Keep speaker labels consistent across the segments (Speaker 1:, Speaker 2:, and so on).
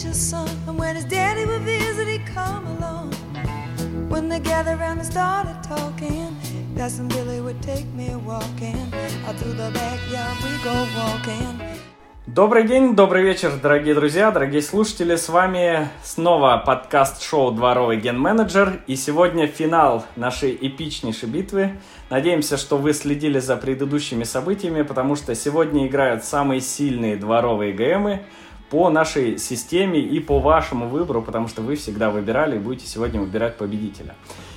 Speaker 1: teacher's son. And when his daddy would visit, he'd come along. When they gathered around and started talking, Cousin Billy would take me walking. Out through the backyard we go walking. Добрый день, добрый вечер, дорогие друзья, дорогие слушатели. С вами снова подкаст-шоу «Дворовый ген-менеджер». И сегодня финал нашей эпичнейшей битвы. Надеемся, что вы следили за предыдущими событиями, потому что сегодня играют самые сильные дворовые ГМы по нашей системе и по вашему выбору, потому что вы всегда выбирали и будете сегодня выбирать победителя.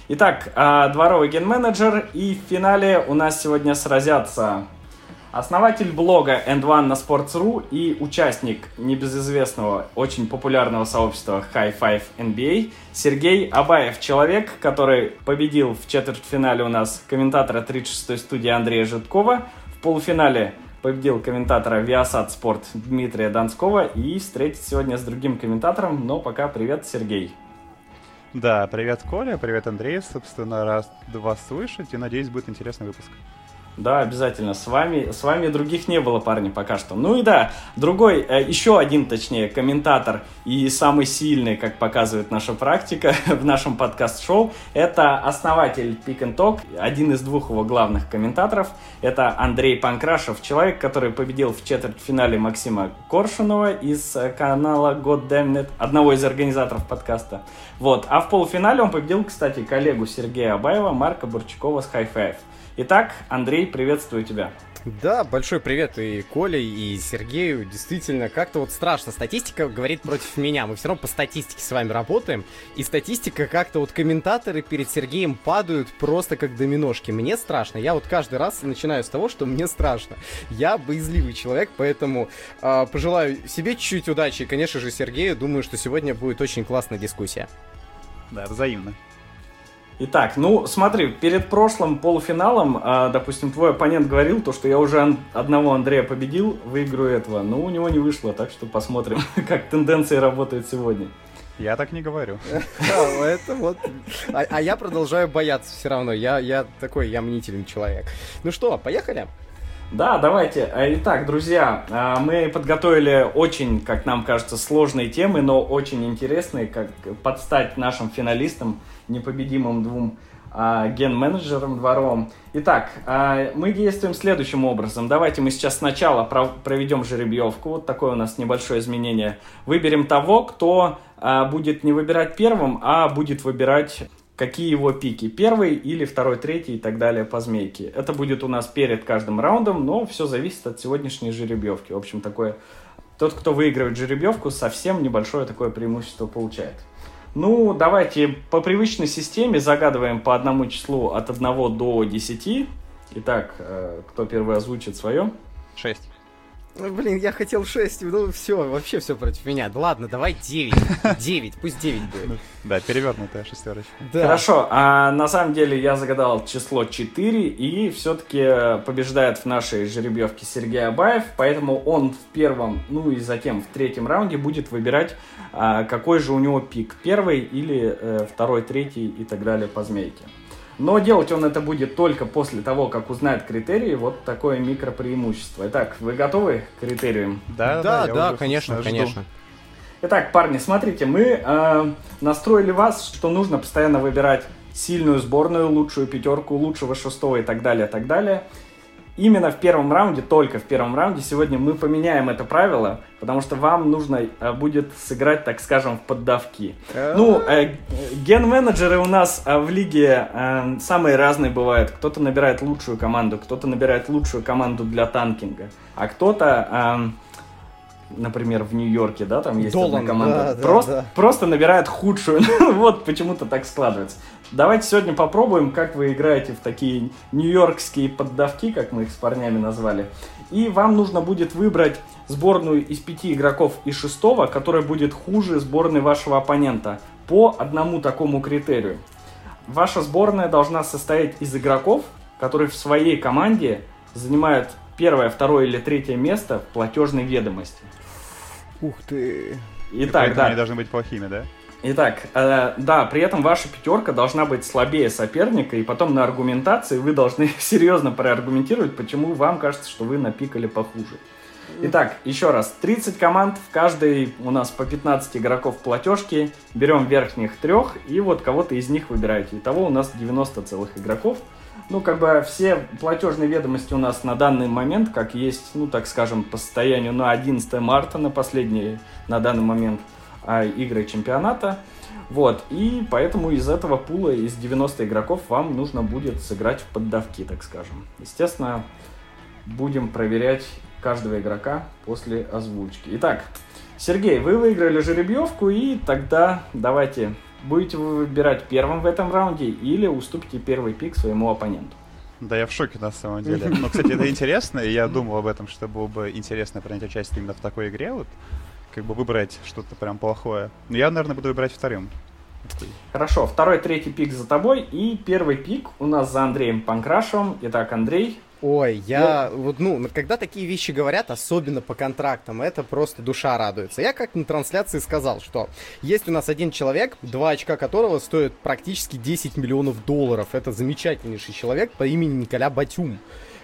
Speaker 1: Итак, а, дворовый ген-менеджер. И в финале у нас сегодня сразятся Основатель блога End One на Sports.ru и участник небезызвестного, очень популярного сообщества High Five NBA Сергей Абаев. Человек, который победил в четвертьфинале у нас комментатора 36-й студии Андрея Житкова. В полуфинале победил комментатора Viasat Sport Дмитрия Донского и встретится сегодня с другим комментатором. Но пока привет, Сергей.
Speaker 2: Да, привет, Коля, привет, Андрей. Собственно, раз вас слышать и надеюсь, будет интересный выпуск.
Speaker 1: Да, обязательно. С вами, с вами других не было, парни, пока что. Ну и да, другой, э, еще один, точнее, комментатор и самый сильный, как показывает наша практика в нашем подкаст-шоу, это основатель Pick and Talk, один из двух его главных комментаторов. Это Андрей Панкрашев, человек, который победил в четвертьфинале Максима Коршунова из э, канала God Damn It, одного из организаторов подкаста. Вот. А в полуфинале он победил, кстати, коллегу Сергея Абаева, Марка Бурчакова с High Five. Итак, Андрей, приветствую тебя.
Speaker 3: Да, большой привет и Коле, и Сергею. Действительно, как-то вот страшно. Статистика говорит против меня. Мы все равно по статистике с вами работаем. И статистика как-то вот комментаторы перед Сергеем падают просто как доминошки. Мне страшно. Я вот каждый раз начинаю с того, что мне страшно. Я боязливый человек, поэтому э, пожелаю себе чуть-чуть удачи. И, конечно же, Сергею. Думаю, что сегодня будет очень классная дискуссия.
Speaker 2: Да, взаимно.
Speaker 1: Итак, ну смотри, перед прошлым полуфиналом, э, допустим, твой оппонент говорил то, что я уже ан- одного Андрея победил, выиграю этого. Но у него не вышло, так что посмотрим, как тенденции работают сегодня.
Speaker 2: Я так не говорю.
Speaker 3: Это вот. А, а я продолжаю бояться все равно. Я, я такой, я мнительный человек. Ну что, поехали?
Speaker 1: Да, давайте. А, итак, друзья, а, мы подготовили очень, как нам кажется, сложные темы, но очень интересные, как подстать нашим финалистам непобедимым двум а, ген-менеджерам дворовым. Итак, а, мы действуем следующим образом. Давайте мы сейчас сначала проведем жеребьевку. Вот такое у нас небольшое изменение. Выберем того, кто а, будет не выбирать первым, а будет выбирать какие его пики. Первый или второй, третий и так далее по змейке. Это будет у нас перед каждым раундом, но все зависит от сегодняшней жеребьевки. В общем, такое... Тот, кто выигрывает жеребьевку, совсем небольшое такое преимущество получает. Ну, давайте по привычной системе загадываем по одному числу от 1 до 10. Итак, э, кто первый озвучит свое?
Speaker 2: 6.
Speaker 3: Ну, блин, я хотел 6, ну все, вообще все против меня. Да ладно, давай 9. 9, пусть 9 будет. Ну,
Speaker 2: да, перевернутая шестерочка.
Speaker 1: Да. Хорошо, а на самом деле я загадал число 4, и все-таки побеждает в нашей жеребьевке Сергей Абаев, поэтому он в первом, ну и затем в третьем раунде будет выбирать, а, какой же у него пик. Первый или э, второй, третий и так далее по змейке. Но делать он это будет только после того, как узнает критерии. Вот такое микропреимущество. Итак, вы готовы к критериям?
Speaker 3: Да, да, да, да конечно, жду. конечно.
Speaker 1: Итак, парни, смотрите, мы э, настроили вас, что нужно постоянно выбирать сильную сборную, лучшую пятерку, лучшего шестого и так далее, так далее именно в первом раунде, только в первом раунде, сегодня мы поменяем это правило, потому что вам нужно э, будет сыграть, так скажем, в поддавки. Ну, э, ген-менеджеры у нас э, в лиге э, самые разные бывают. Кто-то набирает лучшую команду, кто-то набирает лучшую команду для танкинга, а кто-то... Э, например, в Нью-Йорке, да, там есть Долан, одна команда, да, просто, да, да. просто набирает худшую. вот почему-то так складывается. Давайте сегодня попробуем, как вы играете в такие нью-йоркские поддавки, как мы их с парнями назвали. И вам нужно будет выбрать сборную из пяти игроков из шестого, которая будет хуже сборной вашего оппонента по одному такому критерию. Ваша сборная должна состоять из игроков, которые в своей команде занимают первое, второе или третье место в платежной ведомости.
Speaker 3: Ух ты.
Speaker 2: Итак, да. Они должны быть плохими, да?
Speaker 1: Итак, э, да, при этом ваша пятерка должна быть слабее соперника, и потом на аргументации вы должны серьезно проаргументировать, почему вам кажется, что вы напикали похуже. Итак, еще раз, 30 команд, в каждой у нас по 15 игроков платежки, берем верхних трех, и вот кого-то из них выбираете. Итого у нас 90 целых игроков. Ну, как бы все платежные ведомости у нас на данный момент, как есть, ну, так скажем, по состоянию на 11 марта, на последние, на данный момент, а, игры чемпионата. Вот, и поэтому из этого пула, из 90 игроков, вам нужно будет сыграть в поддавки, так скажем. Естественно, будем проверять каждого игрока после озвучки. Итак, Сергей, вы выиграли жеребьевку, и тогда давайте, будете вы выбирать первым в этом раунде или уступите первый пик своему оппоненту?
Speaker 2: Да, я в шоке на самом деле. Но, кстати, это интересно, и я думал об этом, что было бы интересно принять участие именно в такой игре, вот, как бы выбрать что-то прям плохое. Но я, наверное, буду выбирать вторым.
Speaker 1: Хорошо, второй, третий пик за тобой, и первый пик у нас за Андреем Панкрашевым. Итак, Андрей,
Speaker 3: Ой, я вот, ну, когда такие вещи говорят, особенно по контрактам, это просто душа радуется. Я как на трансляции сказал, что есть у нас один человек, два очка которого стоят практически 10 миллионов долларов. Это замечательнейший человек по имени Николя Батюм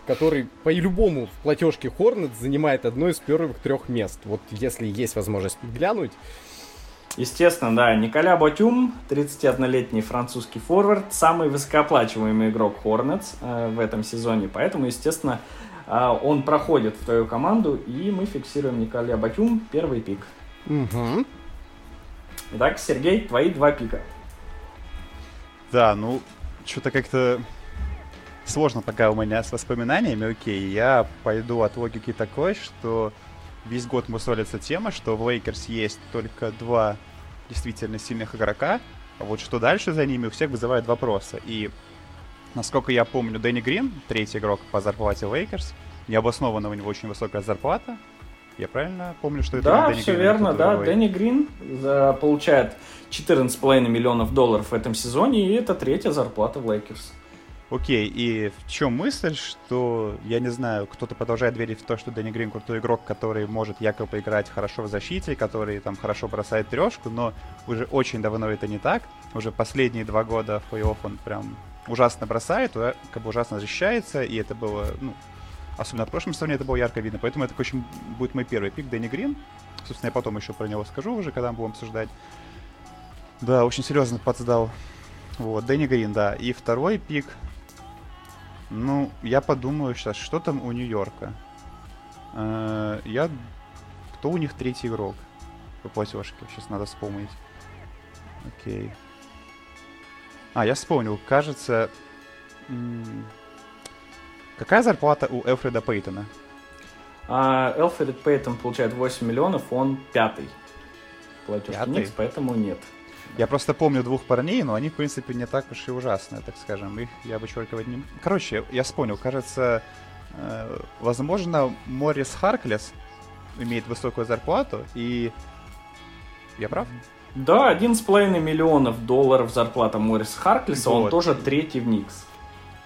Speaker 3: который по-любому в платежке Hornet занимает одно из первых трех мест. Вот если есть возможность глянуть,
Speaker 1: Естественно, да, Николя Ботюм, 31-летний французский форвард, самый высокооплачиваемый игрок Hornets э, в этом сезоне, поэтому, естественно, э, он проходит в твою команду, и мы фиксируем Николя Батюм, первый пик.
Speaker 3: Угу.
Speaker 1: Итак, Сергей, твои два пика.
Speaker 2: Да, ну, что-то как-то сложно пока у меня с воспоминаниями, окей, я пойду от логики такой, что весь год мусолится тема, что в Лейкерс есть только два действительно сильных игрока, а вот что дальше за ними у всех вызывает вопросы. И, насколько я помню, Дэнни Грин, третий игрок по зарплате Лейкерс, необоснованно у него очень высокая зарплата. Я правильно помню, что это
Speaker 1: Да,
Speaker 2: Дэнни
Speaker 1: все
Speaker 2: Грин,
Speaker 1: верно, да.
Speaker 2: другой?
Speaker 1: Дэнни Грин за, получает 14,5 миллионов долларов в этом сезоне, и это третья зарплата в Лейкерс.
Speaker 2: Окей, и в чем мысль, что, я не знаю, кто-то продолжает верить в то, что Дэнни Грин крутой игрок, который может якобы играть хорошо в защите, который там хорошо бросает трешку, но уже очень давно это не так. Уже последние два года в плей-офф он прям ужасно бросает, как бы ужасно защищается, и это было, ну, особенно в прошлом сезоне это было ярко видно, поэтому это очень будет мой первый пик Дэнни Грин. Собственно, я потом еще про него скажу уже, когда мы будем обсуждать. Да, очень серьезно подсдал. Вот, Дэнни Грин, да. И второй пик, ну, я подумаю сейчас, что там у Нью-Йорка. Э, Я... Кто у них третий игрок по платежке? Сейчас надо вспомнить. Окей. А, я вспомнил. Кажется... Какая зарплата у Элфреда Пейтона?
Speaker 1: А Элфред Пейтон получает 8 миллионов, он пятый.
Speaker 2: Пятый?
Speaker 1: Никс, поэтому нет.
Speaker 2: Я просто помню двух парней, но они, в принципе, не так уж и ужасные, так скажем. Их я вычеркивать не... Короче, я вспомнил. Кажется, э, возможно, Моррис Харклес имеет высокую зарплату, и... Я прав?
Speaker 1: Да, 11,5 миллионов долларов зарплата Морис Харклиса, он
Speaker 2: Вот.
Speaker 1: тоже третий в Никс.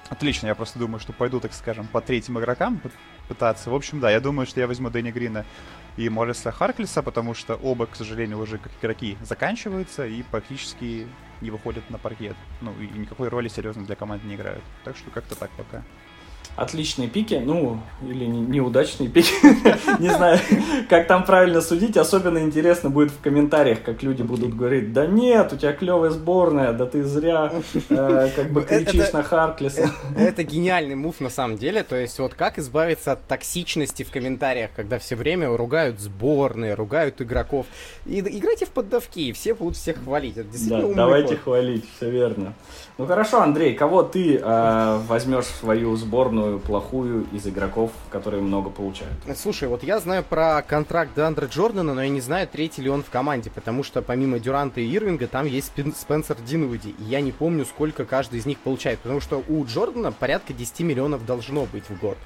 Speaker 2: Отлично, я просто думаю, что пойду, так скажем, по третьим игрокам пытаться. В общем, да, я думаю, что я возьму Дэнни Грина и Морриса Харклиса, потому что оба, к сожалению, уже как игроки заканчиваются и практически не выходят на паркет. Ну, и никакой роли серьезно для команды не играют. Так что как-то так пока.
Speaker 1: Отличные пики, ну, или не- неудачные пики. Не знаю, как там правильно судить. Особенно интересно будет в комментариях, как люди будут говорить, да нет, у тебя клевая сборная, да ты зря э, как бы кричишь на Харклиса.
Speaker 3: Это гениальный мув на самом деле. То есть, вот как избавиться от токсичности в комментариях, когда все время ругают сборные, ругают игроков. И играйте в поддавки, и все будут всех хвалить. Это действительно умный
Speaker 1: давайте хвалить, все верно. Ну хорошо, Андрей, кого ты э, возьмешь в свою сборную плохую из игроков, которые много получают?
Speaker 3: Слушай, вот я знаю про контракт Дандра Джордана, но я не знаю, третий ли он в команде, потому что помимо Дюранта и Ирвинга там есть Спен- Спенсер Динвуди, и я не помню, сколько каждый из них получает, потому что у Джордана порядка 10 миллионов должно быть в год.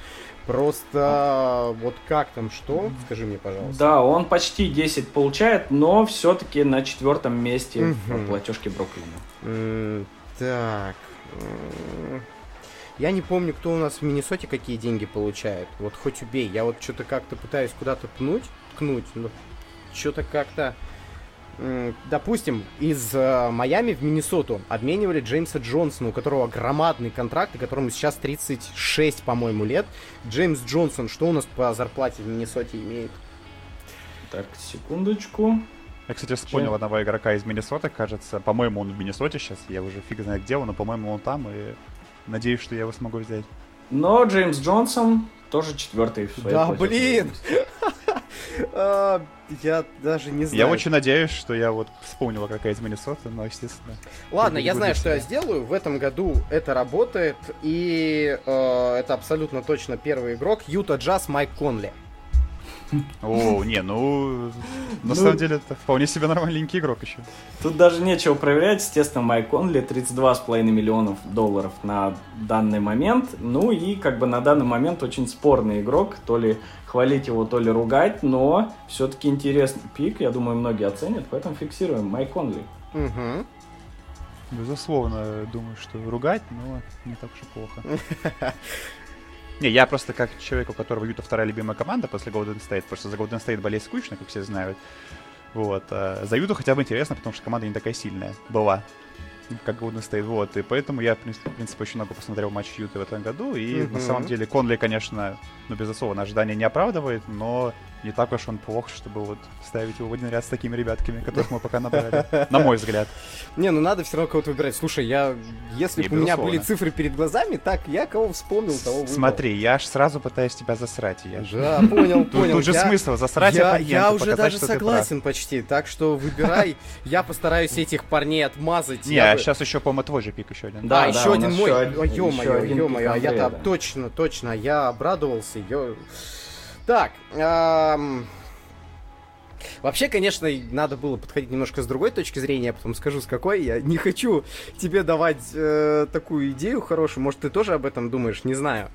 Speaker 3: Просто вот как там, что? Скажи мне, пожалуйста.
Speaker 1: Да, он почти 10 получает, но все-таки на четвертом месте в платежке Бруклина.
Speaker 3: Так. Я не помню, кто у нас в Миннесоте какие деньги получает. Вот хоть убей. Я вот что-то как-то пытаюсь куда-то пнуть, ткнуть, но что-то как-то допустим, из э, Майами в Миннесоту обменивали Джеймса Джонсона, у которого громадный контракт, и которому сейчас 36, по-моему, лет. Джеймс Джонсон, что у нас по зарплате в Миннесоте имеет?
Speaker 1: Так, секундочку.
Speaker 2: Я, кстати, вспомнил Чем? одного игрока из Миннесоты, кажется. По-моему, он в Миннесоте сейчас. Я уже фиг знает где он, но, по-моему, он там. И надеюсь, что я его смогу взять.
Speaker 1: Но Джеймс Джонсон тоже четвертый в
Speaker 3: Да, блин! А, я даже не знаю.
Speaker 2: Я очень надеюсь, что я вот вспомнил, какая из Миннесоты, но, естественно...
Speaker 3: Ладно, я знаю, что я сделаю. В этом году это работает, и э, это абсолютно точно первый игрок. Юта Джаз Майк Конли.
Speaker 2: О, не, ну, на ну, самом деле, это вполне себе нормальненький игрок еще.
Speaker 1: Тут даже нечего проверять. Естественно, Майк Конли 32,5 миллионов долларов на данный момент. Ну и как бы на данный момент очень спорный игрок. То ли хвалить его, то ли ругать, но все-таки интересный пик. Я думаю, многие оценят, поэтому фиксируем Майк Конли.
Speaker 3: Угу.
Speaker 2: Безусловно, думаю, что ругать, но не так уж и плохо. Не, я просто как человек, у которого Юта вторая любимая команда после Golden State, просто за Golden State болеть скучно, как все знают. Вот. А за Юту хотя бы интересно, потому что команда не такая сильная была как Golden State, вот, и поэтому я, в принципе, очень много посмотрел матч Юты в этом году, и mm-hmm. на самом деле Конли, конечно, ну, безусловно, ожидания не оправдывает, но не так уж он плох, чтобы вот ставить его в один ряд с такими ребятками, которых мы пока набрали, на мой взгляд.
Speaker 3: Не, ну надо все равно кого-то выбирать. Слушай, я, если бы у меня были цифры перед глазами, так, я кого вспомнил, того выбрал.
Speaker 2: Смотри, я аж сразу пытаюсь тебя засрать. Я
Speaker 3: да, понял, понял.
Speaker 2: Тут же смысл засрать
Speaker 3: Я, я уже даже согласен почти, так что выбирай. Я постараюсь этих парней отмазать.
Speaker 2: Не, а сейчас еще, по-моему, твой же пик еще один.
Speaker 3: Да, еще один мой. Ё-моё, ё-моё, а я-то точно, точно, я обрадовался. Так, Вообще, конечно, надо было подходить немножко с другой точки зрения, я потом скажу, с какой. Я не хочу тебе давать э, такую идею хорошую. Может, ты тоже об этом думаешь, не знаю.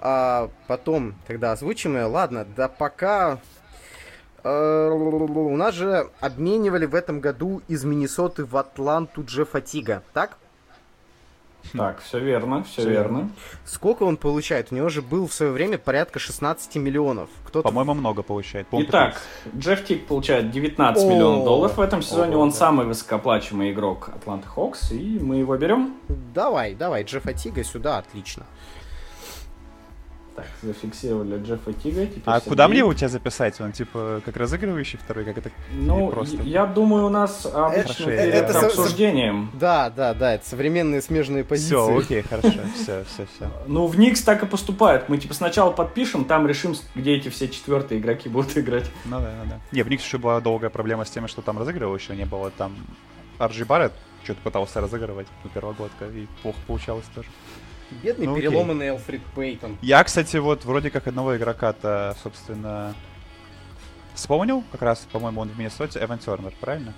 Speaker 3: А потом, когда озвучим ее, ладно, да пока... Э, у нас же обменивали в этом году из Миннесоты в Атланту Джеффа Тига, так?
Speaker 1: Так, все верно, все, все верно.
Speaker 3: Сколько он получает? У него же был в свое время порядка 16 миллионов.
Speaker 2: Кто По-моему, много получает.
Speaker 1: Итак, Джефф Тик получает 19 О, миллионов долларов в этом сезоне. О, он самый высокооплачиваемый игрок Атланты Хокс, и мы его берем.
Speaker 3: Давай, давай, Джеффа Тига сюда, отлично.
Speaker 1: Так, зафиксировали Джеффа Тига.
Speaker 2: а куда мне его у тебя записать? Он типа как разыгрывающий второй, как это
Speaker 1: Ну, просто? я думаю, у нас обычно это, перед это обсуждением.
Speaker 3: Да, да, да, это современные смежные позиции.
Speaker 2: Все, окей, хорошо, все, все, все.
Speaker 1: Ну, в Никс так и поступают. Мы типа сначала подпишем, там решим, где эти все четвертые игроки будут играть.
Speaker 2: Ну да, ну да. Не, в Никс еще была долгая проблема с тем, что там разыгрывающего не было. Там Арджи Барретт что-то пытался разыгрывать, ну, первогодка, и плохо получалось тоже.
Speaker 3: Бедный ну, переломанный Элфрид Пейтон.
Speaker 2: Я, кстати, вот вроде как одного игрока-то, собственно, вспомнил. Как раз, по-моему, он в Миннесоте. Эван Тернер, правильно?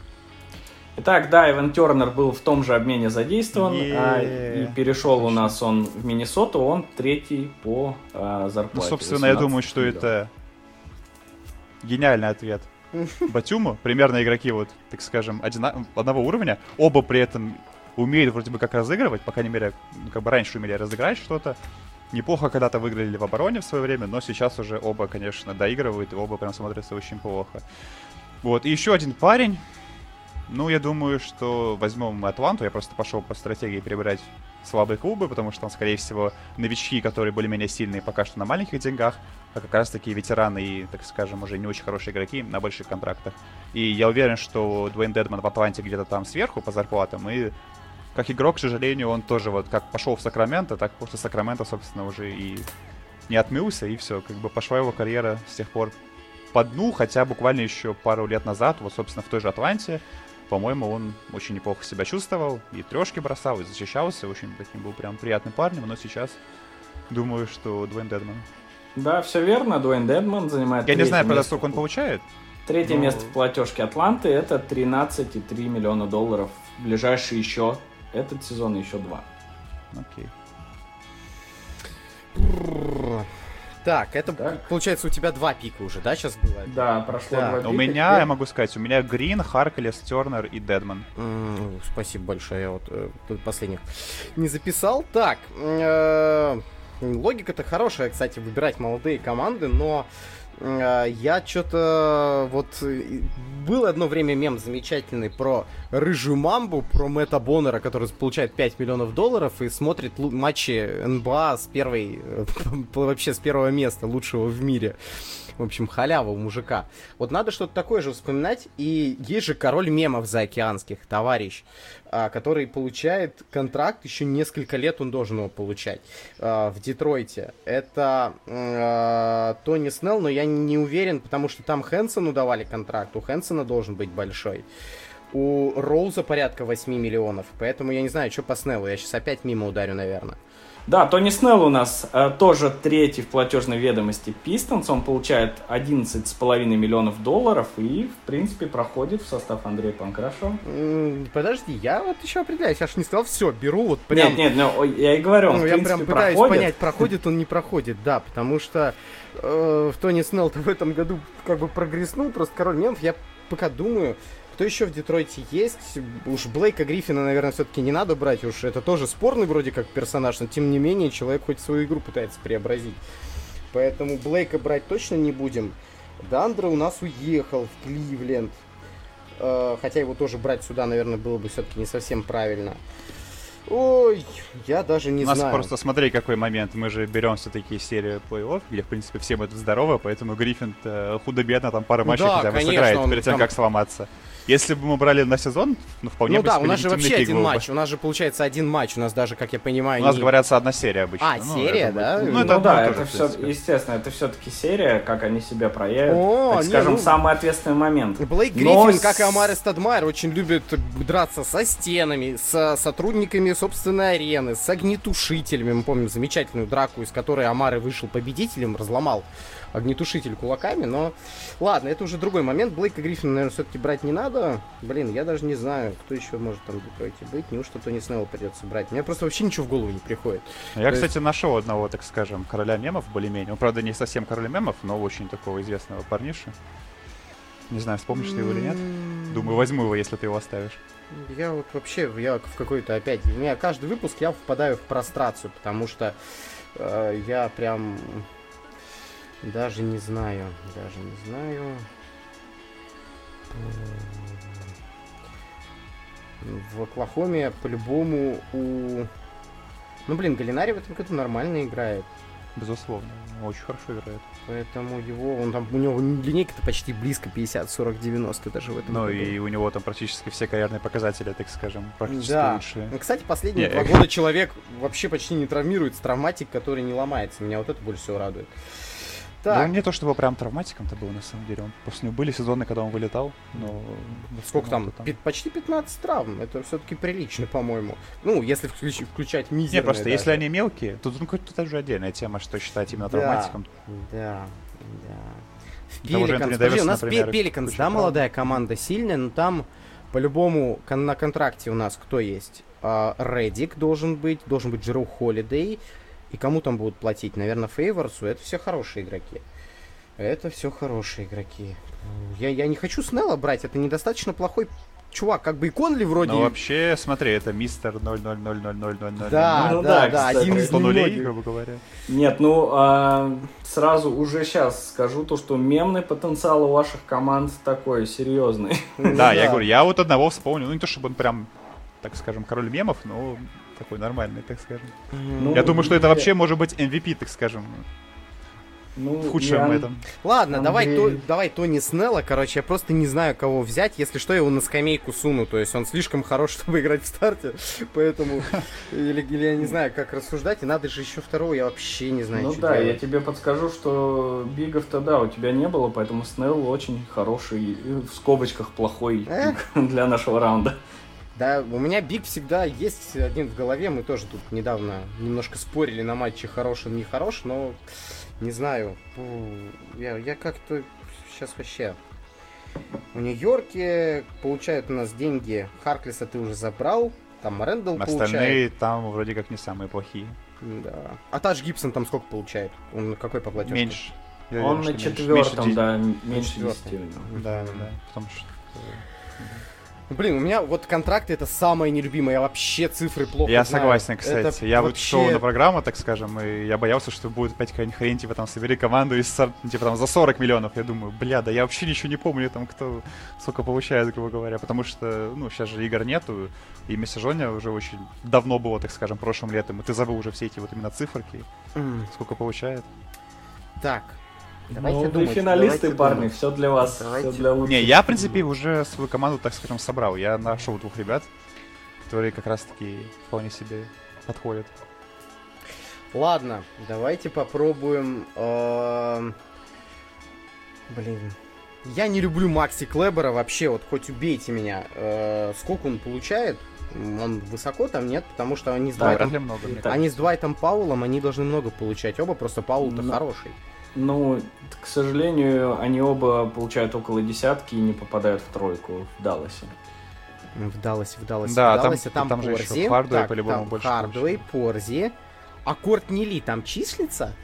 Speaker 1: Итак, да, Эван Тернер был в том же обмене задействован а, и перешел у нас он в Миннесоту, он третий по а, зарплате. Ну,
Speaker 2: собственно, я думаю, что миллионов. это гениальный ответ. Батюму, примерно игроки вот, так скажем, одина... одного уровня, оба при этом умеют вроде бы как разыгрывать, по крайней мере, ну, как бы раньше умели разыграть что-то. Неплохо когда-то выиграли в обороне в свое время, но сейчас уже оба, конечно, доигрывают, и оба прям смотрятся очень плохо. Вот, и еще один парень. Ну, я думаю, что возьмем Атланту. Я просто пошел по стратегии перебирать слабые клубы, потому что там, скорее всего, новички, которые более-менее сильные пока что на маленьких деньгах, а как раз таки ветераны и, так скажем, уже не очень хорошие игроки на больших контрактах. И я уверен, что Дуэйн Дедман в Атланте где-то там сверху по зарплатам, и как игрок, к сожалению, он тоже вот как пошел в Сакраменто, так после Сакрамента, собственно, уже и не отмылся, и все, как бы пошла его карьера с тех пор по дну, хотя буквально еще пару лет назад, вот, собственно, в той же Атланте, по-моему, он очень неплохо себя чувствовал, и трешки бросал, и защищался, очень таким был прям приятным парнем, но сейчас думаю, что Дуэйн Дедман.
Speaker 1: Да, все верно, Дуэйн Дедман занимает
Speaker 2: Я не знаю, правда, сколько он получает.
Speaker 1: Третье но... место в платежке Атланты это 13,3 миллиона долларов. Ближайший еще этот сезон еще два.
Speaker 2: Окей.
Speaker 3: Так, это так. получается у тебя два пика уже, да, сейчас было?
Speaker 1: Да, прошло да. два пика.
Speaker 2: У меня, я могу сказать, у меня Грин, Харкелес, Тернер и Дедман.
Speaker 3: Mm, спасибо большое, я вот э, последних не записал. Так, э, логика-то хорошая, кстати, выбирать молодые команды, но я что-то вот э, был одно время мем замечательный про рыжую мамбу, про Мэтта Боннера, который получает 5 миллионов долларов и смотрит матчи НБА с первой, вообще с первого места, лучшего в мире. В общем, халява у мужика. Вот надо что-то такое же вспоминать. И есть же король мемов заокеанских, товарищ, а, который получает контракт, еще несколько лет он должен его получать а, в Детройте. Это а, Тони Снелл, но я не уверен, потому что там Хэнсону давали контракт. У Хэнсона должен быть большой. У Роуза порядка 8 миллионов. Поэтому я не знаю, что по Снеллу. Я сейчас опять мимо ударю, наверное.
Speaker 1: Да, Тони Снелл у нас э, тоже третий в платежной ведомости Пистонс. Он получает 11,5 миллионов долларов и, в принципе, проходит в состав Андрея Панкрашева.
Speaker 3: Подожди, я вот еще определяюсь. Я же не сказал, все, беру вот прям...
Speaker 1: Нет, нет, ну, я и говорю, он, ну, в
Speaker 3: я
Speaker 1: принципе,
Speaker 3: прям пытаюсь проходит. понять, проходит он, не проходит, да, потому что э, в Тони Снелл в этом году как бы прогресснул, просто король мемов. Я пока думаю, кто еще в Детройте есть? Уж Блейка Гриффина, наверное, все-таки не надо брать. Уж это тоже спорный вроде как персонаж, но тем не менее человек хоть свою игру пытается преобразить. Поэтому Блейка брать точно не будем. Дандра у нас уехал в Кливленд. Э, хотя его тоже брать сюда, наверное, было бы все-таки не совсем правильно. Ой, я даже не
Speaker 2: знаю.
Speaker 3: У нас
Speaker 2: просто смотри, какой момент. Мы же берем все-таки серию плей-офф, где, в принципе, всем это здорово, поэтому Гриффин худо-бедно там пару матчей да, хотя бы конечно, сыграет перед тем, там... как сломаться. Если бы мы брали на сезон, ну, вполне
Speaker 3: Ну да, у нас же вообще один матч. У нас же получается один матч. У нас даже, как я понимаю,
Speaker 2: У нас, не... говорятся, одна серия обычно.
Speaker 3: А, ну, серия, да?
Speaker 1: Будет... Ну, ну, это, ну да, это все, естественно, это все-таки серия, как они себя проявят. О, так не, скажем, ну... самый ответственный момент.
Speaker 3: Блейк Гриффин, Но... как и Амари Стадмайер, очень любит драться со стенами, с сотрудниками собственной арены, с огнетушителями. Мы помним замечательную драку, из которой Амары вышел победителем, разломал огнетушитель кулаками, но ладно, это уже другой момент. Блейка Гриффина, наверное, все-таки брать не надо. Блин, я даже не знаю, кто еще может там Детройте быть. Неужто Тони Снелла придется брать? Мне просто вообще ничего в голову не приходит.
Speaker 2: Я, То кстати, есть... нашел одного, так скажем, короля мемов более-менее. Он, правда, не совсем короля мемов, но очень такого известного парниша. Не знаю, вспомнишь ты его или нет. Думаю, возьму его, если ты его оставишь.
Speaker 3: Я вот вообще, я в какой-то опять... У меня каждый выпуск я впадаю в прострацию, потому что э, я прям даже не знаю, даже не знаю. В Оклахоме по-любому у... Ну, блин, Галинари в этом году нормально играет.
Speaker 2: Безусловно, очень хорошо играет.
Speaker 3: Поэтому его, он там, у него линейка-то почти близко 50, 40, 90 даже в этом
Speaker 2: Ну
Speaker 3: году.
Speaker 2: и у него там практически все карьерные показатели, так скажем, практически
Speaker 3: да.
Speaker 2: лучшие.
Speaker 3: Ну, кстати, последние не, два года человек вообще почти не травмируется, травматик, который не ломается. Меня вот это больше всего радует.
Speaker 2: Так. Да, не то чтобы прям травматиком-то был, на самом деле. Он, после него были сезоны, когда он вылетал, но...
Speaker 3: Сколько там? там? Почти 15 травм. Это все-таки прилично, по-моему. Ну, если включ- включать мизерные.
Speaker 2: Не, просто даже. если они мелкие, то ну, это уже отдельная тема, что считать именно да, травматиком.
Speaker 3: Да, да. Пеликанс, подожди, у нас Пеликанс, да, молодая команда сильная, но там по-любому на контракте у нас кто есть? Редик должен быть, должен быть Джеру Холидей, и кому там будут платить? Наверное, Фейворсу. Это все хорошие игроки. Это все хорошие игроки. Я, я не хочу Снелла брать. Это недостаточно плохой чувак, как бы и Конли вроде...
Speaker 2: Ну, вообще, смотри, это мистер 0000000.
Speaker 3: Да, ну, да, да, один из
Speaker 2: нулей, грубо говоря.
Speaker 1: Нет, ну, а, сразу уже сейчас скажу то, что мемный потенциал у ваших команд такой серьезный.
Speaker 2: Да, я говорю, я вот одного вспомнил, ну не то чтобы он прям, так скажем, король мемов, но такой нормальный, так скажем. Ну, Я думаю, что это вообще может быть MVP, так скажем. Ну, в худшем я... этом.
Speaker 3: Ладно, Андрей... давай, то, давай Тони Снелла. Короче, я просто не знаю, кого взять. Если что, я его на скамейку суну. То есть он слишком хорош, чтобы играть в старте. Поэтому. Или, или я не знаю, как рассуждать. И надо же еще второго, я вообще не знаю.
Speaker 1: Ну да, делать. я тебе подскажу, что бигов-то да, у тебя не было, поэтому Снелл очень хороший, в скобочках плохой для нашего раунда.
Speaker 3: Да, у меня Биг всегда есть один в голове. Мы тоже тут недавно немножко спорили на матче, хорош он, не хорош, но не знаю. Я, я как-то сейчас вообще... В Нью-Йорке получают у нас деньги. Харклиса ты уже забрал. Там Рэндалл получает.
Speaker 2: Остальные там вроде как не самые плохие.
Speaker 3: Да. А Таш Гибсон там сколько получает? Он какой по платежке?
Speaker 2: Меньше.
Speaker 1: Я Он на четвертом, да, меньше 10.
Speaker 2: Да, да, да. Потому что
Speaker 3: Блин, у меня вот контракты это самое нелюбимое. Я вообще цифры плохо
Speaker 2: Я
Speaker 3: знаю.
Speaker 2: согласен, кстати.
Speaker 3: Это
Speaker 2: я
Speaker 3: вообще...
Speaker 2: вот шел на программу, так скажем, и я боялся, что будет опять какая-нибудь хрень, типа там собери команду из сор- типа там за 40 миллионов. Я думаю, бля, да я вообще ничего не помню, там кто сколько получает, грубо говоря. Потому что, ну, сейчас же игр нету, и межсезонье уже очень давно было, так скажем, прошлым летом. И ты забыл уже все эти вот именно циферки,
Speaker 3: М,
Speaker 2: сколько получает.
Speaker 3: Так. Давайте
Speaker 1: ну,
Speaker 3: думать,
Speaker 1: вы финалисты,
Speaker 3: давайте
Speaker 1: парни,
Speaker 3: думать.
Speaker 1: все для вас,
Speaker 3: Давайте.
Speaker 1: все для лучших.
Speaker 2: Не, я, в принципе, уже свою команду, так скажем, собрал. Я нашел двух ребят, которые как раз-таки вполне себе подходят.
Speaker 3: Ладно, давайте попробуем. эм, Блин. Я не люблю Макси Клебера вообще, вот хоть убейте меня. Э, Сколько он получает? Он высоко там нет, потому что они с
Speaker 1: Да,
Speaker 2: ли много.
Speaker 1: Так.
Speaker 3: они с Дуайтом Паулом, они должны много получать. Оба просто Паул-то
Speaker 1: Ну,
Speaker 3: хороший.
Speaker 1: Ну, к сожалению, они оба получают около десятки и не попадают в тройку в Далласе.
Speaker 3: В Далласе, в Далласе,
Speaker 2: Да,
Speaker 3: в
Speaker 2: там-
Speaker 3: Далласе, там,
Speaker 2: там же еще. Хардуэй по-любому
Speaker 3: там
Speaker 2: больше
Speaker 3: Хардуэй, Порзи. А Кортни Ли там числится?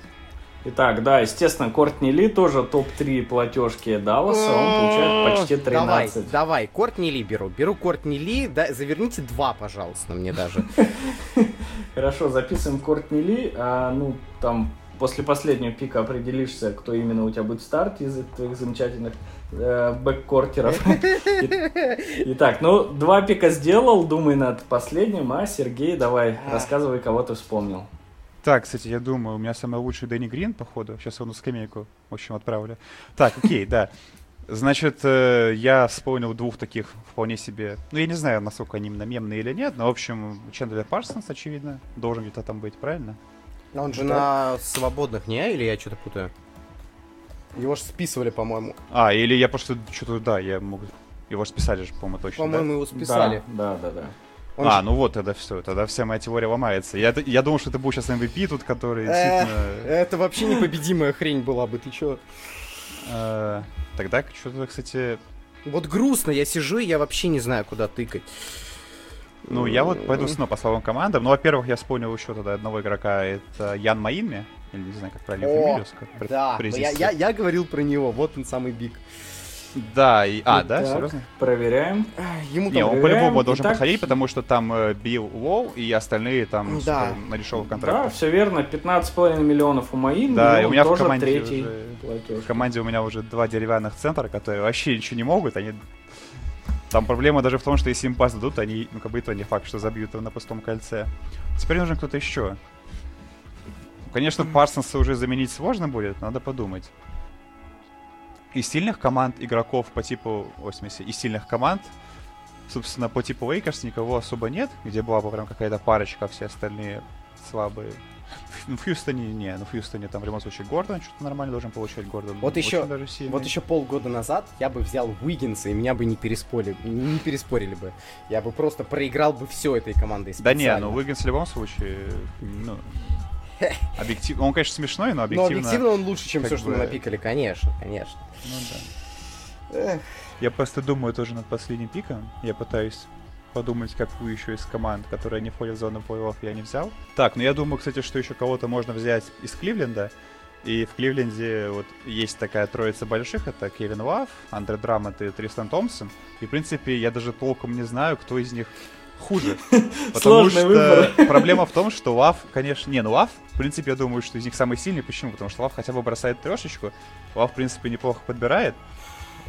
Speaker 1: Итак, да, естественно, Кортни Ли тоже топ-3 платежки Далласа, он получает почти 13.
Speaker 3: Давай, давай, Кортни Ли беру. Беру Кортни Ли, да, заверните два, пожалуйста, мне даже.
Speaker 1: Хорошо, записываем Кортни Ли, а, ну, там, после последнего пика определишься, кто именно у тебя будет в старте из твоих замечательных э, бэккортеров. Итак, ну, два пика сделал, думай над последним, а, Сергей, давай, рассказывай, кого ты вспомнил.
Speaker 2: Так, кстати, я думаю, у меня самый лучший Дэнни Грин, походу. Сейчас его на скамейку, в общем, отправлю. Так, окей, да. Значит, э, я вспомнил двух таких вполне себе... Ну, я не знаю, насколько они именно мемные или нет, но, в общем, Чендлер Парсонс, очевидно, должен где-то там быть, правильно?
Speaker 3: А Он же на свободных, не? Или я что-то путаю? Его же списывали, по-моему.
Speaker 2: А, или я просто что-то, да, я мог... Его же списали же, по-моему, точно, да?
Speaker 3: По-моему, его списали.
Speaker 1: Да, да, да.
Speaker 3: Он
Speaker 2: а,
Speaker 3: же-
Speaker 2: ну вот, тогда все, тогда вся моя теория ломается. Я, я думал, что это был сейчас MVP тут, который действительно...
Speaker 3: Это вообще непобедимая хрень была бы, ты чё?
Speaker 2: э, Тогда что-то, кстати...
Speaker 3: Вот грустно, я сижу, и я вообще не знаю, куда тыкать.
Speaker 2: Ну, я вот пойду снова по словам командам. Ну, во-первых, я вспомнил еще тогда одного игрока, это Ян Маинми, или не знаю, как правильно
Speaker 3: О,
Speaker 2: фамилию
Speaker 3: Да, я, я, я говорил про него, вот он самый биг.
Speaker 2: Да, и... А, да, серьезно?
Speaker 1: Проверяем.
Speaker 3: Ему
Speaker 2: Не, он по-любому должен
Speaker 1: Итак-
Speaker 2: подходить, потому что там э, Билл Уолл и остальные там
Speaker 3: Да.
Speaker 2: супер на дешевых
Speaker 1: Да,
Speaker 2: контрактах.
Speaker 1: все верно, 15,5 миллионов у Маин,
Speaker 2: Да, и у меня в команде
Speaker 1: третий
Speaker 2: уже-
Speaker 1: платеж.
Speaker 2: В команде у меня уже два деревянных центра, которые вообще ничего не могут, они... Там проблема даже в том, что если им пас дадут, они, ну, как бы это не факт, что забьют его на пустом кольце. Теперь нужен кто-то еще. Конечно, Парсонса уже заменить сложно будет, надо подумать. Из сильных команд игроков по типу, ой, в смысле, из сильных команд, собственно, по типу Лейкерс никого особо нет, где была бы прям какая-то парочка, а все остальные слабые. Ну, в Хьюстоне не, ну в Хьюстоне там в любом случае Гордон что-то нормально должен получать, Гордон
Speaker 3: Вот еще, вот еще полгода назад я бы взял Уиггинса, и меня бы не переспорили, не переспорили бы. Я бы просто проиграл бы все этой командой
Speaker 2: Да не,
Speaker 3: специально.
Speaker 2: ну Уиггинс в любом случае, ну, объективно, он, конечно, смешной, но
Speaker 3: Но
Speaker 2: объективно...
Speaker 3: объективно он лучше, чем все, что мы
Speaker 2: бы-
Speaker 3: напикали, конечно, конечно.
Speaker 2: Ну да.
Speaker 3: Эх.
Speaker 2: Я просто думаю тоже над последним пиком. Я пытаюсь подумать, какую еще из команд, которые не входят в зону плей-офф, я не взял. Так, ну я думаю, кстати, что еще кого-то можно взять из Кливленда. И в Кливленде вот есть такая троица больших, это Кевин Лав, Андре Драмонт и Тристан Томпсон. И, в принципе, я даже толком не знаю, кто из них хуже. Потому
Speaker 1: Сложный
Speaker 2: что
Speaker 1: выбор.
Speaker 2: проблема в том, что Лав, конечно... Не, ну Лав, в принципе, я думаю, что из них самый сильный. Почему? Потому что Лав хотя бы бросает трешечку. Лав, в принципе, неплохо подбирает.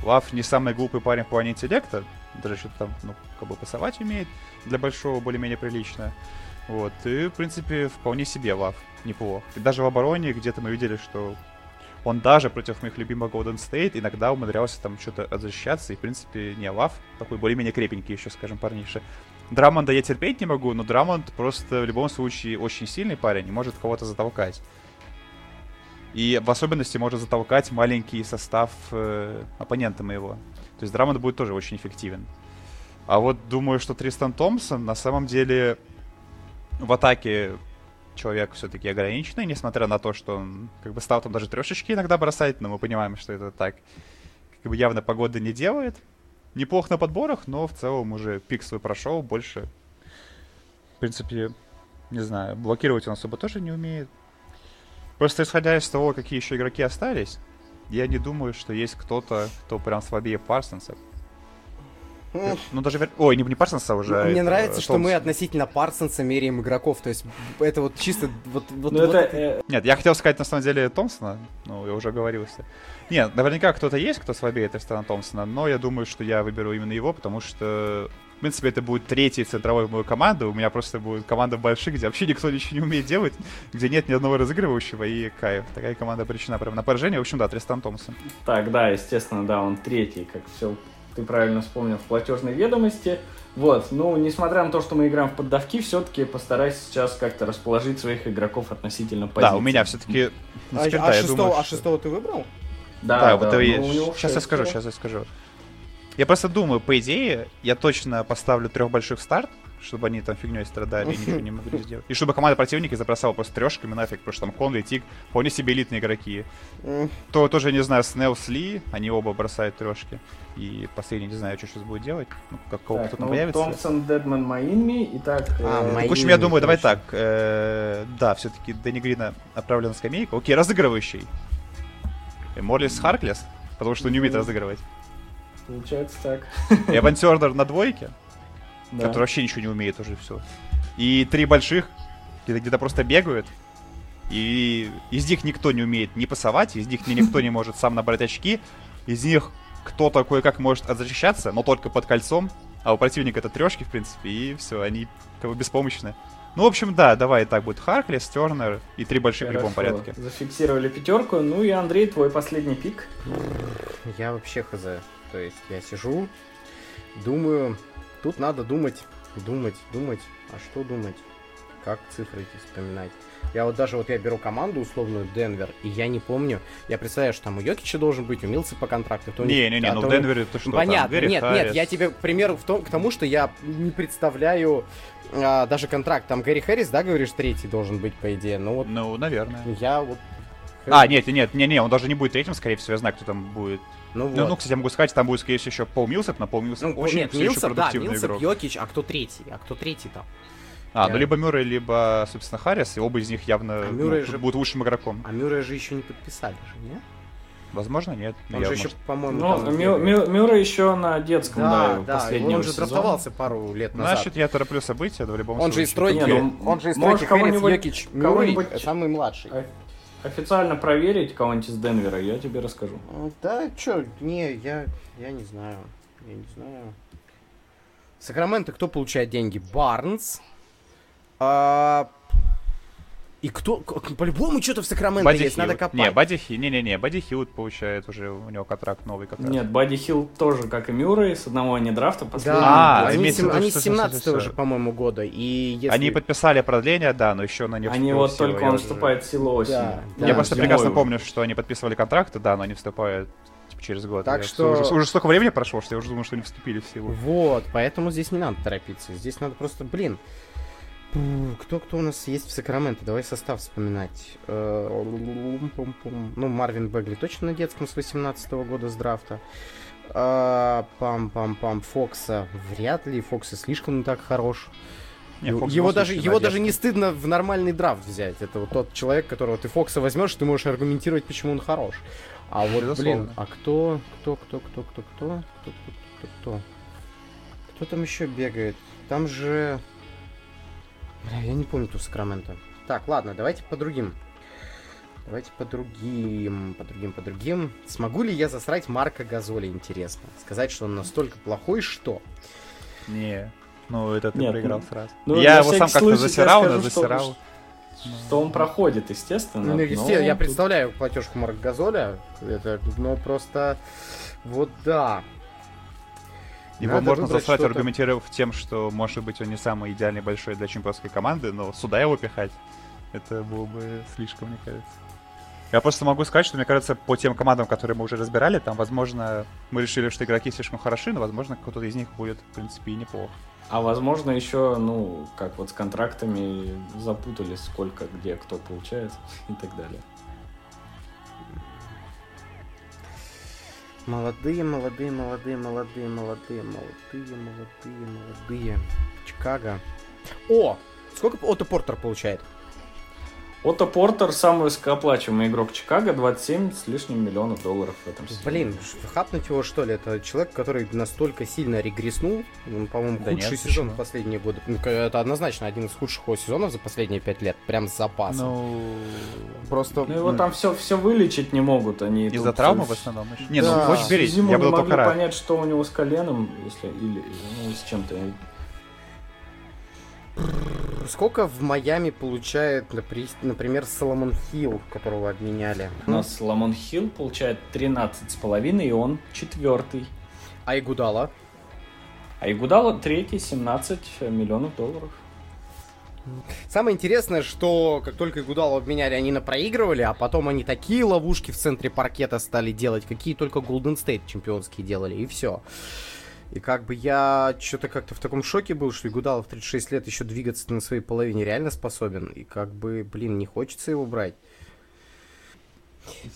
Speaker 2: Лав не самый глупый парень в плане интеллекта. Даже что-то там, ну, как бы пасовать умеет. Для большого более-менее прилично. Вот. И, в принципе, вполне себе Лав неплох. И даже в обороне где-то мы видели, что он даже против моих любимых Golden State иногда умудрялся там что-то защищаться. И, в принципе, не Лав, такой более-менее крепенький еще, скажем, парниша. Драмонда я терпеть не могу, но Драмонд просто в любом случае очень сильный парень и может кого-то затолкать. И в особенности может затолкать маленький состав э, оппонента моего. То есть Драмонд будет тоже очень эффективен. А вот думаю, что Тристан Томпсон на самом деле в атаке человек все-таки ограниченный, несмотря на то, что он как бы стал там даже трешечки иногда бросать, но мы понимаем, что это так как бы явно погода не делает. Неплох на подборах, но в целом уже пик свой прошел, больше, в принципе, не знаю, блокировать он особо тоже не умеет. Просто исходя из того, какие еще игроки остались, я не думаю, что есть кто-то, кто прям слабее Парсонса. Ну, даже... Ой, не, не Парсонса уже.
Speaker 3: Мне
Speaker 2: этого,
Speaker 3: нравится, что мы относительно Парсонса меряем игроков. То есть это вот чисто вот, вот,
Speaker 1: Ну
Speaker 3: вот
Speaker 1: это, э,
Speaker 2: Нет, я хотел сказать на самом деле Томпсона, ну, я уже оговорился. Нет, наверняка кто-то есть, кто слабее Тристана Томпсона, но я думаю, что я выберу именно его, потому что, в принципе, это будет третий центровой в мою команду. У меня просто будет команда больших, где вообще никто ничего не умеет делать, где нет ни одного разыгрывающего, и кайф. Такая команда обречена прямо на поражение. В общем, да, Тристан Томпсон.
Speaker 1: Так, да, естественно, да, он третий, как все ты правильно вспомнил, в платежной ведомости. Вот, ну, несмотря на то, что мы играем в поддавки, все-таки постарайся сейчас как-то расположить своих игроков относительно позиций.
Speaker 2: Да, у меня все-таки...
Speaker 3: А, а шестого, а шестого ты выбрал?
Speaker 1: Да,
Speaker 2: Да,
Speaker 1: да,
Speaker 2: вот
Speaker 1: ну,
Speaker 2: сейчас я скажу, сейчас я скажу. Я просто думаю, по идее, я точно поставлю трех больших старт, чтобы они там фигней страдали и ничего не могли сделать. И чтобы команда противника забросала просто трешками нафиг, потому что там Конли и Тик вполне себе элитные игроки. То тоже, не знаю, Снелл с Ли, они оба бросают трешки. И последний, не знаю, что сейчас будет делать. Ну, как кого
Speaker 1: Так,
Speaker 2: кто-то
Speaker 1: ну,
Speaker 2: появится.
Speaker 1: Томпсон, Дедман, Маинми. Итак,
Speaker 3: А,
Speaker 1: э,
Speaker 3: Маинми.
Speaker 2: В общем, я думаю, давай так. э, да, все-таки Дэнни Грина отправлен на скамейку. Окей, разыгрывающий. Э, Морлис Харклес, потому что он не умеет разыгрывать.
Speaker 1: Получается так.
Speaker 2: И Эван Тёрнер на двойке,
Speaker 1: Да.
Speaker 2: который вообще ничего не умеет уже все. И три больших, где-то, где-то просто бегают. И из них никто не умеет не пасовать, из них ни- никто не может сам набрать очки. Из них кто-то кое-как может отзащищаться, но только под кольцом. А у противника это трешки, в принципе, и все, они как бы беспомощны. Ну, в общем, да, давай так будет Харклес, Тернер и три больших в любом
Speaker 1: Хорошо,
Speaker 2: порядке.
Speaker 1: Зафиксировали пятерку. Ну и Андрей, твой последний пик.
Speaker 3: Я вообще хз. То есть я сижу, думаю, тут надо думать, думать, думать. А что думать? Как цифры эти вспоминать? Я вот даже вот я беру команду условную Денвер, и я не помню. Я представляю, что там у Йокича должен быть, у Милса по контракту. то у них-
Speaker 2: Не-не-не,
Speaker 3: а
Speaker 2: ну
Speaker 3: то
Speaker 2: в Денвере ты что, там,
Speaker 3: Понятно,
Speaker 2: Гэри
Speaker 3: нет,
Speaker 2: Харрис.
Speaker 3: нет, я тебе к примеру в том, к тому, что я не представляю а, даже контракт. Там Гэри Хэрис, да, говоришь, третий должен быть, по идее. Ну вот
Speaker 2: Ну, наверное.
Speaker 3: я вот...
Speaker 2: А, нет, нет, не, не, он даже не будет третьим, скорее всего, я знаю, кто там будет.
Speaker 3: Ну
Speaker 2: Ну,
Speaker 3: вот.
Speaker 2: ну, кстати, я могу сказать, там будет, скорее всего, еще Пол Милсап, но Пол Милсап
Speaker 3: Ну,
Speaker 2: очень
Speaker 3: нет,
Speaker 2: всё ещё
Speaker 3: Милсап, да,
Speaker 2: продуктивный
Speaker 3: Милсап,
Speaker 2: игрок.
Speaker 3: Йокич, а кто третий? А кто третий там?
Speaker 2: А,
Speaker 3: Я-
Speaker 2: ну либо Мюррей, либо, собственно, Харрис, и оба из них явно
Speaker 3: А
Speaker 2: ну,
Speaker 3: Мюррей же-
Speaker 2: будут лучшим игроком.
Speaker 3: А Мюррея же еще не подписали же, нет?
Speaker 2: Возможно, нет.
Speaker 3: Он
Speaker 2: Я,
Speaker 3: же еще,
Speaker 2: может,
Speaker 3: по-моему,
Speaker 1: Ну,
Speaker 3: там
Speaker 1: Мю-. Мю- Мюррей еще на детском, да,
Speaker 3: Да, да,
Speaker 1: последнего
Speaker 3: он же
Speaker 1: сезона.
Speaker 3: драфтовался пару лет назад.
Speaker 2: Значит, я тороплю события, но в любом
Speaker 3: он же
Speaker 2: случае.
Speaker 3: из тройки,
Speaker 1: Не, ну,
Speaker 3: он же из
Speaker 1: может,
Speaker 3: тройки Хэрис,
Speaker 1: кого-нибудь-
Speaker 3: Йокич, Мюррей,
Speaker 1: кого-нибудь-
Speaker 3: самый младший.
Speaker 1: Официально проверить кого-нибудь из Денвера, я тебе расскажу.
Speaker 3: М, Да, чё, не, я, я не знаю, я не знаю. Сакраменто кто получает деньги? Барнс. А, И кто, по-любому что-то в Сакраменто
Speaker 2: Бадди
Speaker 3: есть, надо
Speaker 2: Хилл.
Speaker 3: копать.
Speaker 2: Не, Бадди Хилл, не-не-не, Бадди Хилл получает уже, у него контракт новый как раз.
Speaker 1: Нет, Бадди Хилл тоже, как и Мюррей, с одного они драфта последний.
Speaker 2: А,
Speaker 3: Да,
Speaker 2: ты
Speaker 3: они, сем- они с
Speaker 2: что- что-
Speaker 3: 17
Speaker 2: что-
Speaker 3: же, по-моему, года. И если...
Speaker 2: Они подписали продление, да, но еще на не
Speaker 1: Они вот
Speaker 2: силу,
Speaker 1: только
Speaker 2: я
Speaker 1: он
Speaker 2: уже-
Speaker 1: вступает в силу осени.
Speaker 3: Да,
Speaker 2: Я
Speaker 3: да,
Speaker 2: просто
Speaker 1: зимой
Speaker 2: прекрасно
Speaker 1: уже.
Speaker 2: помню, что они подписывали контракты, да, но они вступают типа, через год.
Speaker 3: Так
Speaker 2: Я
Speaker 3: что-
Speaker 2: Уже, уже столько времени прошло, что я уже думаю, что они вступили в силу.
Speaker 3: Вот, поэтому здесь не надо торопиться. Здесь надо просто, блин. Кто-кто у нас есть в Сакраменто? Давай состав вспоминать. Э. Ну, Марвин Бегли точно на детском с 18 года с драфта. А, Пам-пам-пам. Фокса вряд ли. Фокса слишком не так хорош.
Speaker 2: Не,
Speaker 3: Его-
Speaker 2: Фокс
Speaker 3: его
Speaker 2: был
Speaker 3: даже, его даже не стыдно в нормальный драфт взять. Это вот тот человек, которого ты Фокса возьмешь, ты можешь аргументировать, почему он хорош. А вот, блин,
Speaker 2: Безусловно.
Speaker 3: а кто, кто, кто, кто, кто, кто, кто, кто, кто, кто, кто там еще бегает? Там же, бля, я не помню ту Сакраменто. Так, ладно, давайте по другим. Давайте по другим, по другим, по другим. Смогу ли я засрать Марка Газоли, интересно? Сказать, что он настолько плохой, что?
Speaker 2: Не, ну это ты
Speaker 1: Нет,
Speaker 2: проиграл
Speaker 1: ну,
Speaker 2: сразу.
Speaker 1: Ну,
Speaker 2: я его сам как-то засирал,
Speaker 1: скажу,
Speaker 2: но
Speaker 1: что-
Speaker 2: засирал.
Speaker 1: Что он проходит, естественно.
Speaker 3: Ну,
Speaker 1: но
Speaker 3: естественно, я
Speaker 1: тут-
Speaker 3: представляю платежку Марка Газоля. Это, ну, просто... Вот да.
Speaker 2: Его
Speaker 3: Надо
Speaker 2: можно засрать, аргументировав тем, что, может быть, он не самый идеальный большой для чемпионской команды, но сюда его пихать, это было бы слишком, мне кажется. Я просто могу сказать, что, мне кажется, по тем командам, которые мы уже разбирали, там, возможно, мы решили, что игроки слишком хороши, но, возможно, кто-то из них будет, в принципе, и неплох.
Speaker 1: А возможно еще, ну, как вот с контрактами запутались, сколько, где, кто получает и так далее.
Speaker 3: Молодые, молодые, молодые, молодые, молодые, молодые, молодые, молодые. Чикаго. О! Сколько Отто Портер получает?
Speaker 1: Отто Портер самый высокооплачиваемый игрок Чикаго, 27 с лишним миллионов долларов в этом сезоне.
Speaker 3: Блин, хапнуть его что ли? Это человек, который настолько сильно регреснул. Он, по-моему,
Speaker 2: Да
Speaker 3: худший
Speaker 2: нет,
Speaker 3: сезон
Speaker 2: почему?
Speaker 3: в последние годы. Ну, это однозначно один из худших его сезонов за последние пять лет. Прям с запасом.
Speaker 2: Ну,
Speaker 3: Просто...
Speaker 1: Ну его там все, все вылечить не могут они.
Speaker 2: из-за
Speaker 1: тут
Speaker 2: травмы в основном. еще. Не,
Speaker 3: Да.
Speaker 2: ну хочешь верить,
Speaker 1: Зиму
Speaker 2: я был
Speaker 1: могли
Speaker 2: только рад.
Speaker 1: понять, что у него с коленом, если или ну, с чем-то.
Speaker 3: Сколько в Майами получает, напри- например, Соломон Хилл, которого обменяли?
Speaker 1: У нас Соломон Хилл получает 13,5, и он четвертый.
Speaker 3: А Игудала?
Speaker 1: А Игудала третий, 17 миллионов долларов.
Speaker 3: Самое интересное, что как только Игудала обменяли, они напроигрывали, а потом они такие ловушки в центре паркета стали делать, какие только Golden State чемпионские делали, и все. И как бы я что-то как-то в таком шоке был, что Игудала в 36 лет еще двигаться на своей половине реально способен. И как бы, блин, не хочется его брать.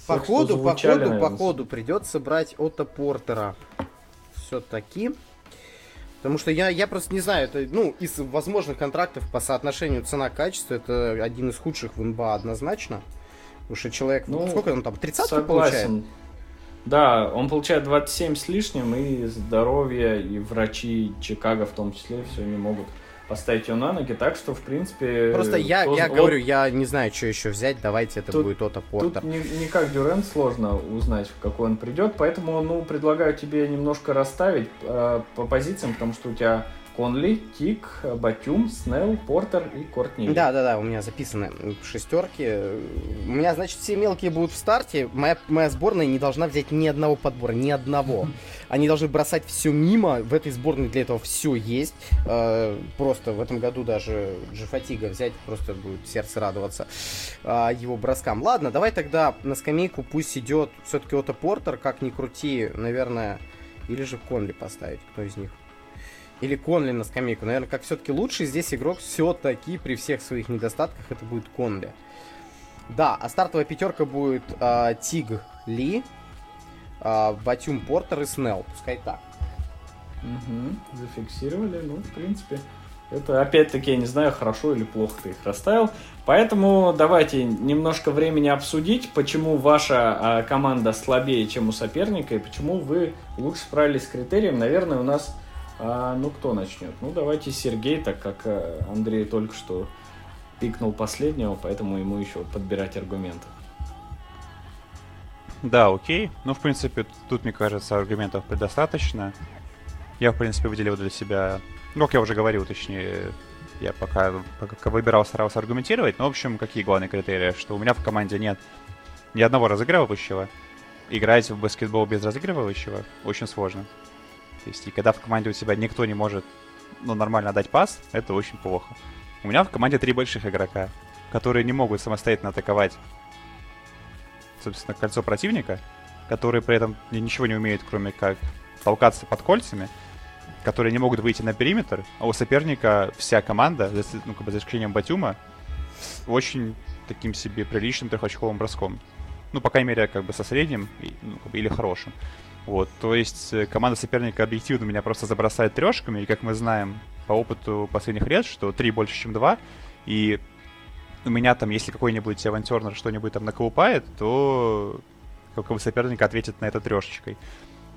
Speaker 3: Походу,
Speaker 1: звучали,
Speaker 3: походу,
Speaker 1: наверное,
Speaker 3: походу придется брать Отто Портера. Все-таки. Потому что я, я просто не знаю, это, ну, из возможных контрактов по соотношению цена-качество, это один из худших в НБА однозначно. Потому что человек,
Speaker 1: Ну,
Speaker 3: сколько он там, 30 получает?
Speaker 1: Да, он получает 27 с лишним, и здоровье, и врачи Чикаго в том числе все не могут поставить его на ноги, так что, в принципе...
Speaker 3: Просто я,
Speaker 1: то-
Speaker 3: я
Speaker 1: вот
Speaker 3: говорю, я не знаю, что еще взять, давайте это
Speaker 1: Тут-
Speaker 3: будет Отто Портер.
Speaker 1: Тут не, не как Дюрент сложно узнать, в какой он придет, поэтому, ну, предлагаю тебе немножко расставить э, по позициям, потому что у тебя Конли, Тик, Батюм, Снелл, Портер и Кортни.
Speaker 3: Да, да, да, у меня записаны шестерки. У меня, значит, все мелкие будут в старте. Моя, моя сборная не должна взять ни одного подбора, ни одного. Они должны бросать все мимо. В этой сборной для этого все есть. Э, Просто в этом году даже Джифатига взять, просто будет сердце радоваться а, его броскам. Ладно, давай тогда на скамейку пусть идет все-таки Отто Портер, как ни крути, наверное, или же Конли поставить, кто из них. Или Конли на скамейку. Наверное, как все-таки лучший здесь игрок все-таки при всех своих недостатках это будет Конли. Да, а стартовая пятерка будет а, Тиг Ли, а, Батюм Портер и Снелл. Пускай так.
Speaker 1: Мгм, зафиксировали, ну, в принципе. Это, опять-таки, я не знаю, хорошо или плохо ты их расставил. Поэтому давайте немножко времени обсудить, почему ваша а, команда слабее, чем у соперника, и почему вы лучше справились с критерием. Наверное, у нас, а, ну, кто начнет? Ну, давайте Сергей, так как а, Андрей только что пикнул последнего, поэтому ему еще подбирать аргументы.
Speaker 2: Да, окей. Ну, в принципе, тут, мне кажется, аргументов предостаточно. Я, в принципе, выделил для себя... Ну, как я уже говорил, точнее, я пока, пока выбирал, старался аргументировать. Но, в общем, какие главные критерии? Что у меня в команде нет ни одного разыгрывающего. Играть в баскетбол без разыгрывающего очень сложно. То есть, и когда в команде у тебя никто не может ну, нормально отдать пас, это очень плохо. У меня в команде три больших игрока, которые не могут самостоятельно атаковать собственно, кольцо противника, которые при этом ни- ничего не умеют, кроме как толкаться под кольцами, которые не могут выйти на периметр, а у соперника вся команда, ну, как бы за исключением Батюма, с очень таким себе приличным трехочковым броском. Ну, по крайней мере, как бы со средним ну, как бы, или хорошим. Вот, то есть э, команда соперника объективно меня просто забросает трешками, и как мы знаем по опыту последних лет, что три больше, чем два, и у меня там, если какой-нибудь авантюрнер что-нибудь там наколупает, то как бы соперник ответит на это трешечкой.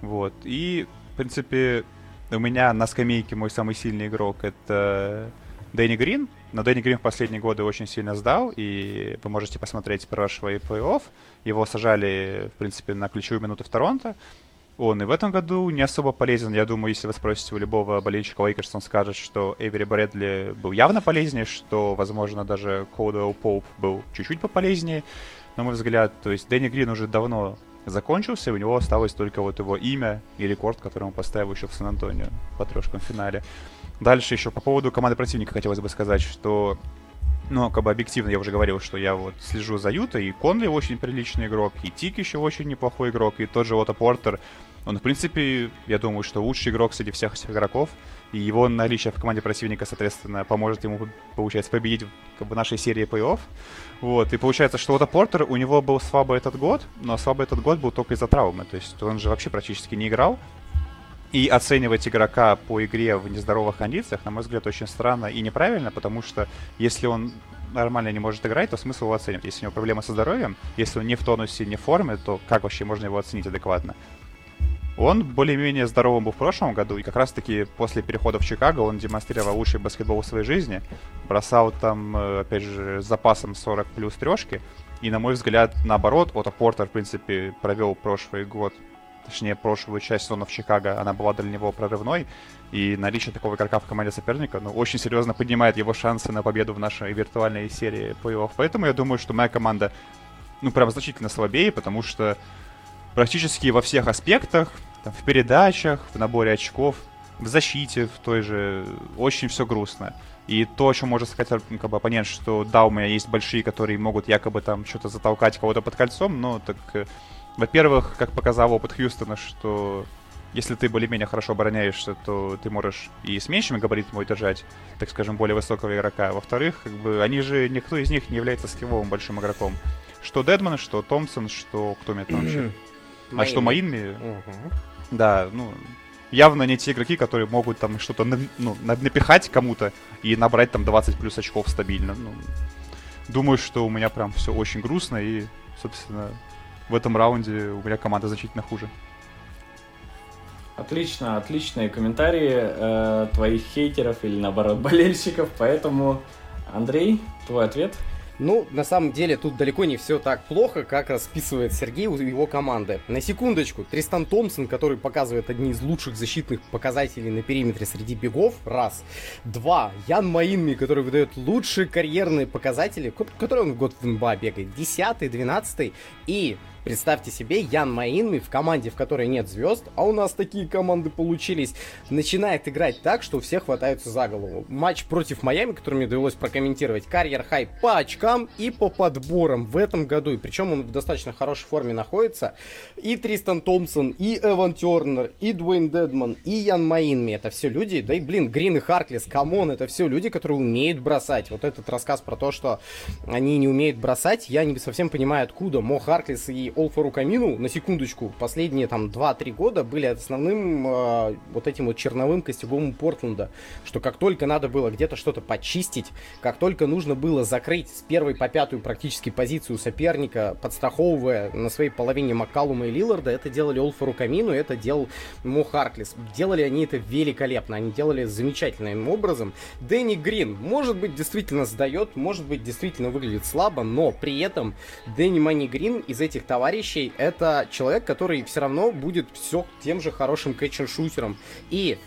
Speaker 2: Вот. И, в принципе, у меня на скамейке мой самый сильный игрок это Дэнни Грин. Но Дэнни Грин в последние годы очень сильно сдал, и вы можете посмотреть прошлый плей-офф. Его сажали, в принципе, на ключевую минуту в Торонто. Он и в этом году не особо полезен. Я думаю, если вы спросите у любого болельщика Лейкерс, он скажет, что Эвери Брэдли был явно полезнее, что, возможно, даже Коудуэлл Поуп был чуть-чуть пополезнее, на мой взгляд. То есть Дэнни Грин уже давно закончился, и у него осталось только вот его имя и рекорд, который он поставил еще в Сан-Антонио по трешкам в финале. Дальше еще по поводу команды противника хотелось бы сказать, что ну, как бы объективно я уже говорил, что я вот слежу за Ютой, и Конли очень приличный игрок, и Тик еще очень неплохой игрок, и тот же Отто Портер, он, в принципе, я думаю, что лучший игрок среди всех этих игроков, и его наличие в команде противника, соответственно, поможет ему, получается, победить в нашей серии плей-офф. Вот, и получается, что Отто Портер, у него был слабый этот год, но слабый этот год был только из-за травмы, то есть он же вообще практически не играл, и оценивать игрока по игре в нездоровых кондициях, на мой взгляд, очень странно и неправильно, потому что если он нормально не может играть, то смысл его оценивать. Если у него проблемы со здоровьем, если он не в тонусе, не в форме, то как вообще можно его оценить адекватно? Он более-менее здоровым был в прошлом году, и как раз-таки после перехода в Чикаго он демонстрировал лучший баскетбол в своей жизни. Бросал там, э, опять же, с запасом 40 плюс трешки. И, на мой взгляд, наоборот, Отто Портер, в принципе, провел прошлый год, точнее, прошлую часть сезона в Чикаго, она была для него прорывной. И наличие такого игрока в команде соперника, ну, очень серьезно поднимает его шансы на победу в нашей виртуальной серии плей-офф. Поэтому я думаю, что моя команда, ну, прям значительно слабее, потому что практически во всех аспектах, там, в передачах, в наборе очков, в защите, в той же, очень все грустно. И то, о чем может сказать ну, как бы, оппонент, что да, у меня есть большие, которые могут якобы там что-то затолкать кого-то под кольцом, но так, э, во-первых, как показал опыт Хьюстона, что если ты более-менее хорошо обороняешься, то ты можешь и с меньшими габаритами удержать, так скажем, более высокого игрока. Во-вторых, как бы, они же, никто из них не является скилловым большим игроком. Что Дедман, что Томпсон, что кто мне там вообще. А что Маинми? Да, ну, явно не те игроки, которые могут там что-то ну, напихать кому-то и набрать там 20 плюс очков стабильно. Ну, думаю, что у меня прям все очень грустно и, собственно, в этом раунде у меня команда значительно хуже.
Speaker 1: Отлично, отличные комментарии э, твоих хейтеров или наоборот болельщиков, поэтому, Андрей, твой ответ?
Speaker 3: Ну, на самом деле, тут далеко не все так плохо, как расписывает Сергей у его команды. На секундочку, Тристан Томпсон, который показывает одни из лучших защитных показателей на периметре среди бегов, раз. Два, Ян Маинми, который выдает лучшие карьерные показатели, которые он в год в НБА бегает, десятый, двенадцатый, и Представьте себе, Ян Маинми в команде, в которой нет звезд, а у нас такие команды получились, начинает играть так, что у всех хватаются за голову. Матч против Майами, который мне довелось прокомментировать, career high по очкам и по подборам в этом году. И причем он в достаточно хорошей форме находится. И Тристан Томпсон, и Эван Тернер, и Дуэйн Дедман, и Ян Маинми. Это все люди, да и блин, Грин и Харклес, come on, это все люди, которые умеют бросать. Вот этот рассказ про то, что они не умеют бросать, я не совсем понимаю откуда. Мо Харклес и Олфору Камину, на секундочку, последние там 2-3 года были основным э, вот этим вот черновым костюмом Портленда, что как только надо было где-то что-то почистить, как только нужно было закрыть с первой по пятую практически позицию соперника, подстраховывая на своей половине Маккалума и Лиларда, это делали Олфору Камину, это делал Мо Харклес. Делали они это великолепно, они делали замечательным образом. Дэнни Грин, может быть, действительно сдает, может быть, действительно выглядит слабо, но при этом Дэнни Мани Грин из этих товарищей товарищей, это человек, который все равно будет все тем же хорошим кэтчер-шутером. И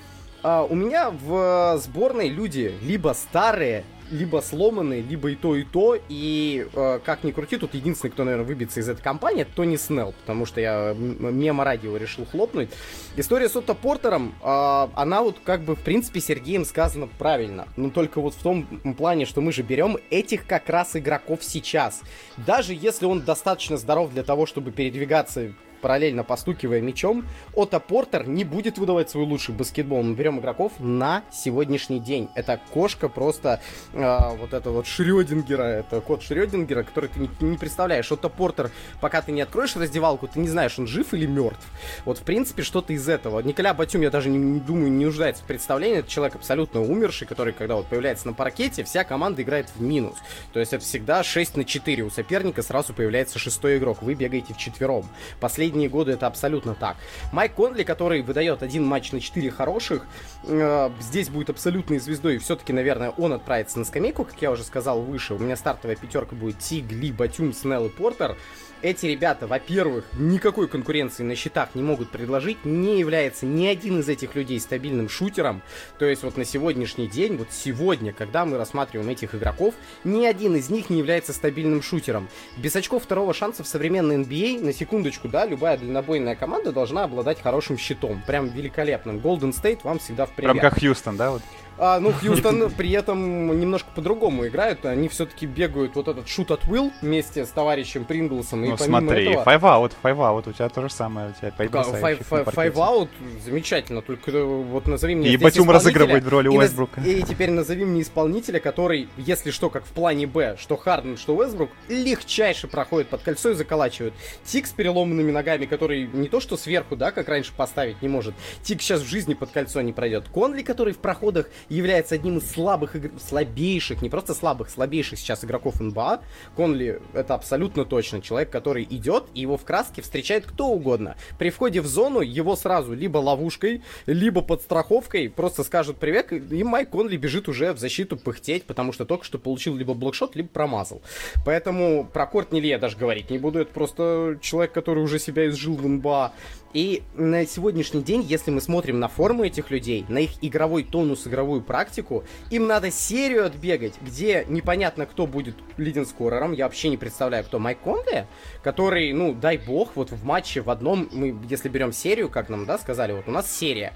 Speaker 3: а, у меня в сборной люди либо старые, либо сломанные, либо и то, и то. И э, как ни крути, тут единственный, кто, наверное, выбьется из этой компании, это Тони Снелл, потому что я мимо радио решил хлопнуть. История с Отто Портером, э, она вот как бы, в принципе, Сергеем сказана правильно. Но только вот в том плане, что мы же берем этих как раз игроков сейчас. Даже если он достаточно здоров для того, чтобы передвигаться параллельно постукивая мячом, Отто Портер не будет выдавать свой лучший баскетбол. Мы берем игроков на сегодняшний день. Это кошка просто э, вот это вот Шрёдингера, это кот Шрёдингера, который ты не, не представляешь. Отто Портер, пока ты не откроешь раздевалку, ты не знаешь, он жив или мертв. Вот, в принципе, что-то из этого. Николя Батюм, я даже не, не думаю, не нуждается в представлении. Это человек абсолютно умерший, который, когда вот появляется на паркете, вся команда играет в минус. То есть это всегда 6 на 4. У соперника сразу появляется шестой игрок. Вы бегаете в четвером. Последний последние годы это абсолютно так. Майк Конли, который выдает один матч на 4 хороших, э, здесь будет абсолютной звездой, и все-таки, наверное, он отправится на скамейку, как я уже сказал выше. У меня стартовая пятерка будет Тиг, Ли, Батюм, Снелл и Портер эти ребята, во-первых, никакой конкуренции на счетах не могут предложить, не является ни один из этих людей стабильным шутером. То есть вот на сегодняшний день, вот сегодня, когда мы рассматриваем этих игроков, ни один из них не является стабильным шутером. Без очков второго шанса в современной NBA, а, на секундочку, да, любая дальнобойная команда должна обладать хорошим щитом. Прям великолепным. Golden State вам всегда в привет.
Speaker 2: Прям как Хьюстон, да? Вот?
Speaker 3: А, ну, Хьюстон при этом немножко по-другому играют. Они все-таки бегают вот этот шут от Will вместе с товарищем Принглсом.
Speaker 2: Ну, и смотри, этого... five out, five out, у тебя то же самое. У тебя 5 да,
Speaker 3: five, five, five out, замечательно. Только э, вот назови мне
Speaker 2: И Батюм разыгрывает в роли Уэсбрука.
Speaker 3: И, и теперь назови мне исполнителя, который, если что, как в плане Б, что Харден, что Уэсбрук, легчайше проходит под кольцо и заколачивает. Тик с переломанными ногами, который не то что сверху, да, как раньше поставить не может. Тик сейчас в жизни под кольцо не пройдет. Конли, который в проходах является одним из слабых, игр... слабейших, не просто слабых, слабейших сейчас игроков НБА. Конли это абсолютно точно человек, который идет и его в краске встречает кто угодно. При входе в зону его сразу либо ловушкой, либо под страховкой просто скажут привет, и Майк Конли бежит уже в защиту пыхтеть, потому что только что получил либо блокшот, либо промазал. Поэтому про Кортни Ли я даже говорить не буду, это просто человек, который уже себя изжил в НБА. И на сегодняшний день, если мы смотрим на форму этих людей, на их игровой тонус, игровую практику, им надо серию отбегать, где непонятно, кто будет лидинг-скорером. Я вообще не представляю, кто Майк Конли, который, ну, дай бог, вот в матче в одном, мы, если берем серию, как нам, да, сказали, вот у нас серия.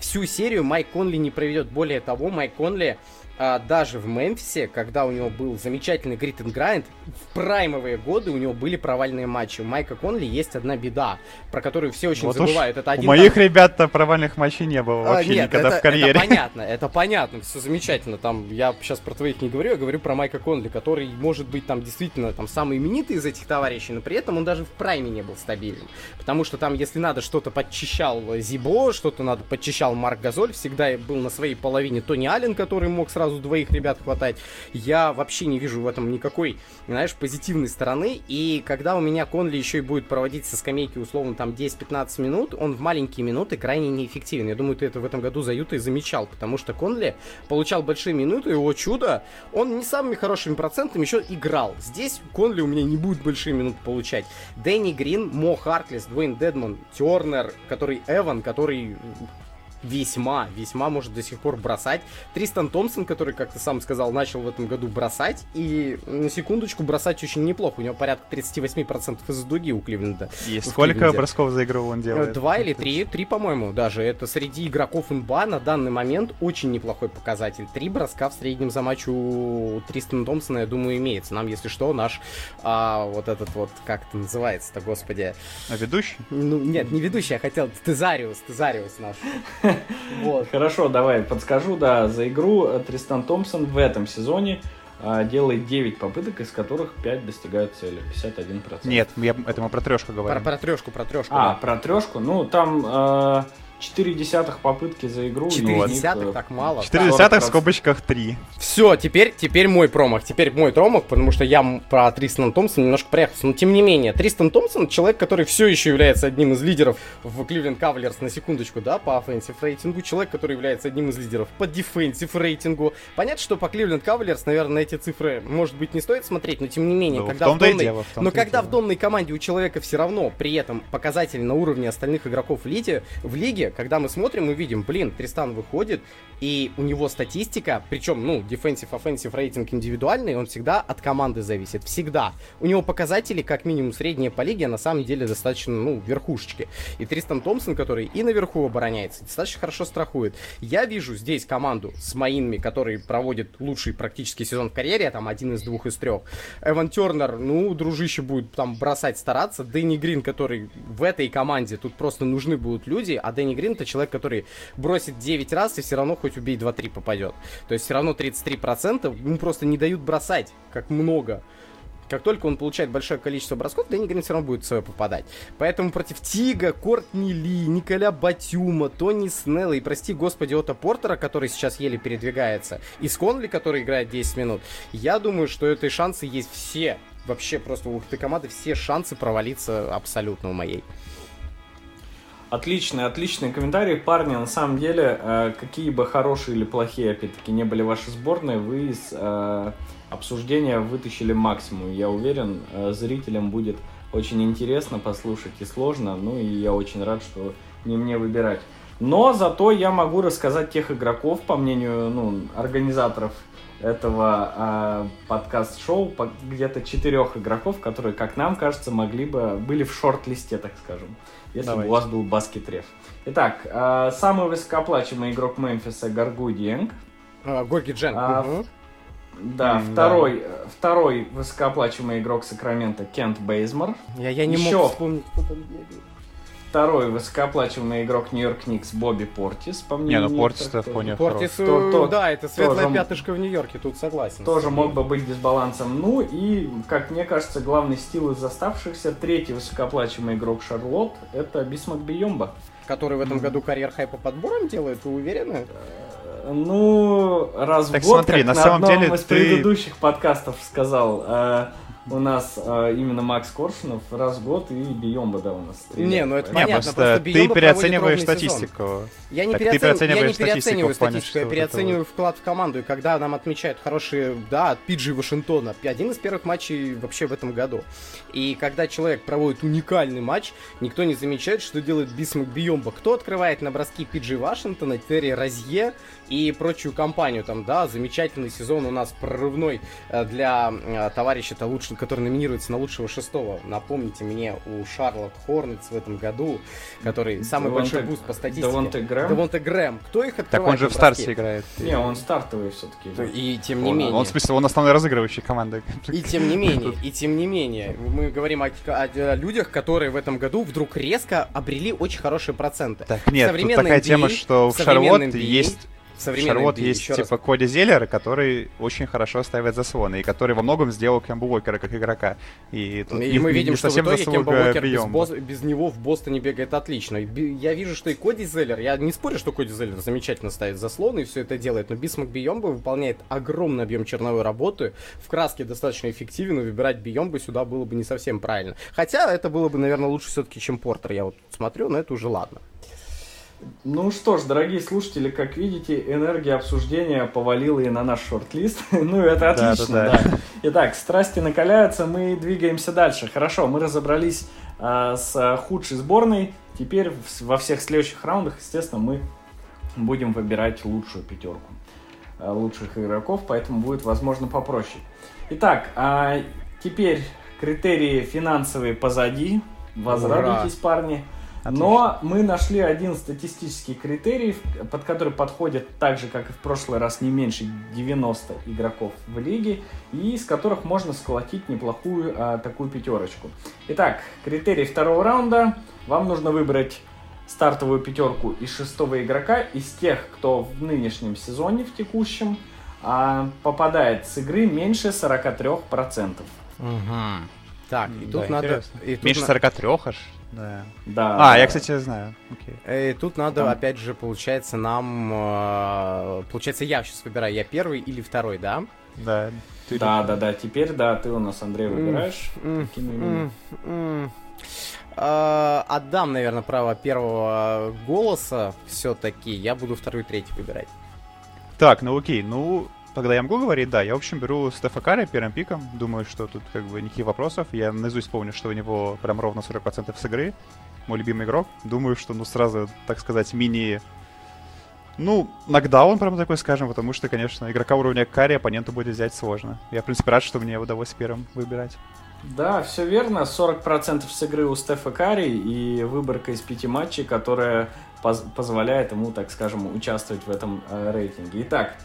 Speaker 3: Всю серию Майк Конли не проведет. Более того, Майк Конли а, даже в Мемфисе, когда у него был замечательный грит and grind, в праймовые годы у него были провальные матчи. У Майка Конли есть одна беда, про которую все очень вот забывают.
Speaker 2: Это один у моих там... ребят-то провальных матчей не было а, вообще а, нет, никогда
Speaker 3: это,
Speaker 2: в карьере.
Speaker 3: Это понятно, это понятно, все замечательно. Там я сейчас про твоих не говорю, я говорю про Майка Конли, который может быть там действительно там самый именитый из этих товарищей, но при этом он даже в прайме не был стабильным. Потому что там, если надо, что-то подчищал Зибо, что-то надо подчищал Марк Газоль, всегда был на своей половине Тони Аллен, который мог сразу сразу двоих ребят хватать. Я вообще не вижу в этом никакой, знаешь, позитивной стороны. И когда у меня Конли еще и будет проводить со скамейки условно там 10-15 минут, он в маленькие минуты крайне неэффективен. Я думаю, ты это в этом году за Ютой замечал, потому что Конли получал большие минуты, и, о чудо, он не самыми хорошими процентами еще играл. Здесь Конли у меня не будет большие минуты получать. Дэнни Грин, Мо Харклес, Дуэйн Дедмон, Тернер, который Эван, который весьма, весьма может до сих пор бросать. Тристан Томпсон, который, как ты сам сказал, начал в этом году бросать, и на секундочку бросать очень неплохо. У него порядка 38% из дуги у Кливленда.
Speaker 2: И сколько Кливленде. бросков за игру он делает?
Speaker 3: Два или три, три, по-моему, даже. Это среди игроков НБА на данный момент очень неплохой показатель. Три броска в среднем за матч у Тристана Томпсона, я думаю, имеется. Нам, если что, наш а, вот этот вот, как это называется-то, господи?
Speaker 2: А ведущий?
Speaker 3: Ну, нет, не ведущий, я хотел Тезариус, Тезариус наш.
Speaker 1: Вот. Хорошо, давай подскажу, да, за игру Тристан Томпсон в этом сезоне а, делает 9 попыток, из которых 5 достигают цели, 51%.
Speaker 2: Нет, я, это мы про трешку говорим.
Speaker 3: Про, про трешку, про трешку.
Speaker 1: А, да. про трешку, ну там... Э, 4 десятых попытки за игру.
Speaker 3: 4 десятых, так мало.
Speaker 2: 4 десятых в скобочках 3.
Speaker 3: Все, теперь, теперь мой промах. Теперь мой промах, потому что я про Тристана Томпсона немножко проехался. Но тем не менее, Тристан Томпсон человек, который все еще является одним из лидеров в Кливленд Кавалерс, на секундочку, да, по offensive рейтингу. Человек, который является одним из лидеров по defensive рейтингу. Понятно, что по Кливленд Кавалерс, наверное, на эти цифры, может быть, не стоит смотреть, но тем не менее, ну, когда в, в донной, дело, в но когда в донной команде у человека все равно при этом показатели на уровне остальных игроков в лиге, в лиге, когда мы смотрим мы видим, блин, Тристан выходит, и у него статистика, причем, ну, defensive, offensive рейтинг индивидуальный, он всегда от команды зависит, всегда. У него показатели, как минимум, средние по лиге, а на самом деле достаточно, ну, верхушечки. И Тристан Томпсон, который и наверху обороняется, достаточно хорошо страхует. Я вижу здесь команду с Маинами, который проводит лучший практически сезон в карьере, там один из двух из трех. Эван Тернер, ну, дружище будет там бросать, стараться. Дэнни Грин, который в этой команде, тут просто нужны будут люди, а Дэнни Грин это человек, который бросит 9 раз и все равно хоть убей 2-3 попадет. То есть все равно 33% ему просто не дают бросать, как много. Как только он получает большое количество бросков, Дэнни Грин все равно будет свое попадать. Поэтому против Тига, Кортни Ли, Николя Батюма, Тони Снелла и, прости господи, Ота Портера, который сейчас еле передвигается, и Сконли, который играет 10 минут, я думаю, что этой шансы есть все. Вообще просто у этой команды все шансы провалиться абсолютно у моей.
Speaker 1: Отличные, отличные комментарии. Парни, на самом деле, э, какие бы хорошие или плохие, опять-таки, не были ваши сборные, вы из э, обсуждения вытащили максимум. Я уверен, э, зрителям будет очень интересно послушать и сложно. Ну и я очень рад, что не мне выбирать. Но зато я могу рассказать тех игроков, по мнению ну, организаторов этого э, подкаст-шоу, где-то четырех игроков, которые, как нам кажется, могли бы были в шорт-листе, так скажем если Давайте. бы у вас был баскет-реф. Итак, э, самый высокооплачиваемый игрок Мемфиса Гаргу Диенг.
Speaker 3: А, Горги Джен. А, угу.
Speaker 1: Да, mm, второй, да. второй высокооплачиваемый игрок Сакрамента Кент Бейзмор.
Speaker 3: Я, я не Еще мог вспомнить, кто там бегает.
Speaker 1: Второй высокооплачиваемый игрок Нью-Йорк Никс Бобби Портис, по мнению
Speaker 2: Не, ну Портис-то вполне
Speaker 3: Портис, то, то, да, это светлое тоже, пятышко в Нью-Йорке, тут согласен.
Speaker 1: Тоже мог бы быть дисбалансом. Ну и, как мне кажется, главный стил из оставшихся, третий высокооплачиваемый игрок Шарлот, это Бисмак Биомба.
Speaker 3: Который в этом году карьер хай по подборам делает, вы уверены?
Speaker 1: Ну, раз
Speaker 2: Так
Speaker 1: в год,
Speaker 2: смотри,
Speaker 1: как
Speaker 2: на
Speaker 1: на
Speaker 2: самом
Speaker 1: одном
Speaker 2: деле
Speaker 1: из
Speaker 2: ты-
Speaker 1: предыдущих подкастов сказал, э, у нас э, именно Макс Коршунов раз в год и Биомба, да, у нас. стреляет.
Speaker 3: Не, ну это понятно,
Speaker 2: просто
Speaker 3: просто
Speaker 2: ты переоцениваешь
Speaker 3: сезон.
Speaker 2: статистику.
Speaker 3: Я не,
Speaker 2: Так ты
Speaker 3: переоцен- я
Speaker 2: переоцениваешь
Speaker 3: не переоцениваю
Speaker 2: статистику плане,
Speaker 3: статистику, я
Speaker 2: вот
Speaker 3: переоцениваю
Speaker 2: это
Speaker 3: вклад в команду. И когда нам отмечают хорошие, да, от Пиджи Вашингтона, один из первых матчей вообще в этом году. И когда человек проводит уникальный матч, никто не замечает, что делает Бисмак Бийомбо. Кто открывает на броски Пиджи Вашингтона, Терри Розье и прочую компанию. Там, да, замечательный сезон у нас прорывной э, для э, товарища-то лучше, который номинируется на лучшего шестого. Напомните мне, у Шарлот Хорнетс в этом году, который самый
Speaker 1: Девонте-
Speaker 3: большой буст по статистике.
Speaker 1: Девонте Грэм?
Speaker 3: Девонте Грэм. Кто их открывает?
Speaker 2: Так он же в старте играет.
Speaker 1: Не, он стартовый все-таки.
Speaker 3: И тем не
Speaker 2: Он,
Speaker 3: менее.
Speaker 2: он, в смысле, он основной разыгрывающий команды.
Speaker 3: И тем не менее, и тем не менее, мы говорим о, о- о людях, которые в этом году вдруг резко обрели очень хорошие проценты.
Speaker 2: Так, нет, тут такая
Speaker 3: NBA
Speaker 2: тема, что
Speaker 3: в NBA
Speaker 2: есть
Speaker 3: NBA,
Speaker 2: есть
Speaker 3: еще раз
Speaker 2: типа Коди Зеллер, который очень хорошо ставит заслоны, и который во многом сделал Кэмбу Уокера как игрока. И, тут
Speaker 3: И
Speaker 2: не-
Speaker 3: мы видим,
Speaker 2: не
Speaker 3: что в итоге Кемба Уокер без,
Speaker 2: Биомба.
Speaker 3: Бос- без него в Бостоне бегает отлично. Я вижу, что и Коди Зеллер, я не спорю, что Коди Зеллер замечательно ставит заслоны и все это делает, но Бисмак Биомба выполняет огромный объем черновой работы, в краске достаточно эффективен, и выбирать Биомба сюда было бы не совсем правильно. Хотя это было бы, наверное, лучше все-таки, чем Портер, я вот смотрю, но это уже ладно.
Speaker 1: Ну что ж, дорогие слушатели, как видите, энергия обсуждения повалила и на наш шорт-лист. ну, это отлично,
Speaker 2: да,
Speaker 1: да,
Speaker 2: да.
Speaker 1: Итак, страсти накаляются, мы двигаемся дальше. Хорошо, мы разобрались а, с худшей сборной. Теперь во всех следующих раундах, естественно, мы будем выбирать лучшую пятерку а, лучших игроков, поэтому будет, возможно, попроще. Итак, а теперь критерии финансовые позади. Возрадуйтесь, парни. Но мы нашли один статистический критерий, под который подходит так же, как и в прошлый раз, не меньше 90 игроков в лиге, и из которых можно сколотить неплохую а, такую пятерочку. Итак, критерий второго раунда. Вам нужно выбрать стартовую пятерку из шестого игрока, из тех, кто в нынешнем сезоне, в текущем, а, попадает с игры меньше 43%.
Speaker 3: Так, и тут
Speaker 2: Да,
Speaker 3: надо...
Speaker 2: интересно.
Speaker 3: и тут
Speaker 2: Меньше
Speaker 3: на-
Speaker 2: 43 аж. Да.
Speaker 1: Да,
Speaker 2: А,
Speaker 1: да.
Speaker 2: я, кстати, знаю. Окей.
Speaker 3: Э, И тут надо,
Speaker 1: Там-
Speaker 3: опять же, получается, нам... э, Получается, я сейчас выбираю, я первый или второй, да?
Speaker 2: Да. Ты-
Speaker 1: Да, да, да. Теперь, да, ты у нас, Андрей, выбираешь.
Speaker 3: Э, Отдам, наверное, право первого голоса все-таки. Я буду второй, третий выбирать.
Speaker 2: Так, ну окей, ну, тогда я могу говорить, да, я, в общем, беру Стефа Карри первым пиком, думаю, что тут как бы никаких вопросов, я наизусть помню, что у него прям ровно 40% с игры, мой любимый игрок, думаю, что, ну, сразу, так сказать, мини... Ну, нокдаун, прям такой скажем, потому что, конечно, игрока уровня Карри оппоненту будет взять сложно. Я, в принципе, рад, что мне удалось первым выбирать.
Speaker 1: Да, все верно. 40% с игры у Стефа Карри и выборка из пяти матчей, которая поз- позволяет ему, так скажем, участвовать в этом э, рейтинге. Итак,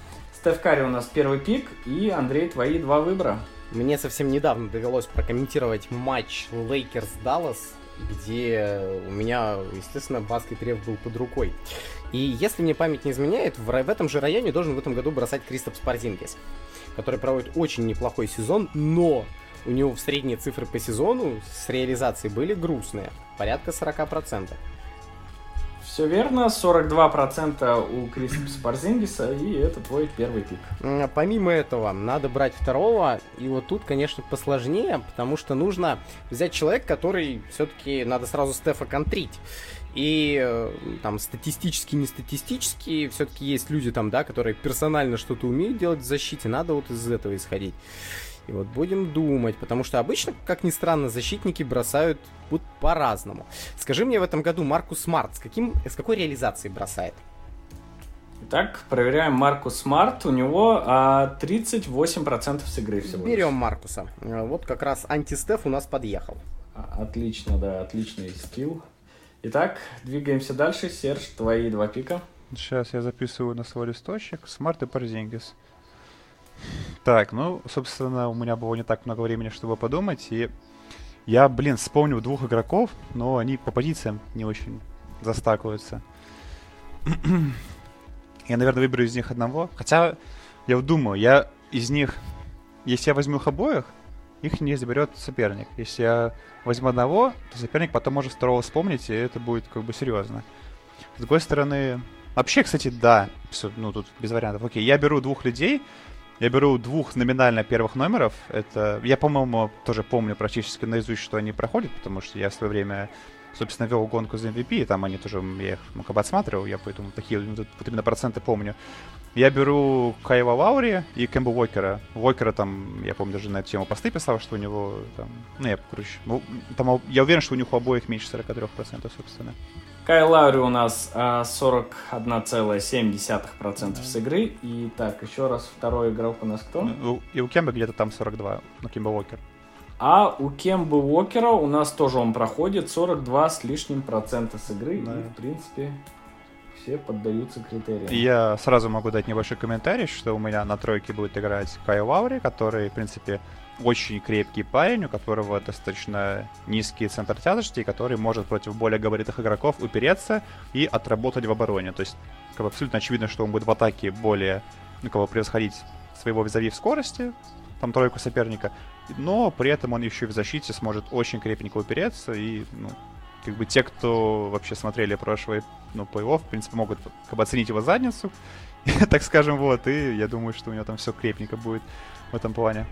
Speaker 1: Стеф Карри у нас первый пик, и, Андрей, твои два выбора.
Speaker 3: Мне совсем недавно довелось прокомментировать матч Лейкерс-Даллас, где у меня, естественно, Basketball Reference был под рукой. И если мне память не изменяет, в, в этом же районе должен в этом году бросать Кристопс Парзингис, который проводит очень неплохой сезон, но у него в средние цифры по сезону с реализацией были грустные, порядка 40%.
Speaker 1: Все верно, 42% у Криспса Парзингиса, и это твой первый пик.
Speaker 3: Помимо этого, надо брать второго, и вот тут, конечно, посложнее, потому что нужно взять человека, который все-таки надо сразу Стефа контрить. И э, там статистически, не статистически, все-таки есть люди там, да, которые персонально что-то умеют делать в защите, надо вот из этого исходить. И вот будем думать, потому что обычно, как ни странно, защитники бросают вот по-разному. Скажи мне в этом году Маркус Смарт с, каким, с какой реализацией бросает?
Speaker 1: Итак, проверяем Маркус Смарт. У него а, 38% с игры всего. лишь.
Speaker 3: Берем Маркуса. Э, Вот как раз антистеф у нас подъехал.
Speaker 1: А, Отлично, да, отличный skill. Итак, двигаемся дальше. Серж, твои два пика.
Speaker 2: Сейчас я записываю на свой листочек. Смарт и Парзингис. Так, ну, собственно, у меня было не так много времени, чтобы подумать, и я, блин, вспомнил двух игроков, но они по позициям не очень застакиваются. я, наверное, выберу из них одного. Хотя, я вот думаю, я из них, если я возьму их обоих, их не заберет соперник. Если я возьму одного, то соперник потом может второго вспомнить, и это будет как бы серьезно. С другой стороны, Вообще, кстати, да. Все, ну тут без вариантов. Окей, я беру двух людей. Я беру двух номинально первых номеров. Это, я, по-моему, тоже помню практически наизусть, что они проходят, потому что я в свое время, собственно, вел гонку за MVP, и там они тоже, я их ну, отсматривал, я поэтому такие вот именно проценты помню. Я беру Кайва Лаури и Кэмбо Уокера. Уокера там, я помню, даже на эту тему посты писал, что у него там... Ну, я, короче, ну, там, я уверен, что у них у обоих меньше 43%, собственно.
Speaker 1: Кай Лаури у нас а, 41,7% да. с игры. И так, еще раз, второй игрок у нас кто?
Speaker 2: И у Кемба где-то там 42, ну, Кемба Уокер.
Speaker 1: А у Кемба Уокера у нас тоже он проходит 42 с лишним процента с игры. Да. И, в принципе, все поддаются критериям.
Speaker 2: Я сразу могу дать небольшой комментарий, что у меня на тройке будет играть Кай Лаури, который, в принципе, очень крепкий парень, у которого достаточно низкий центр тяжести, который может против более габаритных игроков упереться и отработать в обороне. То есть, как бы абсолютно очевидно, что он будет в атаке более, ну, кого превосходить своего визави в скорости, там тройку соперника, но при этом он еще и в защите сможет очень крепенько упереться и, ну, как бы те, кто вообще смотрели прошлый ну, плей-офф, в принципе, могут как бы оценить его задницу, так скажем, вот, и я думаю, что у него там все крепненько будет в этом плане.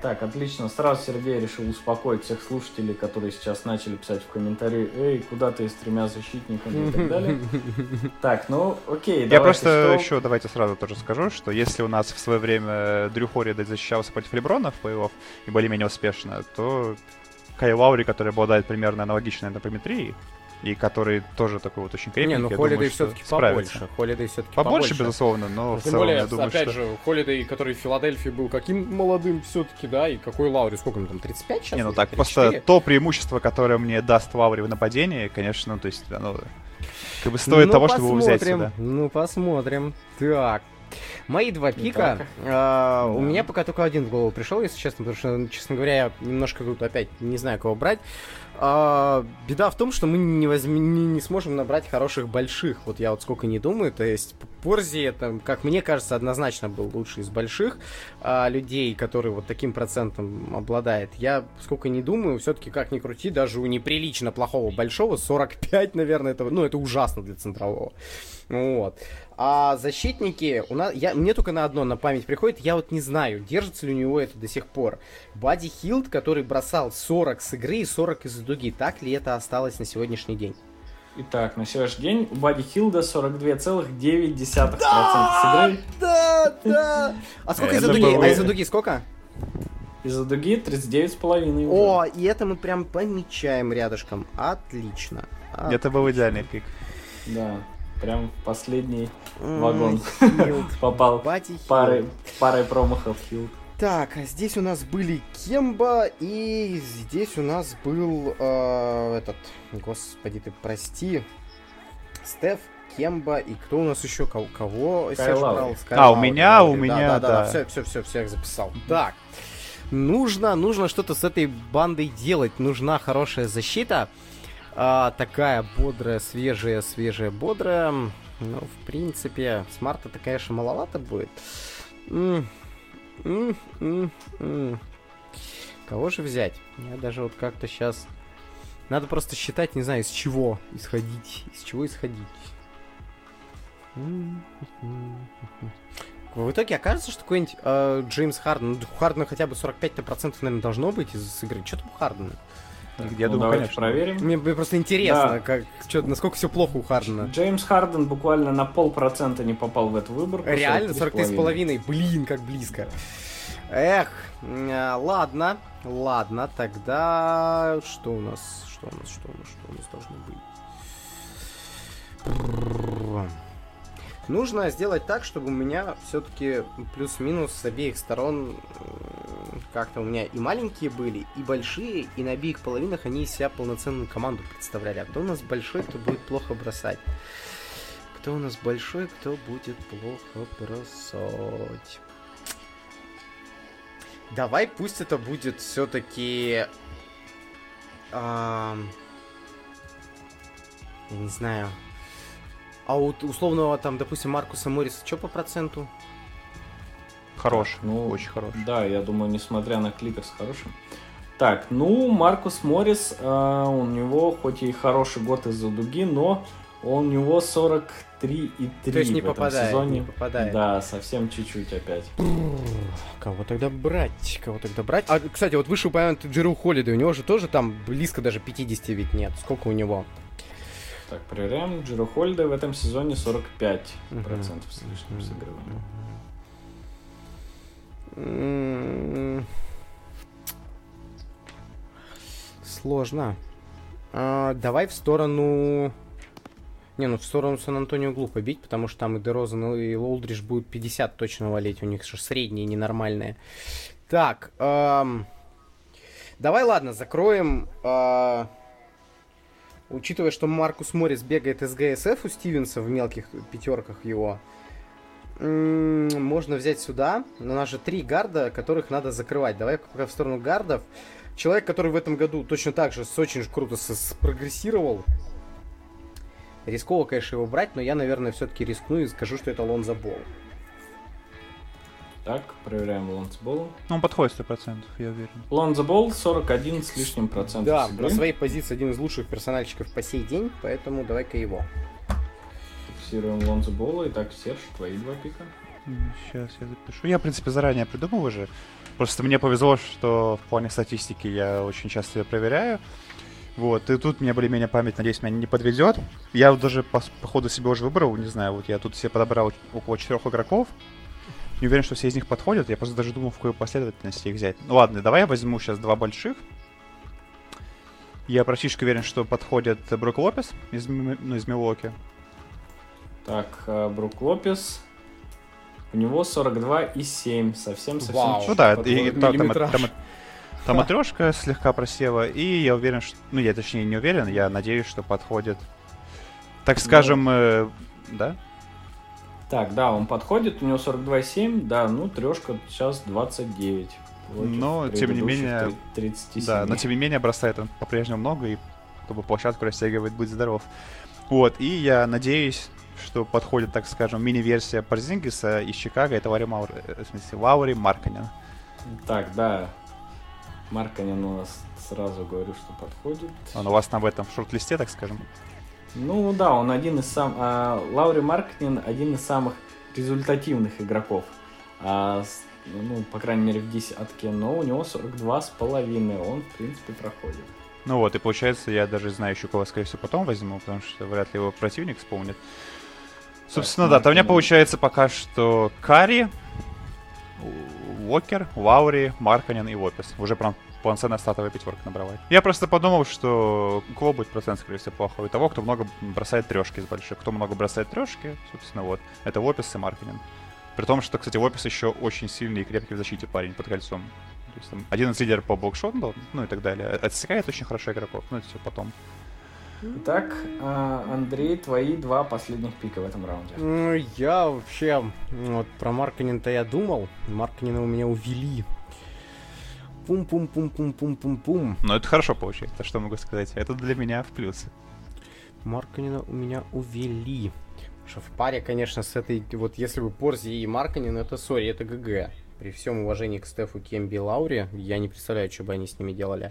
Speaker 1: Так, отлично. Сразу Сергей решил успокоить всех слушателей, которые сейчас начали писать в комментарии, эй, куда ты с тремя защитниками и так далее. Так, ну окей,
Speaker 2: Я просто еще давайте сразу тоже скажу, что если у нас в свое время Дрю Хорида защищался против Леброна в плей-офф и более-менее успешно, то Кай Лаури, который обладает примерно аналогичной антропометрией, и который тоже такой вот очень крепкий. Не, ну
Speaker 3: Холидей все-таки побольше. Холидей все-таки
Speaker 2: побольше. Побольше, безусловно, но
Speaker 3: в Тем целом, более, я думаю, опять что... же, Холидей, который в Филадельфии был каким молодым все-таки, да, и какой Лаури, сколько ему там, 35 сейчас?
Speaker 2: Не, ну так, 34? просто то преимущество, которое мне даст Лаури в нападении, конечно, ну, то есть, оно как бы стоит ну, того, посмотрим. чтобы его взять сюда.
Speaker 3: Ну, посмотрим. Так, Мои два пика. А, да. У меня пока только один в голову пришел, если честно, потому что, честно говоря, я немножко тут опять не знаю, кого брать. А, беда в том, что мы не, возьми, не, не сможем набрать хороших больших. Вот я вот сколько не думаю. То есть Порзи, это, как мне кажется, однозначно был лучший из больших а, людей, который вот таким процентом обладает. Я сколько не думаю, все-таки как ни крути, даже у неприлично плохого большого 45, наверное, это, ну, это ужасно для центрового. Вот. А защитники, у нас, я, мне только на одно на память приходит, я вот не знаю, держится ли у него это до сих пор. Бади Хилд, который бросал 40 с игры и 40 из дуги, так ли это осталось на сегодняшний день?
Speaker 1: Итак, на сегодняшний день у Бади Хилда 42,9% да, с игры.
Speaker 3: Да, да. А сколько из-за дуги? А из-за дуги сколько?
Speaker 1: Из-за дуги 39,5
Speaker 3: О, и это мы прям помечаем рядышком. Отлично.
Speaker 2: Это был идеальный пик.
Speaker 1: Да. Прям в последний вагон попал парой, парой промахов Хилд.
Speaker 3: Так, а здесь у нас были Кемба, и здесь у нас был э, этот, господи ты, прости, Стеф, Кемба, и кто у нас еще, кого, кого
Speaker 2: брал? А, у меня, у меня, да. Да, да,
Speaker 3: все, все, все, всех записал. Так, нужно, нужно что-то с этой бандой делать, нужна хорошая защита. А, такая бодрая, свежая, свежая, бодрая. Ну, в принципе, смарта такая конечно, маловато будет. М -м -м Кого же взять? Я даже вот как-то сейчас... Надо просто считать, не знаю, из чего исходить. Из чего исходить. В итоге окажется, что какой-нибудь э, Джеймс Харден, ну, Хардена хотя бы 45%, наверное, должно быть из игры. Что там у Хардена?
Speaker 1: Я ну, думаю, конечно. проверим.
Speaker 3: Мне, мне просто интересно, да. как, что, насколько все плохо у Хардена.
Speaker 1: Джеймс Харден буквально на полпроцента не попал в эту выборку.
Speaker 3: Реально? 43,5? Блин, как близко. Эх, э, ладно, ладно, тогда что у нас, что у нас, что у нас, что у нас должно быть? Нужно сделать так, чтобы у меня все-таки плюс-минус с обеих сторон как-то у меня и маленькие были, и большие, и на обеих половинах они из себя полноценную команду представляли. А кто у нас большой, кто будет плохо бросать? Кто у нас большой, кто будет плохо бросать? Давай пусть это будет все-таки... Я не знаю. А у условного там, допустим, Маркуса Морриса что по проценту?
Speaker 2: Хороший, ну, очень хороший.
Speaker 1: Да, я думаю, несмотря на кликерс, хороший. Так, ну, Маркус Моррис, э, у него хоть и хороший год из-за дуги, но У него 43,3
Speaker 3: То есть не
Speaker 1: в этом
Speaker 3: попадает,
Speaker 1: сезоне.
Speaker 3: не попадает.
Speaker 1: Да, совсем чуть-чуть опять.
Speaker 3: Кого тогда брать? Кого тогда брать? А, кстати, вот вышеупомянутый Джеру Холлиday, у него же тоже там близко даже 50 ведь нет. Сколько у него?
Speaker 1: Так, проверяем. Джиро Хольда в этом сезоне 45%
Speaker 3: Мгм.
Speaker 1: процентов с лишним сыгрыванием.
Speaker 3: М, Сложно. А, давай в сторону... Не, ну в сторону Сан-Антонио глупо бить, потому что там и Дерозан, и Лолдридж будут 50 точно валить, у них же средние ненормальные. Так, ам, давай, ладно, закроем... а, учитывая, что Маркус Моррис бегает из ГСФ у Стивенса в мелких пятерках его, можно взять сюда. У нас же три гарда, которых надо закрывать. Давай пока в сторону гардов. Человек, который в этом году точно так же очень круто спрогрессировал. Рисково, конечно, его брать, но я, наверное, все-таки рискну и скажу, что это Лонза Болл.
Speaker 1: Так, проверяем Лонзо Болл.
Speaker 2: Ну, он подходит 100%, я уверен.
Speaker 1: Лонзо Болл 41 с лишним процентов
Speaker 3: Да,
Speaker 1: с
Speaker 3: на
Speaker 1: игры.
Speaker 3: своей позиции один из лучших персональщиков по сей день, поэтому давай-ка его.
Speaker 1: Фиксируем Лонзо Болла. Итак, Серж, твои два пика.
Speaker 2: Сейчас я запишу. Я, в принципе, заранее придумал уже. Просто мне повезло, что в плане статистики я очень часто ее проверяю. Вот, и тут мне более-менее память, надеюсь, меня не подведет. Я вот даже по, по ходу себе уже выбрал, не знаю, вот я тут себе подобрал около четырех игроков. Не уверен, что все из них подходят, я просто даже думал, в какой последовательности их взять. Ну ладно, давай я возьму сейчас два больших. Я практически уверен, что подходит Брук Лопес из, ну, из Милоки.
Speaker 1: Так, э, Брук Лопес. У него 42,7. Совсем-совсем
Speaker 3: Вау.
Speaker 1: чуть-чуть
Speaker 2: Ну да, и, и та- там, там, там матрешка слегка просела, и я уверен, что... Ну, я точнее не уверен, я надеюсь, что подходит. Так скажем, э, да?
Speaker 1: Так, да, он подходит, у него 42,7, да, ну, трешка сейчас 29. против
Speaker 2: Но, тем не менее,
Speaker 1: три- 37.
Speaker 2: Да, но тем не менее бросает он по-прежнему много, и чтобы площадку растягивает, будь здоров. Вот, и я надеюсь, что подходит, так скажем, мини-версия Парзингиса из Чикаго, это Лаури, Маур... э, в смысле, Лаури Марканин.
Speaker 1: Так, да. Марканин у нас сразу говорю, что подходит.
Speaker 2: Он у вас там в этом шорт-листе, так скажем.
Speaker 1: Ну да, он один из сам... а, Лаури Маркнин один из самых результативных игроков. А, ну, по крайней мере, в десятке, но у него 42 с половиной, он, в принципе, проходит.
Speaker 2: Ну вот, и получается, я даже знаю еще кого, скорее всего, потом возьму, потому что вряд ли его противник вспомнит. Собственно, да, там у меня получается пока что Карри, Уокер, Лаури, Марканин и Лопес. Уже прям полноценная статовая пятерка набрала. Я просто подумал, что у кого будет процент, скорее всего, плохой? У того, кто много бросает трешки из больших. Кто много бросает трешки, собственно, вот. Это Лопес и Марканин. При том, что, кстати, Лопес еще очень сильный и крепкий в защите парень под кольцом. То есть, там, один из лидеров по блокшоту, ну и так далее. Отсекает очень хорошо игроков. Ну, это все потом.
Speaker 1: Итак, а, Андрей, твои два последних пика в этом раунде.
Speaker 3: Ну, я вообще, вот про Марканин-то я думал. Марканина у меня увели. Пум-пум-пум-пум-пум-пум-пум.
Speaker 2: Но это хорошо получается, что могу сказать. Это для меня в плюс.
Speaker 3: Марканина у меня увели. Что в паре, конечно, с этой... Вот если бы Порзи и Марканин, это, сори, это ГГ. При всем уважении к Стефу Кемби и Лауре, я не представляю, что бы они с ними делали.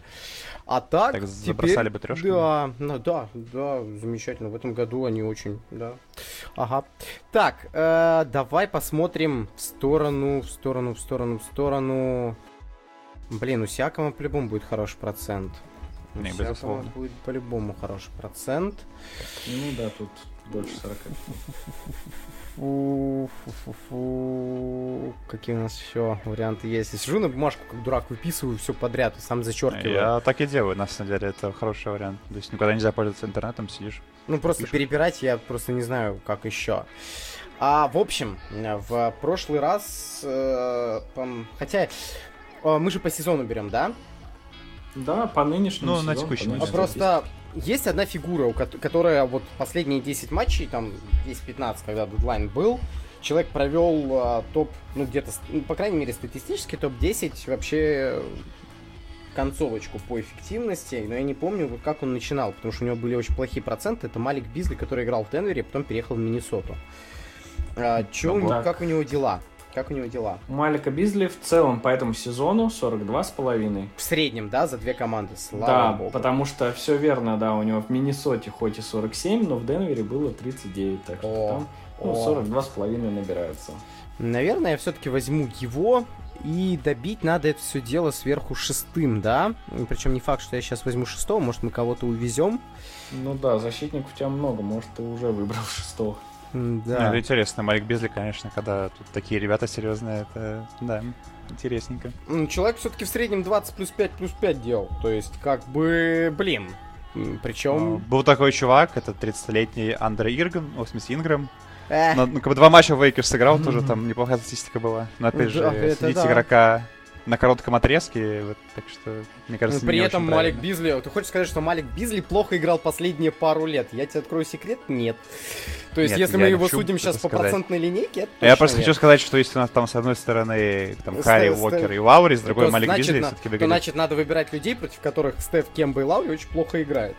Speaker 3: А так,
Speaker 2: Так
Speaker 3: теперь-
Speaker 2: забросали бы трёшками?
Speaker 3: Да, ну, да, да, замечательно. В этом году они очень, да. Ага. Так, э, давай посмотрим в сторону, в сторону, в сторону, в сторону. Блин, у Сиакома по-любому будет хороший процент. У
Speaker 2: Не,
Speaker 3: Сиакома
Speaker 2: безусловно.
Speaker 3: будет по-любому хороший процент.
Speaker 1: Ну да, тут дольше 40.
Speaker 3: Фу, фу, фу, фу. Какие у нас еще варианты есть? Я сижу на бумажку, как дурак, выписываю все подряд и сам зачеркиваю.
Speaker 2: Я так и делаю, на самом деле, это хороший вариант. То есть никогда нельзя пользоваться интернетом, сидишь.
Speaker 3: Ну, просто
Speaker 2: Пишешь.
Speaker 3: перебирать я просто не знаю, как еще. А, в общем, в прошлый раз, э, пом- хотя мы же по сезону берем, да?
Speaker 1: Да, по нынешнему
Speaker 2: Ну, на
Speaker 1: сезону, по
Speaker 3: А
Speaker 1: нынешней
Speaker 3: просто есть одна фигура, которая вот последние 10 матчей, там 10-15, когда дедлайн был, человек провел а, топ, ну где-то, ну, по крайней мере, статистически топ-10 вообще э, концовочку по эффективности, но я не помню, вот как он начинал, потому что у него были очень плохие проценты. Это Малик Бизли, который играл в Денвере, потом переехал в Миннесоту. А, чё у
Speaker 1: Ну,
Speaker 3: него- как у него дела? Как у него дела?
Speaker 1: Малика Бизли в целом по этому сезону 42,5.
Speaker 3: В среднем, да, за две команды, слава
Speaker 1: да,
Speaker 3: богу.
Speaker 1: потому что все верно, да, у него в Миннесоте хоть и 47, но в Денвере было 39, так что
Speaker 3: О,
Speaker 1: там ну,
Speaker 3: о.
Speaker 1: 42,5 набирается.
Speaker 3: Наверное, я все-таки возьму его, и добить надо это все дело сверху шестым, да? Причем не факт, что я сейчас возьму шестого, может мы кого-то увезем.
Speaker 1: Ну да, защитников у тебя много, может ты уже выбрал шестого.
Speaker 2: Ну,
Speaker 3: Да.
Speaker 2: это интересно. Майк Бизли, конечно, когда тут такие ребята серьезные, это, да, интересненько.
Speaker 3: Человек все-таки в среднем 20 плюс 5 плюс 5 делал. То есть, как бы, блин. Причем...
Speaker 2: Ну, Был такой чувак, это 30-летний Андре Ирган, о, в смысле Ингрэм.
Speaker 3: э,
Speaker 2: Ну, ну, как бы два матча в Лейкерс сыграл, тоже там неплохая статистика была. Но опять же,
Speaker 3: Да, это
Speaker 2: следить
Speaker 3: да.
Speaker 2: игрока на коротком отрезке, вот, так что, мне кажется,
Speaker 3: При
Speaker 2: не
Speaker 3: этом
Speaker 2: очень
Speaker 3: Малик
Speaker 2: правильно.
Speaker 3: Бизли... Ты хочешь сказать, что Малик Бизли плохо играл последние пару лет? Я тебе открою секрет? Нет. То есть,
Speaker 2: Нет,
Speaker 3: если мы его судим сейчас
Speaker 2: это
Speaker 3: по
Speaker 2: сказать.
Speaker 3: процентной линейке, это
Speaker 2: Я просто
Speaker 3: нет.
Speaker 2: хочу сказать, что если у нас там с одной стороны там
Speaker 3: Кемба
Speaker 2: Уокер и Лаури, с другой Малик
Speaker 3: значит,
Speaker 2: Бизли все-таки
Speaker 3: то значит, надо выбирать людей, против которых Стеф, Кемба и Лаури очень плохо играют.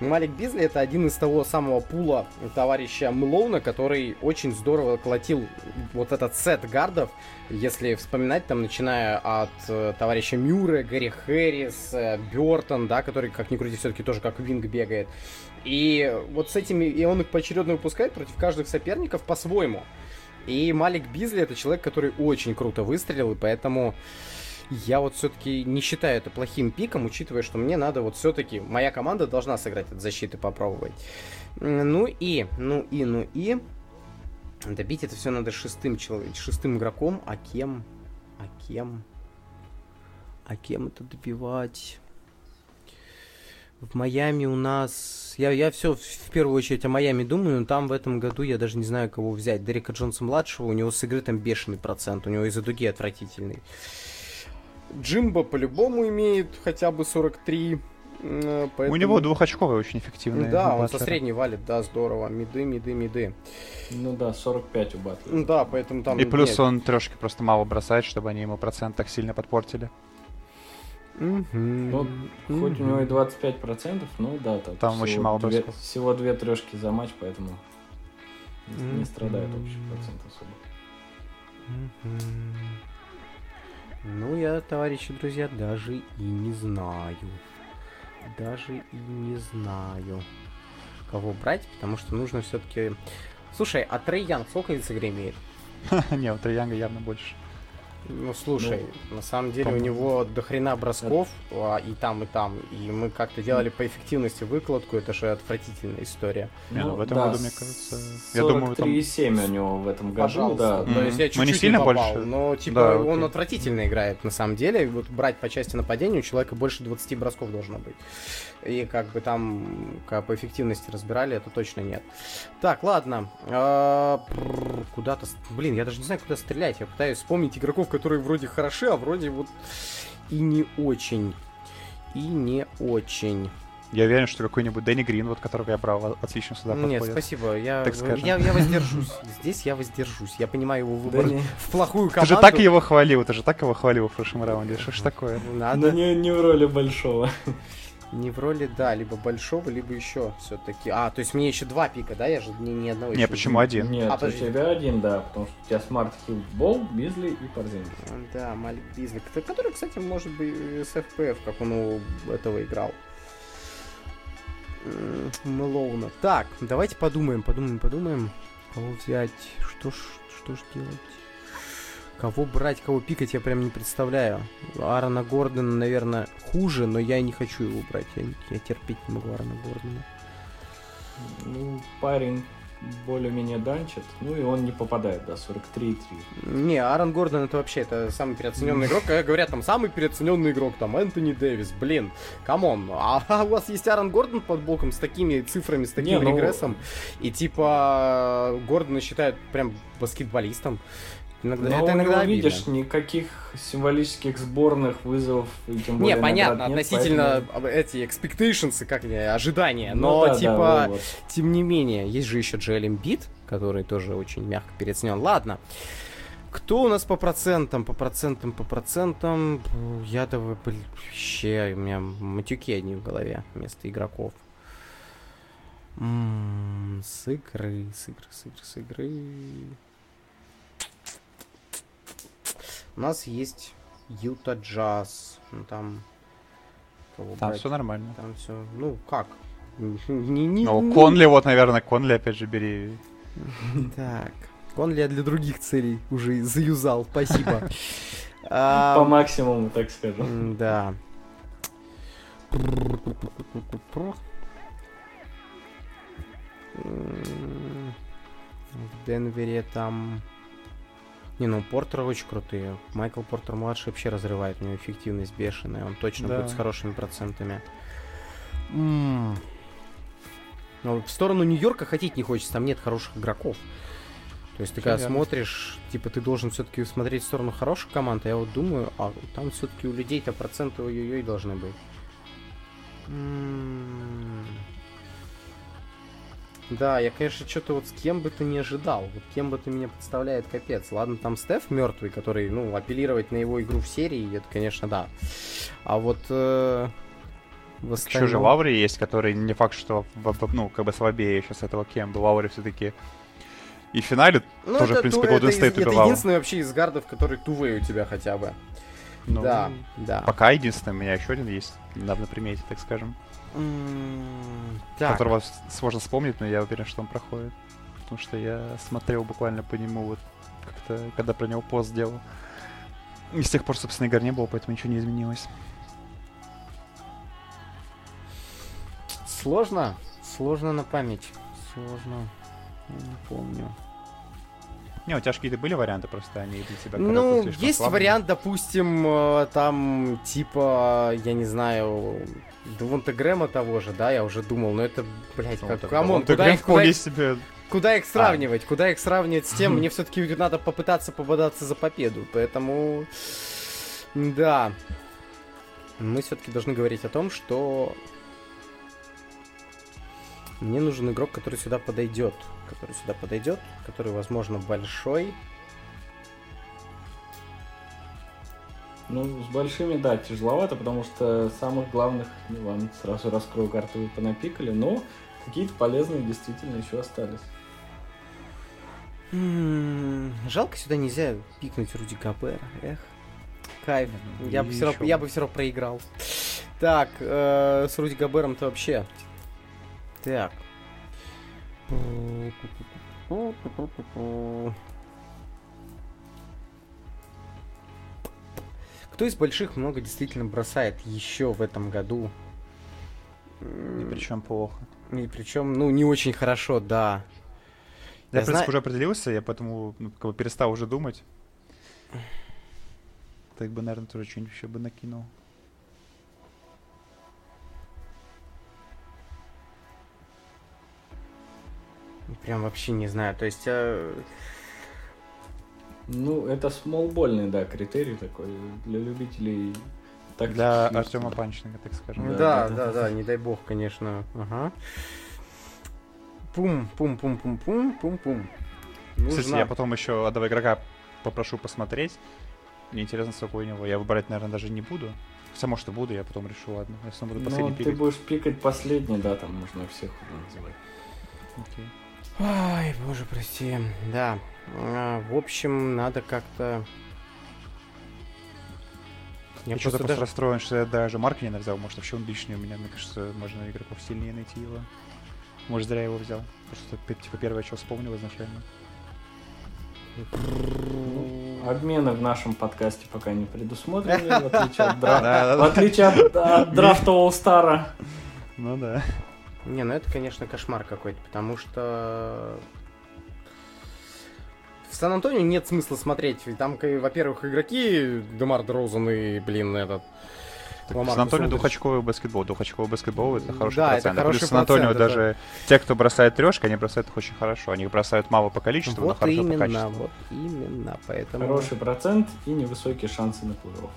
Speaker 3: Малик Бизли это один из того самого пула товарища Млоуна, который очень здорово колотил вот этот сет гардов, если вспоминать, там, начиная от э, товарища Мюрре, Гэри Хэрис, э, Бертон, да, который, как ни крути, все-таки тоже как винг бегает. И вот с этими, и он их поочередно выпускает против каждых соперников по-своему. И Малик Бизли это человек, который очень круто выстрелил, и поэтому я вот все-таки не считаю это плохим пиком, учитывая, что мне надо вот все-таки, моя команда должна сыграть от защиты, попробовать. Ну и, ну и, ну и, добить это все надо шестым человеком, шестым игроком, а кем, а кем, а кем это добивать? В Майами у нас... Я, я все в первую очередь о Майами думаю, но там в этом году я даже не знаю, кого взять. Дерека Джонса-младшего, у него с игры там бешеный процент, у него из-за дуги отвратительный. Джимбо по-любому имеет хотя бы 43. м,
Speaker 2: У
Speaker 3: поэтому-
Speaker 2: него двухочковый очень эффективный.
Speaker 3: Да, он со средней валит, да, здорово. Миды, миды, миды.
Speaker 1: Ну да, 45 у Батлера.
Speaker 3: Ну Да, поэтому там...
Speaker 2: И плюс
Speaker 3: нет.
Speaker 2: он трешки просто мало бросает, чтобы они ему процент так сильно подпортили.
Speaker 3: Мгм.
Speaker 1: Ну, Хоть у него и 25%, ну да, там,
Speaker 2: Там
Speaker 1: всего
Speaker 2: очень мало
Speaker 1: две-
Speaker 2: бросков.
Speaker 1: Всего две трешки за матч, поэтому не- не страдает общий процент особо.
Speaker 3: Мгм. Ну, я, товарищи друзья, даже и не знаю. Даже и не знаю, кого брать, потому что нужно все-таки... Слушай, а Трей Янг сколько из игры имеет?
Speaker 2: Не, у Троянга явно больше.
Speaker 3: Ну, слушай, на самом деле у него дохрена бросков а, и там, и там. И мы как-то делали по эффективности выкладку, это же отвратительная история.
Speaker 2: Не, ну, в этом году, мне кажется, я
Speaker 1: 43,7
Speaker 2: думаю, там-
Speaker 1: у него в этом году,
Speaker 3: Пожалуйста.
Speaker 1: да.
Speaker 3: То
Speaker 2: Мгм.
Speaker 3: есть я
Speaker 2: Ну,
Speaker 3: чуть-чуть
Speaker 2: не сильно
Speaker 3: попал,
Speaker 2: больше.
Speaker 3: но типа
Speaker 2: Да,
Speaker 3: он
Speaker 2: окей.
Speaker 3: отвратительно играет на самом деле. Вот брать по части нападения у человека больше 20 бросков должно быть. И как бы там как по эффективности разбирали, это точно нет. Так, ладно. А, Куда-то... Блин, я даже не знаю, куда стрелять. Я пытаюсь вспомнить игроков, которые вроде хороши, а вроде вот и не очень. И не очень.
Speaker 2: Я уверен, что какой-нибудь Дэнни Грин, вот которого я брал, отлично сюда
Speaker 3: Нет,
Speaker 2: подходит.
Speaker 3: спасибо. Я,
Speaker 2: так скажем.
Speaker 3: я, я воздержусь. Здесь я воздержусь. Я понимаю его выбор
Speaker 1: не,
Speaker 3: в плохую
Speaker 2: Ты
Speaker 3: команду.
Speaker 2: же так его хвалил, ты же так его хвалил в прошлом раунде. Что ж такое?
Speaker 3: Надо.
Speaker 1: да не, не в роли большого.
Speaker 3: Не в роли, да, либо большого, либо еще все-таки. А, то есть мне еще два пика, да? Я же ни, ни одного
Speaker 2: Не,
Speaker 3: еще
Speaker 2: почему один?
Speaker 1: Нет,
Speaker 3: А,
Speaker 1: у
Speaker 3: подожди.
Speaker 1: тебя один, да, потому что у тебя Смарт Хилл Бол, Бизли и Порзингис.
Speaker 3: Да, Малик Бизли. Который, кстати, может быть с FPF, как он у этого играл. Мэлоуна. Так, давайте подумаем, подумаем, подумаем. Кого взять? Что ж, что ж делать? Кого брать, кого пикать, я прям не представляю. Аарона Гордона, наверное, хуже, но я не хочу его брать. Я, я терпеть не могу Аарона Гордона.
Speaker 1: Ну, парень более-менее данчит, ну и он не попадает, да, 43,3.
Speaker 3: Не, Аарон Гордон это вообще это самый переоцененный игрок. Когда говорят там самый переоцененный игрок, там Энтони Дэвис, блин, come on. А у вас есть Аарон Гордон под боком с такими цифрами, с таким
Speaker 1: Не, ну-
Speaker 3: регрессом. И типа Гордона считают прям баскетболистом. Иногда,
Speaker 1: Но
Speaker 3: это
Speaker 1: у
Speaker 3: иногда
Speaker 1: него,
Speaker 3: обидно.
Speaker 1: видишь, никаких символических сборных вызовов и тем более
Speaker 3: Не, понятно,
Speaker 1: нет,
Speaker 3: относительно
Speaker 1: поэтому-
Speaker 3: эти expectations, как они, ожидания,
Speaker 1: Ну
Speaker 3: но
Speaker 1: да, да,
Speaker 3: типа,
Speaker 1: вот.
Speaker 3: тем не менее, есть же еще Джоэл Эмбит, который тоже очень мягко переоценен. Ладно, кто у нас по процентам, по процентам, по процентам? Я давай, блин, вообще, у меня матюки одни в голове вместо игроков. М, С игры, с игры, с игры, с игры. У нас есть Юта Джаз. Ну там... кого
Speaker 2: Там
Speaker 3: брать?
Speaker 2: все нормально.
Speaker 3: Там все. Ну как? Не, не,
Speaker 2: Ну,
Speaker 3: не-
Speaker 2: Конли, вот, наверное, Конли опять же бери.
Speaker 3: Так. Конли я для других целей уже заюзал. Спасибо.
Speaker 1: По
Speaker 3: А,
Speaker 1: максимуму, так скажем.
Speaker 3: Да. В Денвере там... Не, ну Портер очень крутые. Майкл Портер младший вообще разрывает, у него эффективность бешеная, он точно
Speaker 2: Да.
Speaker 3: будет с хорошими процентами. М. Но в сторону Нью-Йорка хотеть не хочется, там нет хороших игроков. То есть ты
Speaker 2: Всё
Speaker 3: когда смотришь, типа ты должен все-таки смотреть в сторону хороших команд, а я вот думаю, а там все-таки у людей-то проценты ой-ой-ой должны быть. М. Да, я, конечно, что-то вот с кем бы ты не ожидал. Вот кем бы ты меня представляет, капец. Ладно, там Стеф мертвый, который, ну, апеллировать на его игру в серии, это, конечно, да. А вот э, в
Speaker 2: Еще же
Speaker 3: остальном-
Speaker 2: Лаври есть, который не факт, что ну, как бы слабее сейчас этого Кемба. Лаври все-таки и в финале
Speaker 3: Ну,
Speaker 2: тоже,
Speaker 3: это
Speaker 2: в принципе, Golden
Speaker 3: это,
Speaker 2: State
Speaker 3: это
Speaker 2: убивал.
Speaker 3: единственный вообще из гардов, который тувей у тебя хотя бы.
Speaker 2: Ну,
Speaker 3: да, да.
Speaker 2: Пока единственный, у меня еще один есть, недавно примете, так скажем.
Speaker 3: Так,
Speaker 2: Которого сложно вспомнить, но я уверен, что он проходит. Потому что я смотрел буквально по нему вот как-то, когда про него пост сделал. И с тех пор, собственно, игр не было, поэтому ничего не изменилось.
Speaker 3: сложно, сложно на память. Сложно. Я не помню.
Speaker 2: Не, у тебя же какие-то были варианты, просто они для тебя
Speaker 3: Ну, есть
Speaker 2: слабыми.
Speaker 3: вариант, допустим, э, там, типа, я не знаю, Девонта Грэма того же, да, я уже думал, но это, блядь,
Speaker 2: Ну,
Speaker 3: как, come
Speaker 2: on,
Speaker 3: куда их, куда, их,
Speaker 2: себе...
Speaker 3: куда
Speaker 2: А.
Speaker 3: их сравнивать, куда их сравнивать с тем, мне все-таки надо попытаться пободаться за победу, поэтому, да, мы все-таки должны говорить о том, что мне нужен игрок, который сюда подойдет, который сюда подойдет, который, возможно, большой,
Speaker 1: Ну, с большими, да, тяжеловато, потому что самых главных, не вам сразу раскрою карту, вы понапикали, но какие-то полезные действительно еще остались.
Speaker 3: М, Жалко, сюда нельзя пикнуть Руди Габера. Эх, кайф.
Speaker 2: Ну,
Speaker 3: Я бы, все равно, я
Speaker 2: бы.
Speaker 3: бы все равно проиграл. Так, э, с Руди Габером-то вообще. Так. Кто из больших много действительно бросает еще в этом году?
Speaker 2: И причем плохо.
Speaker 3: И причем, ну, не очень хорошо, да.
Speaker 2: Я,
Speaker 3: Я
Speaker 2: в принципе,
Speaker 3: знаю-
Speaker 2: уже определился, я поэтому ну, как бы перестал уже думать. Так бы, наверное, тоже что-нибудь еще бы накинул.
Speaker 3: Прям вообще не знаю. То есть, э,
Speaker 1: Ну, это смолбольный, да, критерий такой для любителей
Speaker 2: Для
Speaker 1: тактических
Speaker 2: Артема. Панченко, так скажем.
Speaker 3: да,
Speaker 1: Да,
Speaker 3: да,
Speaker 1: да,
Speaker 3: не дай бог, конечно. Ага. Пум, пум, пум, пум, пум, пум, пум.
Speaker 2: Кстати,
Speaker 3: Нужна-
Speaker 2: я потом еще одного игрока попрошу посмотреть. Мне интересно, сколько у него. Я выбирать, наверное, даже не буду. Хотя, может, и буду, я потом решу, ладно. Я снова буду последний
Speaker 1: Ну, ты
Speaker 2: пикать.
Speaker 1: будешь пикать последний, да, там можно всех уже называть.
Speaker 2: Окей.
Speaker 3: Ай, боже, прости. Да. А, в общем, надо как-то... Я
Speaker 2: Я что-то
Speaker 3: просто
Speaker 2: просто
Speaker 3: даже...
Speaker 2: расстроен, что я даже Маркинина взял. Может, вообще он лишний у меня. Мне кажется, можно игроков сильнее найти его. Может, зря его взял. Просто, типа, первое, что вспомнил изначально.
Speaker 1: Обмены в нашем подкасте пока не предусмотрены, в отличие от, дра-
Speaker 2: Да,
Speaker 1: в
Speaker 2: да,
Speaker 1: отличие от, от драфта All-Star.
Speaker 2: Ну да.
Speaker 3: Не, ну это, конечно, кошмар какой-то, потому что... В Сан-Антонио нет смысла смотреть. Там, во-первых, игроки Демар Дрозен и, блин, этот...
Speaker 2: Сан-Антонио двухочковый баскетбол. Двухочковый баскетбол это хороший
Speaker 3: Да, это
Speaker 2: процент. А
Speaker 3: хороший
Speaker 2: Плюс Сан-Антонио
Speaker 3: это-
Speaker 2: даже те, кто бросает трешки, они бросают их очень хорошо. Они бросают мало по количеству, но
Speaker 3: Вот
Speaker 2: хорошо по
Speaker 3: именно,
Speaker 2: качеству.
Speaker 3: вот именно, поэтому...
Speaker 1: Хороший процент и невысокие шансы на плей-офф.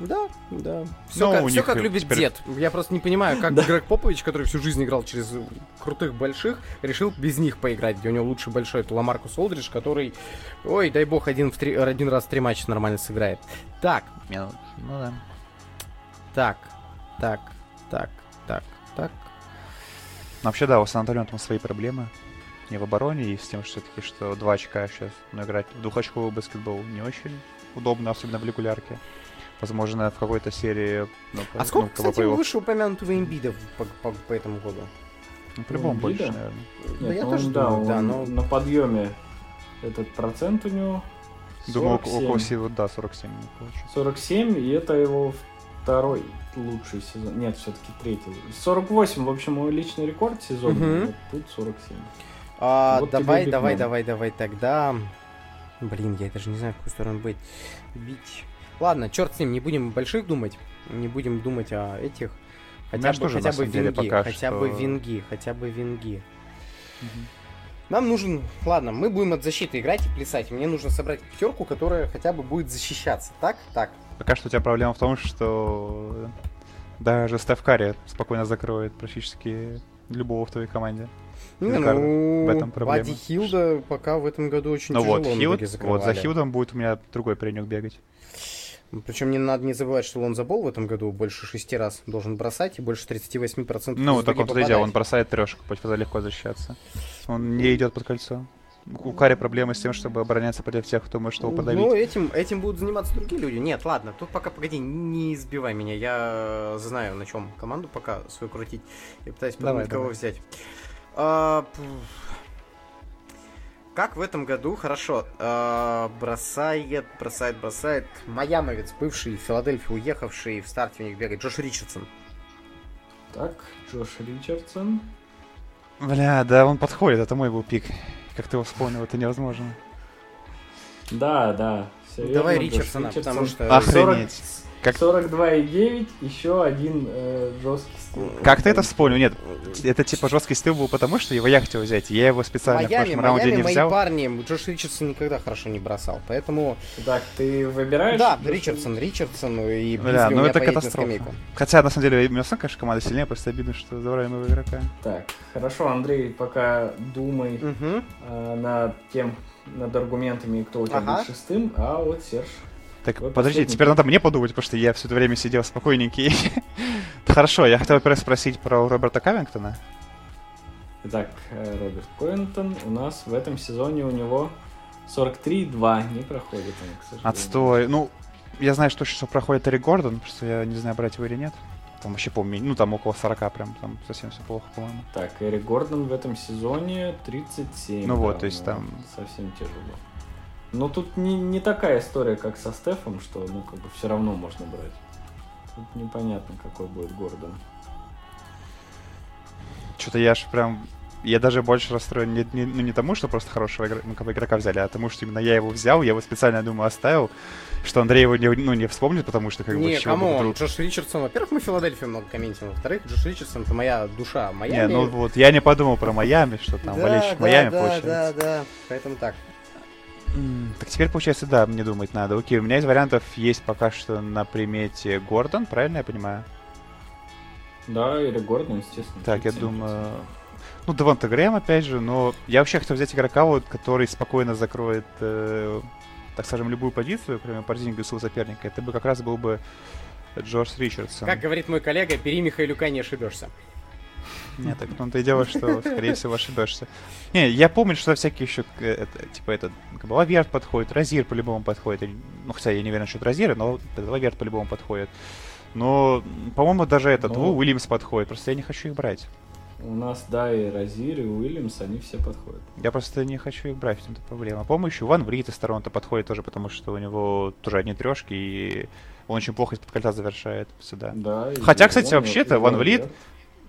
Speaker 3: Да, да. Все,
Speaker 2: Ну,
Speaker 3: как,
Speaker 2: них
Speaker 3: как любит
Speaker 2: теперь-
Speaker 3: дед. Я просто не понимаю, как Грег Попович, который всю жизнь играл через крутых больших, решил без них поиграть, где у него лучший большой это Ламаркус Олдридж, который, ой, дай бог, один, в три, один раз в три матча нормально сыграет. Так,
Speaker 2: ну, ну да.
Speaker 3: так, так, так, так, так.
Speaker 2: Но вообще, да, у Сан-Антонио там свои проблемы. И в обороне, и с тем, что все-таки, что два очка сейчас, но играть в двухочковый баскетбол не очень удобно, особенно в регулярке. Возможно, в какой-то серии... Ну,
Speaker 3: А
Speaker 2: ну,
Speaker 3: сколько,
Speaker 2: бы
Speaker 3: кстати, выше упомянутого имбида по, по- по этому году?
Speaker 2: Ну, по-любому
Speaker 1: Ну,
Speaker 2: больше, наверное.
Speaker 3: Да
Speaker 1: Нет,
Speaker 3: я
Speaker 1: ну,
Speaker 3: тоже
Speaker 1: да,
Speaker 3: думаю, да,
Speaker 1: он
Speaker 3: но-
Speaker 1: на подъеме этот процент у него
Speaker 2: Думаю, около,
Speaker 1: 47.
Speaker 2: около силы, да, 47 не получится.
Speaker 1: 47, и это его второй лучший сезон. Нет, все-таки третий. 48, в общем, мой личный рекорд сезона.
Speaker 3: Мгм.
Speaker 1: вот тут 47.
Speaker 3: А,
Speaker 1: Вот
Speaker 3: давай, давай, давай, давай тогда. Блин, я даже не знаю, в какую сторону быть. Бить. Ладно, черт с ним, не будем больших думать. Не будем думать о этих. Хотя
Speaker 2: Знаешь,
Speaker 3: бы,
Speaker 2: тоже,
Speaker 3: хотя бы винги,
Speaker 2: пока
Speaker 3: хотя
Speaker 2: что-
Speaker 3: бы винги, хотя бы винги. Нам нужен, ладно, мы будем от защиты играть и плясать. Мне нужно собрать пятерку, которая хотя бы будет защищаться. Так? Так.
Speaker 2: Пока что у тебя проблема в том, что даже Стеф Карри спокойно закроет практически любого в твоей команде.
Speaker 3: Не, ну,
Speaker 2: в этом проблема.
Speaker 3: Вади Хилда пока в этом году очень
Speaker 2: Ну
Speaker 3: тяжело
Speaker 2: вот, Хилд, вот за. Хилдом будет у меня другой паренек бегать.
Speaker 3: Причем не надо не забывать, что он забол в этом году больше шести раз должен бросать и больше 38%
Speaker 2: Ну, так
Speaker 3: дуги
Speaker 2: он и дело, он бросает трешку, пусть легко защищаться. Он не идет под кольцо. У Карри проблемы с тем, чтобы обороняться против тех, кто может его подавить.
Speaker 3: Ну, этим, этим будут заниматься другие люди. Нет, ладно, тут пока, погоди, не избивай меня. Я знаю, на чем команду пока свою крутить. Я пытаюсь
Speaker 2: Давай,
Speaker 3: подумать, кого
Speaker 2: давай.
Speaker 3: взять. А. Как в этом году, хорошо, а, бросает, бросает, бросает Майамовец, бывший в Филадельфию уехавший, в старте у них бегает, Джош Ричардсон.
Speaker 1: Так, Джош Ричардсон.
Speaker 2: Бля, да, он подходит, это мой был пик. Как ты его вспомнил, это невозможно.
Speaker 1: Да, да. верно,
Speaker 3: Давай Ричардсона,
Speaker 1: Ричардсон.
Speaker 3: потому что...
Speaker 2: Охренеть. Как-
Speaker 1: 42,9, еще один э, жесткий стил.
Speaker 2: Как ты это вспомнил? Нет, это типа жесткий стил был потому, что его я хотел взять. Я его специально в
Speaker 3: Майами,
Speaker 2: прошлом раунде
Speaker 3: Майами,
Speaker 2: не
Speaker 3: мои
Speaker 2: взял.
Speaker 3: парни, Джош Ричардсон никогда хорошо не бросал, поэтому...
Speaker 1: Так, ты выбираешь?
Speaker 3: Да,
Speaker 1: Джоша
Speaker 3: Ричардсон, Ричардсон и у
Speaker 2: ну это
Speaker 3: на
Speaker 2: катастрофа.
Speaker 3: скамейку.
Speaker 2: Хотя, на самом деле, Минусан, конечно, команда сильнее, просто обидно, что забрали нового игрока.
Speaker 1: Так, хорошо, Андрей, пока думай
Speaker 3: Мгм.
Speaker 1: э, над тем, над аргументами, кто у тебя
Speaker 3: Ага.
Speaker 1: будет шестым, а вот Серж.
Speaker 2: Так,
Speaker 1: Твой
Speaker 2: подожди, теперь надо мне подумать, потому что я все это время сидел спокойненький. Хорошо, я хотел первый спросить про Роберта Кавингтона.
Speaker 1: Итак, э, Роберт Коинтон у нас в этом сезоне у него 43,2, не проходит он, к сожалению.
Speaker 2: Отстой. Ну, я знаю, что сейчас проходит Терри Гордон, просто я не знаю, брать его или нет. Там вообще помню, ну там около 40 прям, там совсем все плохо, по-моему.
Speaker 1: Так, Эрик Гордон в этом сезоне 37.
Speaker 2: Ну вот,
Speaker 1: да,
Speaker 2: то есть там-
Speaker 1: Совсем тяжело. Но тут не, не такая история, как со Стефом, что ну как бы все равно можно брать. Тут непонятно, какой будет Гордон.
Speaker 2: Что-то я аж прям... Я даже больше расстроен не, не- ну, не тому, что просто хорошего игра- ну, как бы игрока взяли, а тому, что именно я его взял, я его специально, я думаю, оставил, что Андрей его не, ну, не вспомнит, потому что как бы
Speaker 3: Не, кому?
Speaker 2: вдруг.
Speaker 3: Джош Ричардсон. Во-первых, мы в Филадельфии много комментим. Во-вторых, Джош Ричардсон это моя душа.
Speaker 2: Не,
Speaker 3: Майами.
Speaker 2: ну вот, я не подумал про Майами, что там
Speaker 3: да,
Speaker 2: болельщик
Speaker 3: да,
Speaker 2: Майами
Speaker 3: да,
Speaker 2: получается.
Speaker 3: да, да. Поэтому так.
Speaker 2: Так теперь, получается, да, мне думать надо. Окей, у меня из вариантов есть пока что на примете Гордон, правильно я понимаю?
Speaker 1: Да, Эрик Гордон, естественно.
Speaker 2: Так, я
Speaker 1: 37%.
Speaker 2: думаю... Ну, Девонта Грэм, опять же, но я вообще хотел взять игрока, вот, который спокойно закроет, э, так скажем, любую позицию, кроме Порзингиса своего соперника. Это бы как раз был бы Джордж Ричардсон.
Speaker 3: Как говорит мой коллега, бери Михайлюка, не ошибешься.
Speaker 2: Нет, так в том-то и дело, что, скорее всего, ошибешься. Не, я помню, что всякие еще, э, это, типа, это, как бы, Лаверт подходит, Розир по-любому подходит. Ну, хотя я не уверен насчет Розира, но Лаверт по-любому подходит. Но, по-моему, даже этот, Лу Уильямс подходит, просто я не хочу их брать.
Speaker 1: У нас, да, и Розир, и Уильямс, они все подходят.
Speaker 2: Я просто не хочу их брать, в этом-то проблема. По-моему, еще Ван Врит из Торонто подходит тоже, потому что у него тоже одни трешки, и он очень плохо из-под кольца завершает всегда.
Speaker 1: Да,
Speaker 2: Хотя, кстати, вообще-то Ван. Влит-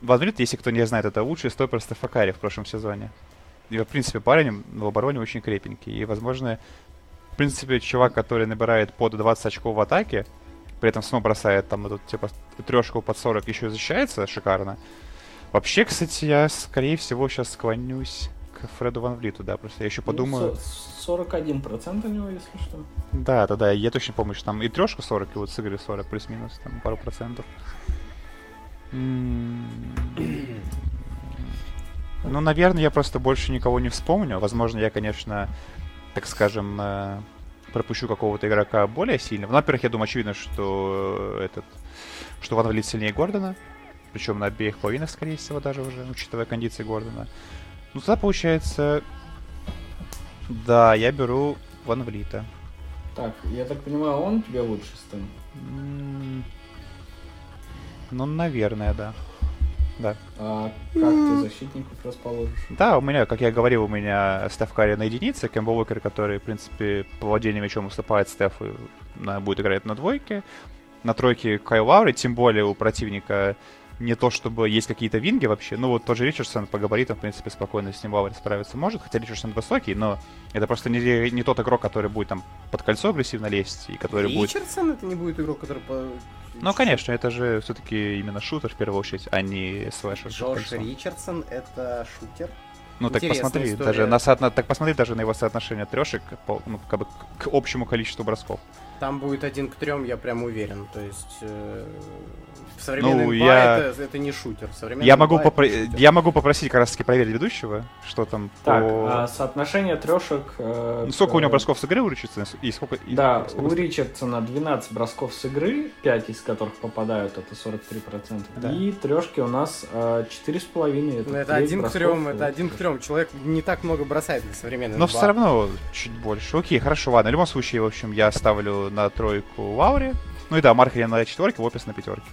Speaker 2: Ван если кто не знает, это лучший стопер Стефакари в прошлом сезоне. И, в принципе, парень в обороне очень крепенький. И, возможно, в принципе, чувак, который набирает под 20 очков в атаке, при этом снова бросает там эту, типа, трешку под 40, еще и защищается шикарно. Вообще, кстати, я, скорее всего, сейчас склонюсь к Фреду Ван Влиту, да, просто я еще
Speaker 1: Ну,
Speaker 2: подумаю.
Speaker 1: со- 41% у него, если что.
Speaker 2: Да, да, да, я точно помню, что там и трешку 40, и вот сыграли 40 плюс-минус, там пару процентов. М. Ну, наверное, я просто больше никого не вспомню. Возможно, я, конечно, так скажем, э, пропущу какого-то игрока более сильного. Ну, во-первых, я думаю, очевидно, что этот, что Ван Влит сильнее Гордона. Причем на обеих половинах, скорее всего, даже уже, учитывая кондиции Гордона. Ну, тогда получается... Да, я беру Ван Влита.
Speaker 1: Так, я так понимаю, он тебе лучше, Стэн?
Speaker 2: Ну, наверное, да. Да.
Speaker 1: А как ты защитников расположишь?
Speaker 2: Да, у меня, как я говорил, у меня Стеф Карри на единице, Кэмпбell Уокер, который, в принципе, по владению мячом уступает Стефу, будет играть на двойке. На тройке Кайл Лаури, тем более у противника не то, чтобы есть какие-то винги вообще. Ну, вот тот же Ричардсон по габаритам, в принципе, спокойно с ним Лаури справиться может. Хотя Ричардсон высокий, но это просто не, не тот игрок, который будет там под кольцо агрессивно лезть, и который
Speaker 3: Ричардсон
Speaker 2: будет...
Speaker 3: Ричардсон это не будет игрок, который по
Speaker 2: ну, конечно, это же все-таки именно шутер в первую очередь, а не слэшер.
Speaker 3: Джош Ричардсон это шутер.
Speaker 2: Ну так посмотри, история. даже на соотно... так посмотри даже на его соотношение трешек по, ну, как бы к общему количеству бросков.
Speaker 3: Там будет один к трем, я прям уверен. То есть э, современный
Speaker 2: ну, я...
Speaker 3: это, это не шутер. Современный
Speaker 2: я могу, попро... я могу попросить как раз таки проверить ведущего, что там
Speaker 1: так,
Speaker 2: по...
Speaker 1: а соотношение трешек... Э,
Speaker 2: ну, сколько у него бросков с игры у Ричардсона? И сколько...
Speaker 1: Да, сколько... у Ричардсона 12 бросков с игры, 5 из которых попадают, это 43%. Да. И трешки у нас э, 4,5.
Speaker 3: Это, ну, это один к трем, это один к трем. Человек не так много бросает для современного.
Speaker 2: Но все равно чуть больше. Окей, хорошо, ладно. В любом случае, в общем, я ставлю на тройку Лаури. Ну и да, Маркелин на четверке, Лопес на пятерке.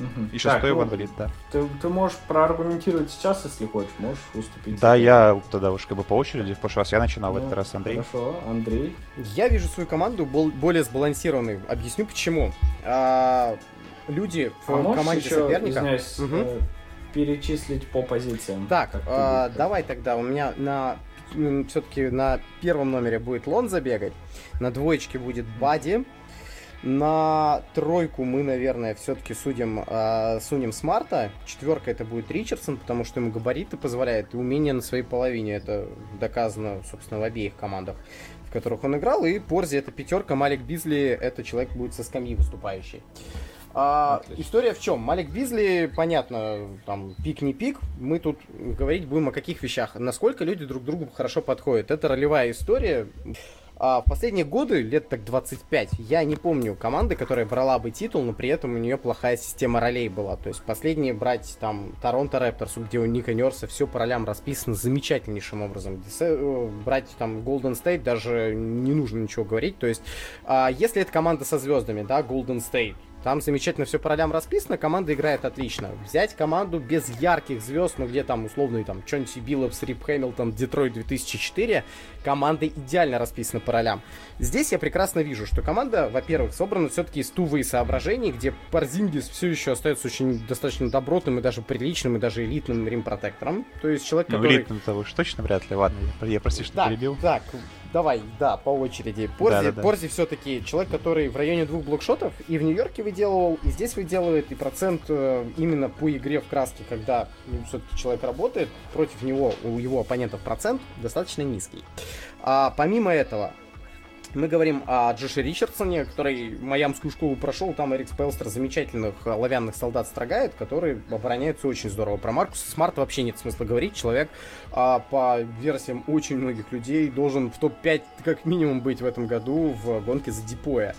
Speaker 2: Угу. И шестой ну, да.
Speaker 1: Ты, ты можешь проаргументировать сейчас, если хочешь, можешь уступить.
Speaker 2: Да, я тогда уж как бы по очереди. В прошлый раз я начинал, ну, в этот раз Андрей.
Speaker 1: Хорошо, Андрей.
Speaker 3: Я вижу свою команду более сбалансированной. Объясню почему. А, люди в а команде еще, соперника...
Speaker 1: Извиняюсь, угу. перечислить по позициям.
Speaker 3: Так, а, давай тогда. У меня на все-таки на первом номере будет Лон забегать, на двоечке будет Бади, на тройку мы, наверное, все-таки судим, э, сунем Смарта. Четверка это будет Ричардсон, потому что ему габариты позволяют и умение на своей половине. Это доказано, собственно, в обеих командах, в которых он играл. И Порзи это пятерка, Малик Бизли это человек будет со скамьи выступающий. А, история в чем? Малик Бизли, понятно, там пик не пик. Мы тут говорить будем о каких вещах. Насколько люди друг другу хорошо подходят. Это ролевая история. А в последние годы, лет так 25, я не помню команды, которая брала бы титул, но при этом у нее плохая система ролей была. То есть последние брать там Торонто Рэпторс, где у Ника Нерса все по ролям расписано замечательнейшим образом. Э, брать там Golden State даже не нужно ничего говорить. То есть, а, если это команда со звездами, да, Golden State, там замечательно все по ролям расписано, команда играет отлично. Взять команду без ярких звезд, ну где там условный там Чонси Биллопс, Рип Хэмилтон, Детройт 2004, команда идеально расписана по ролям. Здесь я прекрасно вижу, что команда, во-первых, собрана все-таки из тувы и соображений, где Парзингис все еще остается очень достаточно добротным и даже приличным, и даже элитным рим-протектором. То есть человек,
Speaker 2: ну,
Speaker 3: который...
Speaker 2: элитным-то уж точно вряд ли, ладно, я, я прости, что
Speaker 3: так,
Speaker 2: перебил.
Speaker 3: Так, давай, да, по очереди. Порзи, да, да, да. Порзи все-таки человек, который в районе двух блокшотов и в Нью-Йорке выделывал, и здесь выделывает, и процент э, именно по игре в краске, когда ну, все-таки человек работает, против него, у его оппонентов процент достаточно низкий. А помимо этого, мы говорим о Джоше Ричардсоне, который Майамскую школу прошел, там Эрик Спелстер замечательных оловянных солдат строгает, которые обороняются очень здорово. Про Маркуса Смарта вообще нет смысла говорить. Человек а, по версиям очень многих людей должен в топ-5 как минимум быть в этом году в гонке за Дипоя.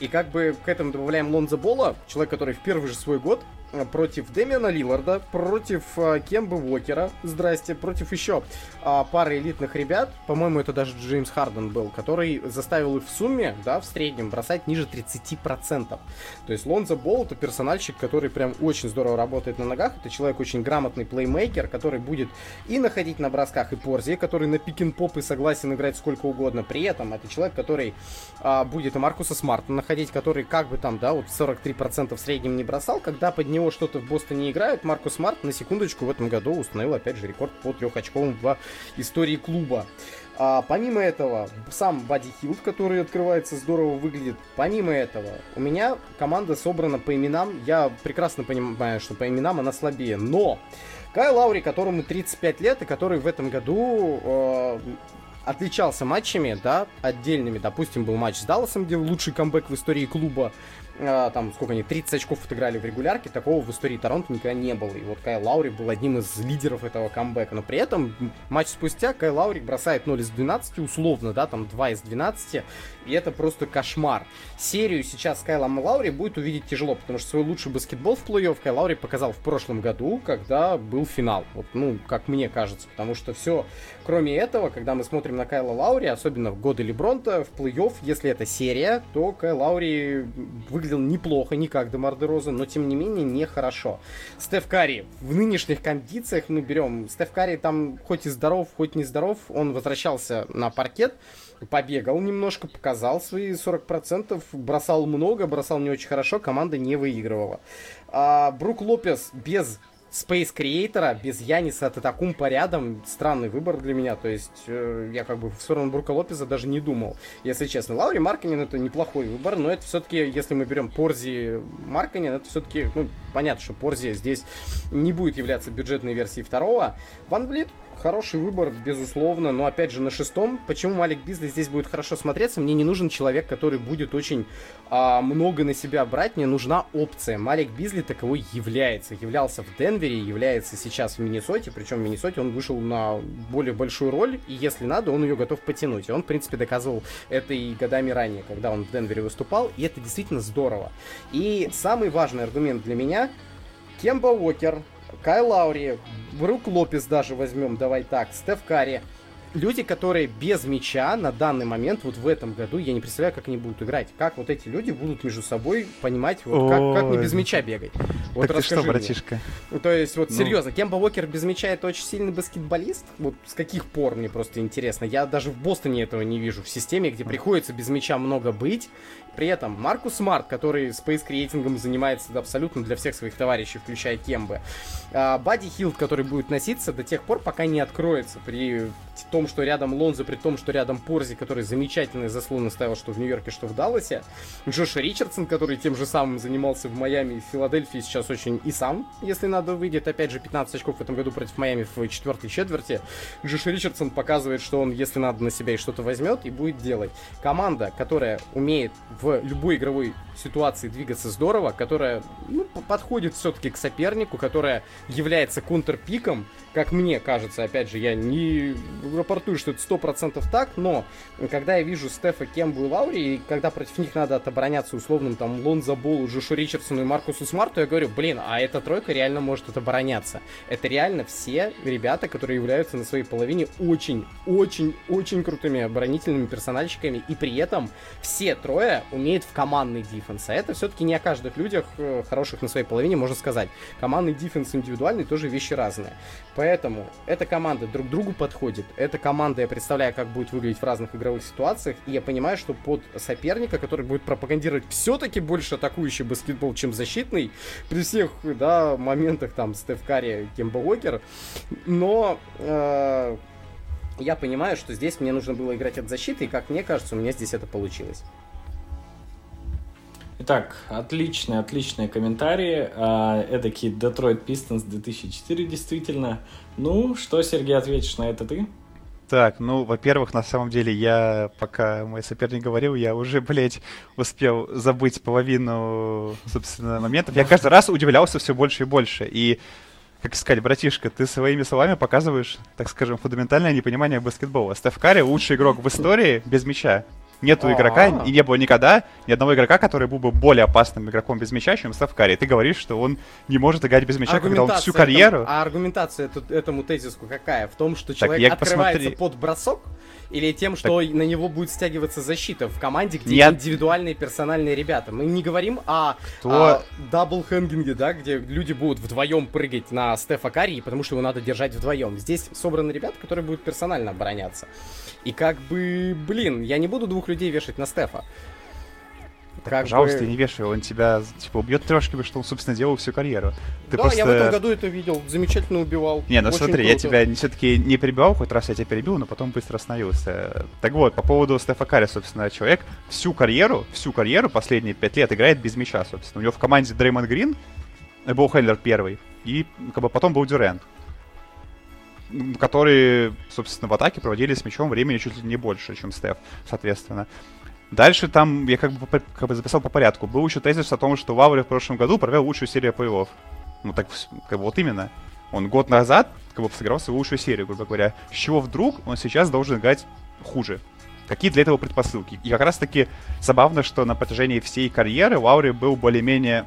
Speaker 3: И как бы к этому добавляем Лонза Бола, человек, который в первый же свой год Э, против Дэмиана Лилларда, против э, Кембы Уокера, здрасте, против еще э, пары элитных ребят, по-моему, это даже Джеймс Харден был, который заставил их в сумме, да, в среднем бросать ниже 30%. То есть Лонзо Болл это персональщик, который прям очень здорово работает на ногах, это человек очень грамотный плеймейкер, который будет и находить на бросках и Порзю, который на pick-and-pop и согласен играть сколько угодно. При этом это человек, который э, будет и Маркуса Смарта находить, который как бы там, да, вот 43% в среднем не бросал, когда под него что-то в Бостоне играют, Маркус Смарт на секундочку в этом году установил опять же рекорд по трехочковым в истории клуба. А, помимо этого, сам Бадди Хилд, который открывается, здорово выглядит. Помимо этого, у меня команда собрана по именам. Я прекрасно понимаю, что по именам она слабее. Но Кай Лаури, которому 35 лет, и который в этом году э, отличался матчами, да, отдельными. Допустим, был матч с Далласом, где лучший камбэк в истории клуба а, там, сколько они, 30 очков отыграли в регулярке, такого в истории Торонто никогда не было. И вот Кай Лаури был одним из лидеров этого камбэка. Но при этом матч спустя Кай Лаури бросает 0 из 12, условно, да, там 2 из 12, и это просто кошмар. Серию сейчас Кайла Лаури будет увидеть тяжело, потому что свой лучший баскетбол в плей-офф Кай Лаури показал в прошлом году, когда был финал. Вот, ну, как мне кажется, потому что все, кроме этого, когда мы смотрим на Кайла Лаури, особенно в годы Лебронта, в плей-офф, если это серия, то Кай Лаури выглядел неплохо, не как Демар Де Роза, но тем не менее нехорошо. Стеф Карри в нынешних кондициях мы берем, Стеф Карри там хоть и здоров, хоть не здоров, он возвращался на паркет, побегал немножко, показал свои 40%, бросал много, бросал не очень хорошо, команда не выигрывала. А, Брук Лопес без Space Creator, без Яниса Татакумпа рядом, странный выбор для меня, то есть э, я как бы в сторону Брука Лопеза даже не думал, если честно. Лаури Марканин это неплохой выбор, но это все-таки, если мы берем Порзи Марканин, это все-таки, ну, понятно, что Порзи здесь не будет являться бюджетной версией второго. Ван Блит хороший выбор, безусловно, но опять же на шестом. Почему Малик Бизли здесь будет хорошо смотреться? Мне не нужен человек, который будет очень а, много на себя брать, мне нужна опция. Малик Бизли таковой является. Являлся в Денвере, является сейчас в Миннесоте, причем в Миннесоте он вышел на более большую роль, и если надо, он ее готов потянуть. И он, в принципе, доказывал это и годами ранее, когда он в Денвере выступал, и это действительно здорово. И самый важный аргумент для меня Кемба Уокер, Кай Лаури, Брук Лопес даже возьмем, давай так, Стеф Карри. Люди, которые без мяча на данный момент, вот в этом году, я не представляю, как они будут играть. Как вот эти люди будут между собой понимать, вот как, как не без мяча бегать. Вот
Speaker 2: так ты что, братишка?
Speaker 3: Ну, то есть, вот ну. серьезно, Кемба Уокер без мяча это очень сильный баскетболист? Вот с каких пор, мне просто интересно. Я даже в Бостоне этого не вижу. В системе, где приходится без мяча много быть, при этом Маркус Смарт, который space creating ом занимается абсолютно для всех своих товарищей, включая Кембы. А, Бадди Хилд, который будет носиться до тех пор, пока не откроется. При том, что рядом Лонзо, при том, что рядом Порзи, который замечательные заслоны ставил, что в Нью-Йорке, что в Далласе. Джоша Ричардсон, который тем же самым занимался в Майами и Филадельфии, сейчас очень и сам, если надо, выйдет. Опять же, 15 очков в этом году против Майами в четвертой четверти. Джоша Ричардсон показывает, что он, если надо, на себя и что-то возьмет и будет делать. Команда, которая умеет в любой игровой ситуации двигаться здорово, которая ну, подходит все-таки к сопернику, которая является контрпиком, как мне кажется, опять же, я не рапортую, что это 100% так, но когда я вижу Стефа, Кембу и Лаури, и когда против них надо отобороняться условным там Лонзо Болу, Джошу Ричардсону и Маркусу Смарту, я говорю, блин, а эта тройка реально может отобороняться. Это реально все ребята, которые являются на своей половине очень, очень, очень крутыми оборонительными персональщиками, и при этом все трое умеют в командный дефенс. А это все-таки не о каждых людях, э, хороших на своей половине, можно сказать. Командный дефенс индивидуальный тоже вещи разные. Поэтому эта команда друг другу подходит. Эта команда, я представляю, как будет выглядеть в разных игровых ситуациях. И я понимаю, что под соперника, который будет пропагандировать все-таки больше атакующий баскетбол, чем защитный, при всех да, моментах там Стеф Карри, Кемба Уокер. Но э, я понимаю, что здесь мне нужно было играть от защиты, и как мне кажется, у меня здесь это получилось.
Speaker 1: Итак, отличные, отличные комментарии. А, эдакий Detroit Pistons 2004 действительно. Ну, что, Сергей, ответишь на это ты?
Speaker 2: Так, ну, во-первых, на самом деле, я, пока мой соперник говорил, я уже, блядь, успел забыть половину, собственно, моментов. Я каждый раз удивлялся все больше и больше. И, как сказать, братишка, ты своими словами показываешь, так скажем, фундаментальное непонимание баскетбола. Стеф Карри лучший игрок в истории без мяча. Нету А-а-а. игрока, и не было никогда ни одного игрока, который был бы более опасным игроком без мяча, чем Стеф Карри. Ты говоришь, что он не может играть без мяча, когда он всю карьеру...
Speaker 3: Этому, а аргументация этому тезиску какая? В том, что человек так, открывается посмотри... под бросок, или тем, что так... на него будет стягиваться защита в команде, где Нет. индивидуальные персональные ребята. Мы не говорим о, о double-hanging е, да, где люди будут вдвоем прыгать на Стефа Карри, потому что его надо держать вдвоем. Здесь собраны ребята, которые будут персонально обороняться. И как бы, блин, я не буду двух людей вешать на Стефа.
Speaker 2: Как Пожалуйста, бы... не вешай, он тебя типа убьет трешками, что он, собственно, делал всю карьеру.
Speaker 3: Ты да, просто... я в этом году это видел, замечательно убивал.
Speaker 2: Не, ну смотри, круто. я тебя все-таки не перебивал, хоть раз я тебя перебил, но потом быстро остановился. Так вот, по поводу Стефа Карри, собственно, человек всю карьеру, всю карьеру, последние пять лет играет без мяча, собственно. У него в команде Дреймон Грин, был Хендлер первый, и как бы потом был Дюрент которые, собственно, в атаке проводили с мячом времени чуть ли не больше, чем Стеф, соответственно. Дальше там я как бы, как бы записал по порядку. Был еще тезис о том, что Лаури в прошлом году провел лучшую серию плей-офф. Ну так, как бы вот именно. Он год назад как бы сыграл свою лучшую серию, грубо говоря. С чего вдруг он сейчас должен играть хуже? Какие для этого предпосылки? И как раз таки забавно, что на протяжении всей карьеры Лаури был более-менее,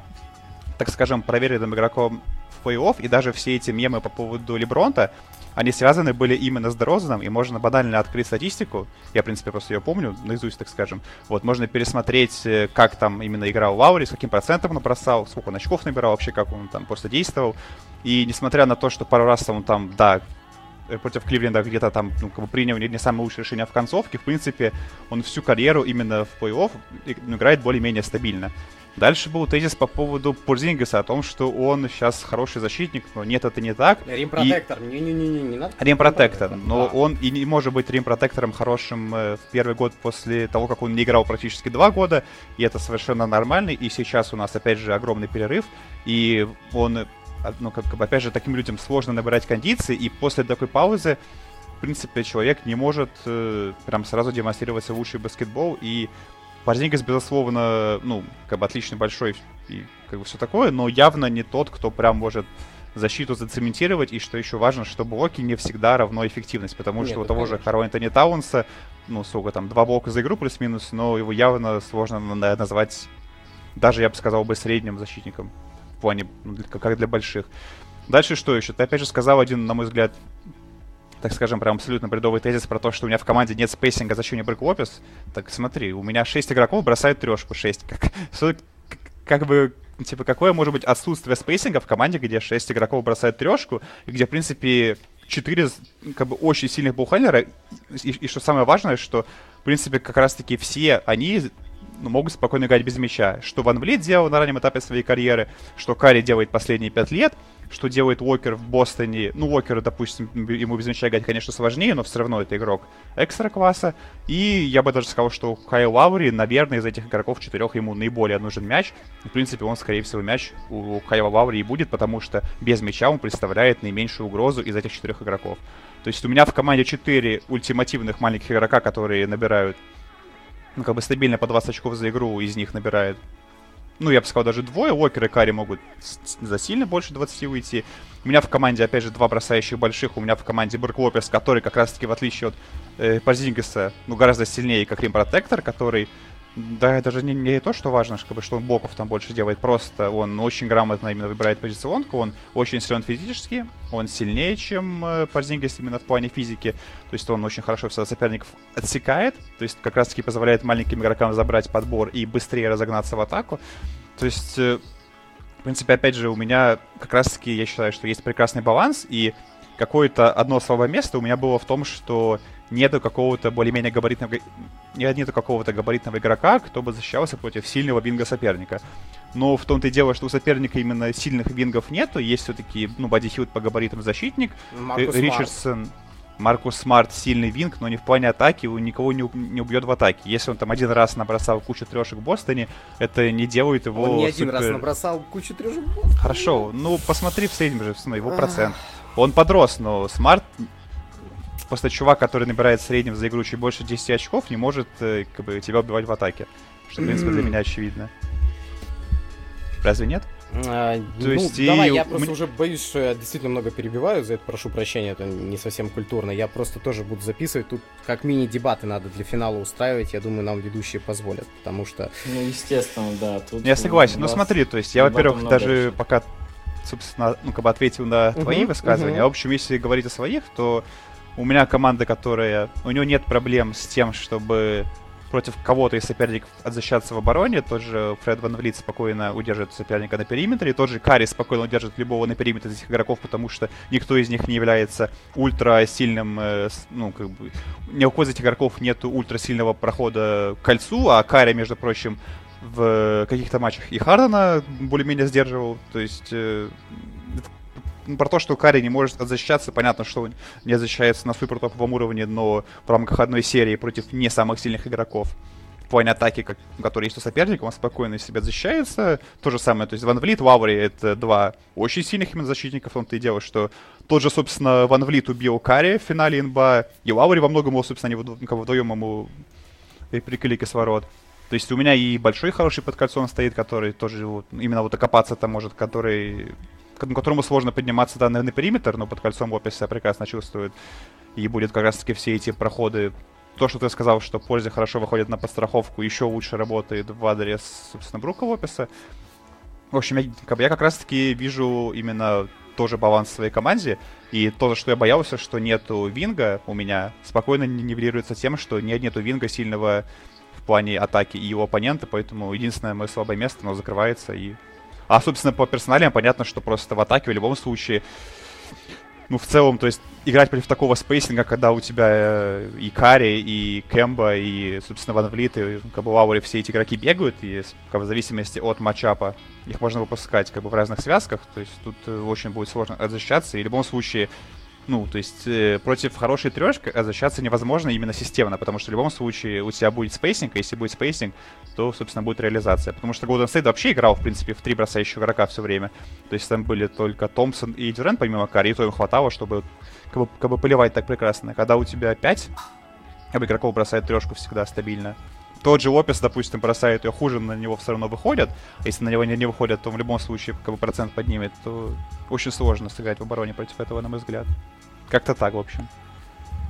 Speaker 2: так скажем, проверенным игроком в плей-офф, и даже все эти мемы по поводу Лебронта, они связаны были именно с Дрозаном, и можно банально открыть статистику. Я, в принципе, просто ее помню, наизусть, так скажем. Вот, можно пересмотреть, э, как там именно играл Лаури, с каким процентом он бросал, сколько он очков набирал, вообще, как он там просто действовал. И несмотря на то, что пару раз он там, да, э, против Кливленда где-то там ну, как бы принял не, не самое лучшее решение в концовке, в принципе, он всю карьеру именно в плей-офф ну, играет более-менее стабильно. Дальше был тезис по поводу Порзингеса, о том, что он сейчас хороший защитник, но нет, это не так.
Speaker 3: Рим-протектор, не-не-не, не надо.
Speaker 2: Рим-протектор, но да. он и не может быть рим-протектором хорошим э, в первый год после того, как он не играл практически два года, и это совершенно нормально, и сейчас у нас, опять же, огромный перерыв, и он, э, ну, как бы, опять же, таким людям сложно набирать кондиции, и после такой паузы в принципе, человек не может э, прям сразу демонстрировать лучший баскетбол, и Порзингис, безусловно, ну, как бы отличный большой и как бы все такое, но явно не тот, кто прям может защиту зацементировать, и что еще важно, что блоки не всегда равно эффективность, потому Нет, что у того конечно. же Карл Энтони Таунса, ну, сколько там, два блока за игру плюс-минус, но его явно сложно назвать, даже, я бы сказал, бы средним защитником в плане, ну, как для больших. Дальше что еще? Ты опять же сказал один, на мой взгляд, так скажем, прям абсолютно бредовый тезис про то, что у меня в команде нет spacing а, зачем мне Брук Лопес. Так смотри, у меня 6 игроков бросают трешку 6. Как, как бы типа, какое может быть отсутствие spacing а в команде, где 6 игроков бросают трешку, и где, в принципе, 4 как бы очень сильных ball handler а, и, и что самое важное, что, в принципе, как раз-таки все они ну, могут спокойно играть без мяча. Что Ван Влит делал на раннем этапе своей карьеры, что Карри делает последние 5 лет, что делает Уокер в Бостоне. Ну, Уокер, допустим, ему без мяча играть, конечно, сложнее, но все равно это игрок экстра-класса. И я бы даже сказал, что Кайл Лаури, наверное, из этих игроков четырех ему наиболее нужен мяч. В принципе, он, скорее всего, мяч у Кайла Лаури и будет, потому что без мяча он представляет наименьшую угрозу из этих четырех игроков. То есть у меня в команде четыре ультимативных маленьких игрока, которые набирают ну, как бы стабильно по 20 очков за игру, из них набирает ну, я бы сказал, даже двое. Уокер и Карри могут за сильно больше 20 выйти. У меня в команде, опять же, два бросающих больших. У меня в команде Брэк Лопес, который как раз-таки, в отличие от э, Парзингеса, ну, гораздо сильнее, как Рим Протектор, который да, даже не, не то, что важно, чтобы, что он боков там больше делает, просто он очень грамотно именно выбирает позиционку, он очень силен физически, он сильнее, чем э, Парзингес именно в плане физики, то есть он очень хорошо соперников отсекает, то есть как раз-таки позволяет маленьким игрокам забрать подбор и быстрее разогнаться в атаку, то есть, э, в принципе, опять же, у меня как раз-таки, я считаю, что есть прекрасный баланс, и какое-то одно слабое место у меня было в том, что нету какого-то более-менее габаритного... Нету какого-то габаритного игрока, кто бы защищался против сильного винга соперника. Но в том-то и дело, что у соперника именно сильных вингов нету. Есть все-таки, ну, Бади Хилд по габаритам защитник. Маркус Ричардсон... Март. Маркус Смарт сильный wing, но не в плане атаки, он никого не, не убьет в атаке. Если он там один раз набросал кучу трешек в Бостоне, это не делает его...
Speaker 3: Он не один супер... раз набросал кучу трешек в Бостоне.
Speaker 2: Хорошо, ну посмотри в среднем же, его процент. Он подрос, но Смарт просто чувак, который набирает в среднем за игру чуть больше 10 очков, не может э, как бы, тебя убивать в атаке. Что, в принципе, для меня очевидно. Разве нет?
Speaker 3: А, То ну, есть давай, и... я просто уже боюсь, что я действительно много перебиваю, за это прошу прощения, это не совсем культурно. Я просто тоже буду записывать. Тут как мини-дебаты надо для финала устраивать, я думаю, нам ведущие позволят, потому что...
Speaker 1: Ну, естественно, да.
Speaker 2: Тут я согласен. Ну, смотри, то есть я, во-первых, даже пока собственно, ну, как бы ответил на твои uh-huh, высказывания. Uh-huh. А, в общем, если говорить о своих, то у меня команда, которая... У нее нет проблем с тем, чтобы против кого-то из соперников отзащищаться в обороне. Тот же Фред Ван Влит спокойно удерживает соперника на периметре. Тот же Карри спокойно удерживает любого на периметре из этих игроков, потому что никто из них не является ультра сильным, э, ну, как бы... Ни у кого из этих игроков нет ультра сильного прохода к кольцу, а Карри, между прочим, в каких-то матчах и Хардена более-менее сдерживал. То есть э, про то, что Карри не может защищаться, понятно, что он не защищается на супер топовом уровне, но в рамках одной серии против не самых сильных игроков в плане атаки, как, который есть у соперника, он спокойно себя защищается. То же самое, то есть Ван Влит, Лаври — это два очень сильных именно защитника, в том-то и дело, что тот же, собственно, Ван Влит убил Карри в финале НБА, и Лаври во многом, собственно, они вдвоем ему при, при клике с ворот. То есть у меня и большой хороший под кольцом стоит, который тоже вот, именно вот окопаться-то может, который к которому сложно подниматься да, на, периметр, но под кольцом Опис себя прекрасно чувствует. И будет как раз-таки все эти проходы. То, что ты сказал, что польза хорошо выходит на подстраховку, еще лучше работает в адрес, собственно, Брука Описа. В общем, я, как, я как раз-таки вижу именно тоже баланс в своей команде. И то, что я боялся, что нету винга у меня, спокойно нивелируется тем, что нет нету винга сильного плане атаки и его оппонента, поэтому единственное мое слабое место, оно закрывается и а, собственно, по персоналям понятно, что просто в атаке в любом случае ну, в целом, то есть, играть против такого spacing а, когда у тебя э, и Карри, и Кемба, и, собственно, Ван Влит, и как бы Лаури, все эти игроки бегают, и как в зависимости от matchup а их можно выпускать как бы в разных связках, то есть тут э, очень будет сложно защищаться, и в любом случае ну, то есть э, против хорошей трешки защищаться невозможно именно системно, потому что в любом случае у тебя будет spacing, а если будет spacing, то, собственно, будет реализация. Потому что Golden State вообще играл, в принципе, в три бросающих игрока все время. То есть там были только Томпсон и Дюрен, помимо Карри, и то им хватало, чтобы как бы, как бы поливать так прекрасно. Когда у тебя пять игроков бросает трешку всегда стабильно, тот же Лопес, допустим, бросает ее хуже, на него все равно выходят. Если на него не, не выходят, то в любом случае как бы процент поднимет, то очень сложно сыграть в обороне против этого, на мой взгляд. Как-то так, в общем.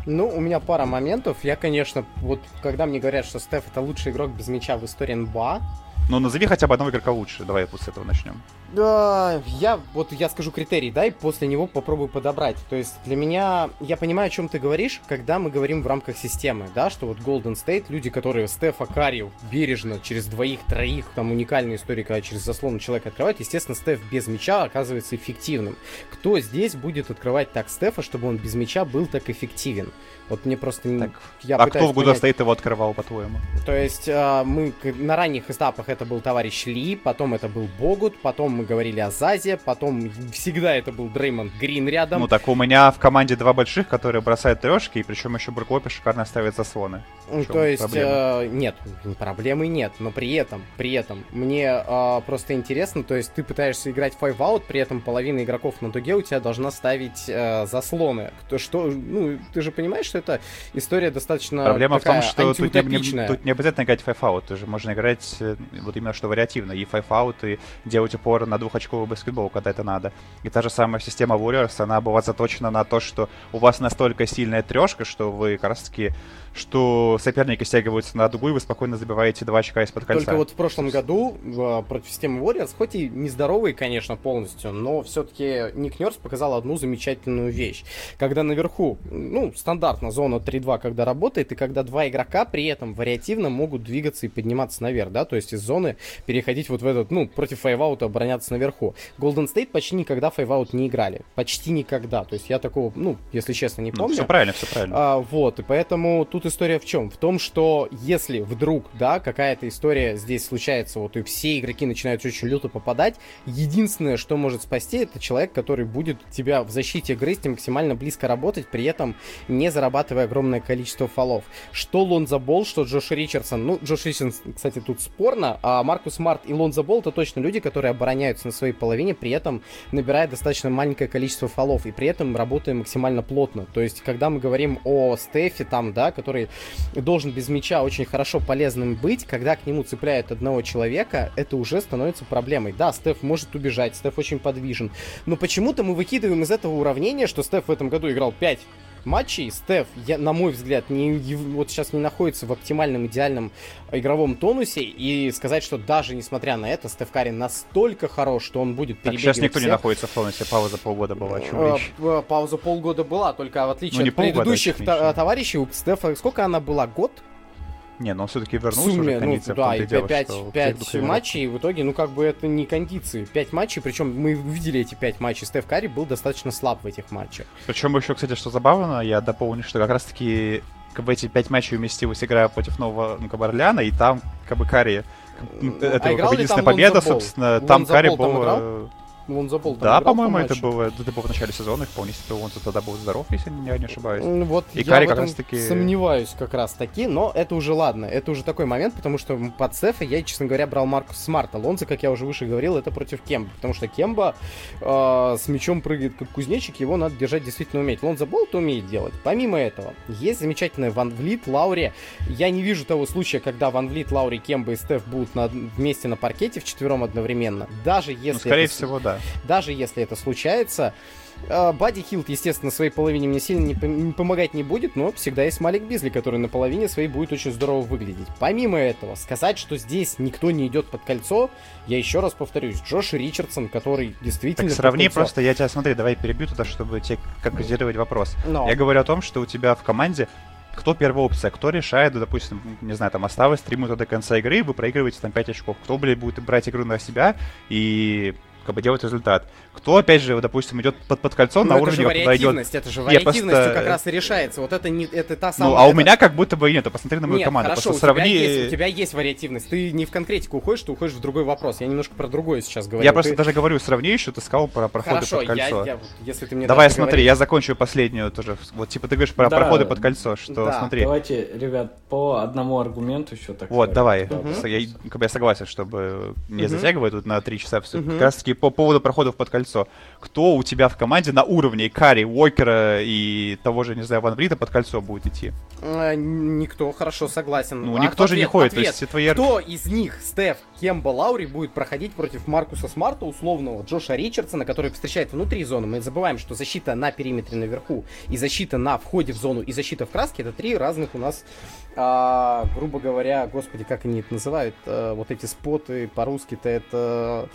Speaker 3: Ну, у меня пара моментов. Я, конечно, вот когда мне говорят, что Стеф это лучший игрок без мяча в истории НБА,
Speaker 2: ну, назови хотя бы одного игрока лучше. Давай вот с этого начнем.
Speaker 3: Да, я вот я скажу критерий, да, и после него попробую подобрать. То есть для меня, я понимаю, о чем ты говоришь, когда мы говорим в рамках системы, да, что вот Golden State, люди, которые Стефа Карри бережно через двоих, троих, там уникальная история, когда через заслон человек открывает, естественно, Стеф без мяча оказывается эффективным. Кто здесь будет открывать так Стефа, чтобы он без мяча был так эффективен? Вот мне просто...
Speaker 2: Так, я а кто в Golden State его открывал, по-твоему?
Speaker 3: То есть э, мы на ранних этапах это был товарищ Ли, потом это был Богут, потом мы говорили о Зазе, потом всегда это был Дреймонд Грин рядом.
Speaker 2: Ну так у меня в команде два больших, которые бросают трешки, и причем еще Бурклопи шикарно ставит заслоны.
Speaker 3: То есть э, нет, проблемы нет, но при этом, при этом мне э, просто интересно, то есть ты пытаешься играть five out, при этом половина игроков на дуге у тебя должна ставить э, заслоны. Кто, что, ну ты же понимаешь, что это история достаточно
Speaker 2: Проблема в том, что тут не, не, тут не обязательно играть five out, ты же можно играть э, вот именно что вариативно, и out, и делать упор на двухочковый баскетбол, когда это надо. И та же самая система Warriors, она была заточена на то, что у вас настолько сильная трешка, что вы как раз таки что соперники стягиваются на дугу, и вы спокойно забиваете два очка из-под кольца.
Speaker 3: Только вот в прошлом году в, против системы Warriors, хоть и нездоровый, конечно, полностью, но все-таки Ник Нерс показал одну замечательную вещь. Когда наверху, ну, стандартно зона 3-2, когда работает, и когда два игрока при этом вариативно могут двигаться и подниматься наверх, да, то есть из зоны переходить вот в этот, ну, против five-out а обороняться наверху. Golden State почти никогда five-out не играли. Почти никогда. То есть я такого, ну, если честно, не ну, помню. Ну,
Speaker 2: все правильно, все правильно.
Speaker 3: А, вот, и поэтому тут история в чем? В том, что если вдруг, да, какая-то история здесь случается, вот и все игроки начинают очень люто попадать, единственное, что может спасти, это человек, который будет тебя в защите грызть и максимально близко работать, при этом не зарабатывая огромное количество фолов. Что Лонза Болл, что Джош Ричардсон. Ну, Джош Ричардсон, кстати, тут спорно, а Маркус Март и Лонза Болл это точно люди, которые обороняются на своей половине, при этом набирая достаточно маленькое количество фолов, и при этом работая максимально плотно. То есть, когда мы говорим о Стефе, там, да, который который должен без мяча очень хорошо полезным быть, когда к нему цепляют одного человека, это уже становится проблемой. Да, Стеф может убежать, Стеф очень подвижен, но почему-то мы выкидываем из этого уравнения, что Стеф в этом году играл 5 матчей Стеф, я, на мой взгляд, не, вот сейчас не находится в оптимальном, идеальном игровом тонусе, и сказать, что даже несмотря на это, Стеф Карри настолько хорош, что он будет
Speaker 2: перебегать Так сейчас никто всех. не находится в тонусе, пауза полгода была, о чем
Speaker 3: а, речь? Пауза полгода была, только в отличие ну, от полгода, предыдущих товарищей, у Стефа сколько она была? Год?
Speaker 2: Не, но он все-таки вернулся Сумме, уже
Speaker 3: ну, да, и дело, 5, 5 матчей, в итоге, ну, как бы это не кондиции. 5 матчей, причем мы видели эти 5 матчей. Стеф Карри был достаточно слаб в этих матчах.
Speaker 2: Причем еще, кстати, что забавно, я дополню, что как раз-таки как бы эти 5 матчей уместилось, играя против нового ну, как бы Орлеана, и там как бы Карри...
Speaker 3: Ну, это а как бы единственная победа,
Speaker 2: собственно, там Карри был...
Speaker 3: Лонзо Бол
Speaker 2: Да, по-моему, это было, это было в начале сезона, вполне себе Лонзо тогда был здоров, если я не ошибаюсь.
Speaker 3: Вот
Speaker 2: И
Speaker 3: я
Speaker 2: Карри
Speaker 3: в
Speaker 2: как раз таки-
Speaker 3: сомневаюсь как раз таки, но это уже ладно, это уже такой момент, потому что под Сефа я, честно говоря, брал Маркус Смарта. Лонзо, как я уже выше говорил, это против Кемба, потому что Кемба э, с мячом прыгает как кузнечик, его надо держать действительно уметь. Лонзо Болт умеет делать. Помимо этого, есть замечательный Ван Влит, Лаури. Я не вижу того случая, когда Ван Влит, Лаури, Кемба и Стеф будут на- вместе на паркете вчетвером одновременно. Даже если
Speaker 2: Ну, скорее
Speaker 3: это
Speaker 2: всего, да.
Speaker 3: Даже если это случается. э, Бадди Хилт, естественно, своей половине мне сильно не, не помогать не будет, но всегда есть Малик Бизли, который на половине своей будет очень здорово выглядеть. Помимо этого, сказать, что здесь никто не идет под кольцо, я еще раз повторюсь, Джош Ричардсон, который действительно...
Speaker 2: Так сравни
Speaker 3: кольцо.
Speaker 2: просто, я тебя смотри, давай перебью туда, чтобы тебе конкретизировать вопрос.
Speaker 3: Но.
Speaker 2: Я говорю о том, что у тебя в команде кто первая опция, кто решает, допустим, не знаю, там осталось 3 минуты до конца игры, вы проигрываете там 5 очков. Кто, блядь, будет брать игру на себя и как бы делать результат. Кто, опять же, допустим, идет под, под кольцо
Speaker 3: Ну,
Speaker 2: на
Speaker 3: это
Speaker 2: уровне,
Speaker 3: вариативность, это же
Speaker 2: Нет,
Speaker 3: вариативностью
Speaker 2: просто-
Speaker 3: как раз и решается. Вот это не это та самая...
Speaker 2: Ну, а у
Speaker 3: это-
Speaker 2: меня как будто бы и нет. Посмотри на мою
Speaker 3: Нет,
Speaker 2: команду.
Speaker 3: хорошо,
Speaker 2: просто
Speaker 3: у,
Speaker 2: сравни...
Speaker 3: тебя есть, у тебя есть вариативность. Ты не в конкретику уходишь, ты уходишь в другой вопрос. Я немножко про другое сейчас говорю.
Speaker 2: Я просто
Speaker 3: Ты-
Speaker 2: даже говорю, сравни еще, ты сказал про проходы
Speaker 3: Хорошо,
Speaker 2: под кольцо.
Speaker 3: я, я если ты мне
Speaker 2: Давай, смотри,
Speaker 3: договорить-
Speaker 2: я закончу последнюю тоже. Вот, типа, ты говоришь про
Speaker 1: Да.
Speaker 2: проходы под кольцо, что,
Speaker 3: Да.
Speaker 2: смотри,
Speaker 1: Давайте, ребят, по одному аргументу еще так.
Speaker 2: Вот,
Speaker 1: скажем.
Speaker 2: давай. Я, согласен, чтобы не
Speaker 3: Мгм.
Speaker 2: затягивать тут на три часа все.
Speaker 3: Мгм.
Speaker 2: Как раз таки по поводу проходов под кольцо. Кто у тебя в команде на уровне Карри, Уокера и того же, не знаю, Ван Брита под кольцо будет идти?
Speaker 3: Э, Никто, хорошо, согласен.
Speaker 2: Ну,
Speaker 3: А
Speaker 2: никто же не
Speaker 3: ответ-
Speaker 2: ходит, то
Speaker 3: ответ.
Speaker 2: есть все твои...
Speaker 3: Кто из них, Стеф, Кемба, Лаури, будет проходить против Маркуса Смарта, условного Джоша Ричардсона, который встречает внутри зоны? Мы забываем, что защита на периметре наверху и защита на входе в зону и защита в краске это три разных у нас, а, грубо говоря, господи, как они это называют, э, вот эти споты по-русски-то это...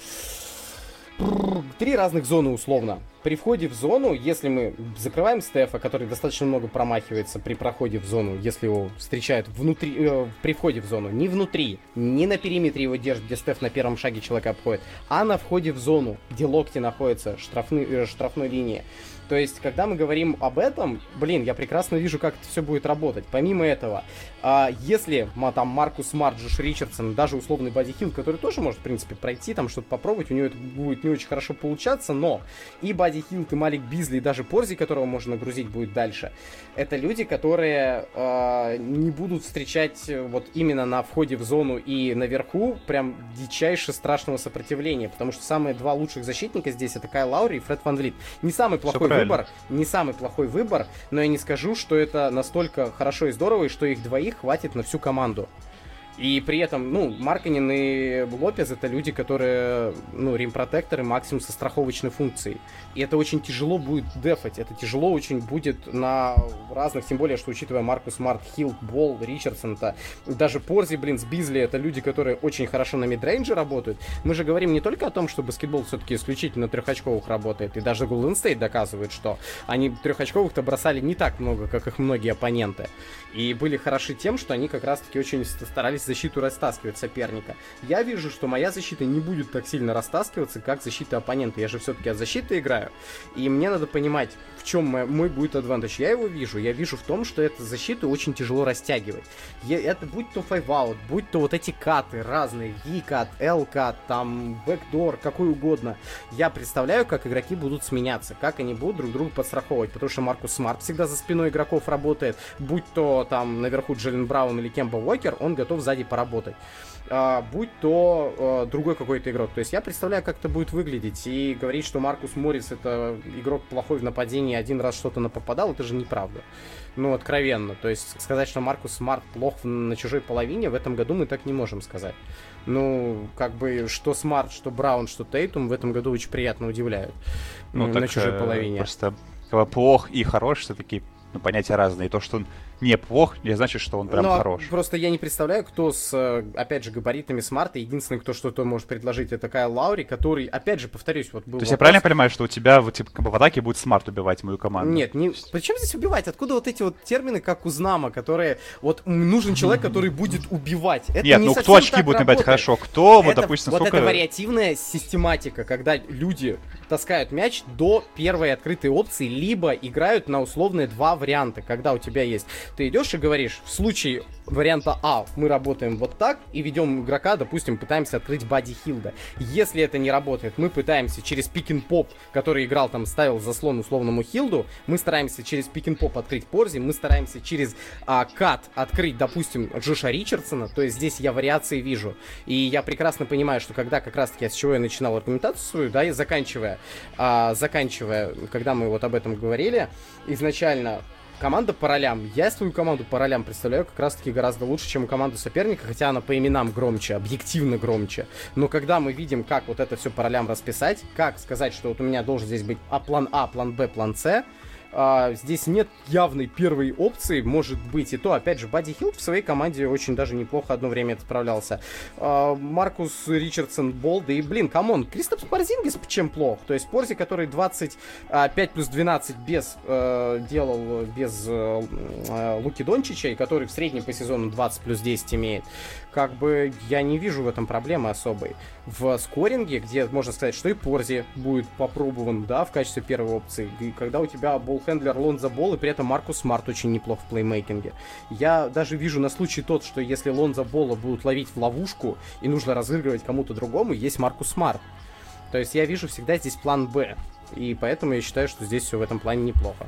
Speaker 3: Три разных зоны условно. При входе в зону, если мы закрываем Стефа, который достаточно много промахивается при проходе в зону, если его встречают внутри, э, при входе в зону, не внутри, не на периметре его держит, где Стеф на первом шаге человека обходит, а на входе в зону, где локти находятся, штрафны, э, штрафной линии. То есть, когда мы говорим об этом, блин, я прекрасно вижу, как это все будет работать. Помимо этого, а, если там Маркус Смарт, Джош Ричардсон, даже условный Бадди Хилд, который тоже может, в принципе, пройти, там что-то попробовать, у него это будет не очень хорошо получаться, но и Бадди Хилд, и Малик Бизли, и даже Порзи, которого можно нагрузить будет дальше, это люди, которые а, не будут встречать э, вот именно на входе в зону и наверху прям дичайше страшного сопротивления, потому что самые два лучших защитника здесь это Кайл Лаури и Фред Ван Влит. Не самый плохой выбор, не самый плохой выбор, но я не скажу, что это настолько хорошо и здорово, и что их двоих хватит на всю команду. И при этом, ну, Маркканен и Лопез это люди, которые, ну, rim protector ы максимум со страховочной функцией. И это очень тяжело будет дефать. Это тяжело очень будет на разных, тем более, что учитывая Маркус Смарт, Хилд, Болл, Ричардсон-то, даже Порзи, блин, с Бизли, это люди, которые очень хорошо на midrange е работают. Мы же говорим не только о том, что баскетбол все-таки исключительно трехочковых работает, и даже Golden State доказывает, что они трехочковых-то бросали не так много, как их многие оппоненты. И были хороши тем, что они как раз-таки очень ст- старались защиту растаскивать соперника. Я вижу, что моя защита не будет так сильно растаскиваться, как защита оппонента. Я же все-таки от защиты играю. И мне надо понимать, в чем мой, будет advantage. Я его вижу. Я вижу в том, что эту защиту очень тяжело растягивать. Я- это будь то five-out, будь то вот эти cut ы разные, V-cut, L-cut, там, backdoor, какой угодно. Я представляю, как игроки будут сменяться, как они будут друг друга подстраховывать, потому что Маркус Смарт всегда за спиной игроков работает, будь то там наверху Джейлен Браун или Кемба Уокер, он готов сзади поработать. А, будь то э, другой какой-то игрок. То есть я представляю, как это будет выглядеть. И говорить, что Маркус Моррис это игрок плохой в нападении, один раз что-то напопадал, это же неправда. Ну, откровенно. То есть сказать, что Маркус Смарт плох на чужой половине, в этом году мы так не можем сказать. Ну, как бы, что Смарт, что Браун, что Тейтум в этом году очень приятно удивляют.
Speaker 2: Ну,
Speaker 3: м,
Speaker 2: так,
Speaker 3: на чужой
Speaker 2: э,
Speaker 3: половине.
Speaker 2: Просто плох и хорош все-таки ну, понятия разные. То, что он не плох, не значит, что он прям
Speaker 3: Ну, а
Speaker 2: хорош.
Speaker 3: Просто я не представляю, кто с, э, опять же, габаритами Смарта. Единственный, кто что-то может предложить, это Кайл Лаури, который, опять же, повторюсь, вот был
Speaker 2: То есть я
Speaker 3: вопрос-
Speaker 2: правильно понимаю, что у тебя вот типа в атаке будет Смарт убивать мою команду?
Speaker 3: Нет, не... Причем здесь убивать? Откуда вот эти вот термины, как у Знама, которые... Вот нужен человек, который будет убивать. Это
Speaker 2: Нет,
Speaker 3: не
Speaker 2: ну кто очки будет набирать хорошо? Кто, вот,
Speaker 3: Это-
Speaker 2: допустим,
Speaker 3: вот
Speaker 2: сколько...
Speaker 3: это вариативная систематика, когда люди таскают мяч до первой открытой опции, либо играют на условные два варианта, когда у тебя есть Ты идешь и говоришь, в случае варианта А мы работаем вот так и ведем игрока, допустим, пытаемся открыть Бади Хилда. Если это не работает, мы пытаемся через пикин поп, который играл там, ставил заслон условному Хилду, мы стараемся через пикин поп открыть Порзи, мы стараемся через а, кат открыть, допустим, Джоша Ричардсона, то есть здесь я вариации вижу. И я прекрасно понимаю, что когда как раз-таки с чего я начинал аргументацию свою, да, и заканчивая, а, заканчивая, когда мы вот об этом говорили, изначально команда по ролям. Я свою команду по ролям представляю как раз-таки гораздо лучше, чем команду соперника, хотя она по именам громче, объективно громче. Но когда мы видим, как вот это все по ролям расписать, как сказать, что вот у меня должен здесь быть а, план А, план Б, план С, а, здесь нет явной первой опции, может быть. И то, опять же, Бадди Хилд в своей команде очень даже неплохо одно время это справлялся. А, Маркус Ричардсон Бол, да и, блин, come on, Кристапс Порзингис чем плох? То есть Порзи, который 25 плюс 12 без, э, делал без э, э, Луки Дончича, и который в среднем по сезону 20 плюс 10 имеет, как бы я не вижу в этом проблемы особой. В скоринге, где можно сказать, что и Порзи будет попробован, да, в качестве первой опции, и когда у тебя ball-handler Лонза Бол, и при этом Маркус Смарт очень неплох в плеймейкинге. Я даже вижу на случай тот, что если Лонза Бола будут ловить в ловушку, и нужно разыгрывать кому-то другому, есть Маркус Смарт. То есть я вижу всегда здесь план Б. И поэтому я считаю, что здесь все в этом плане неплохо.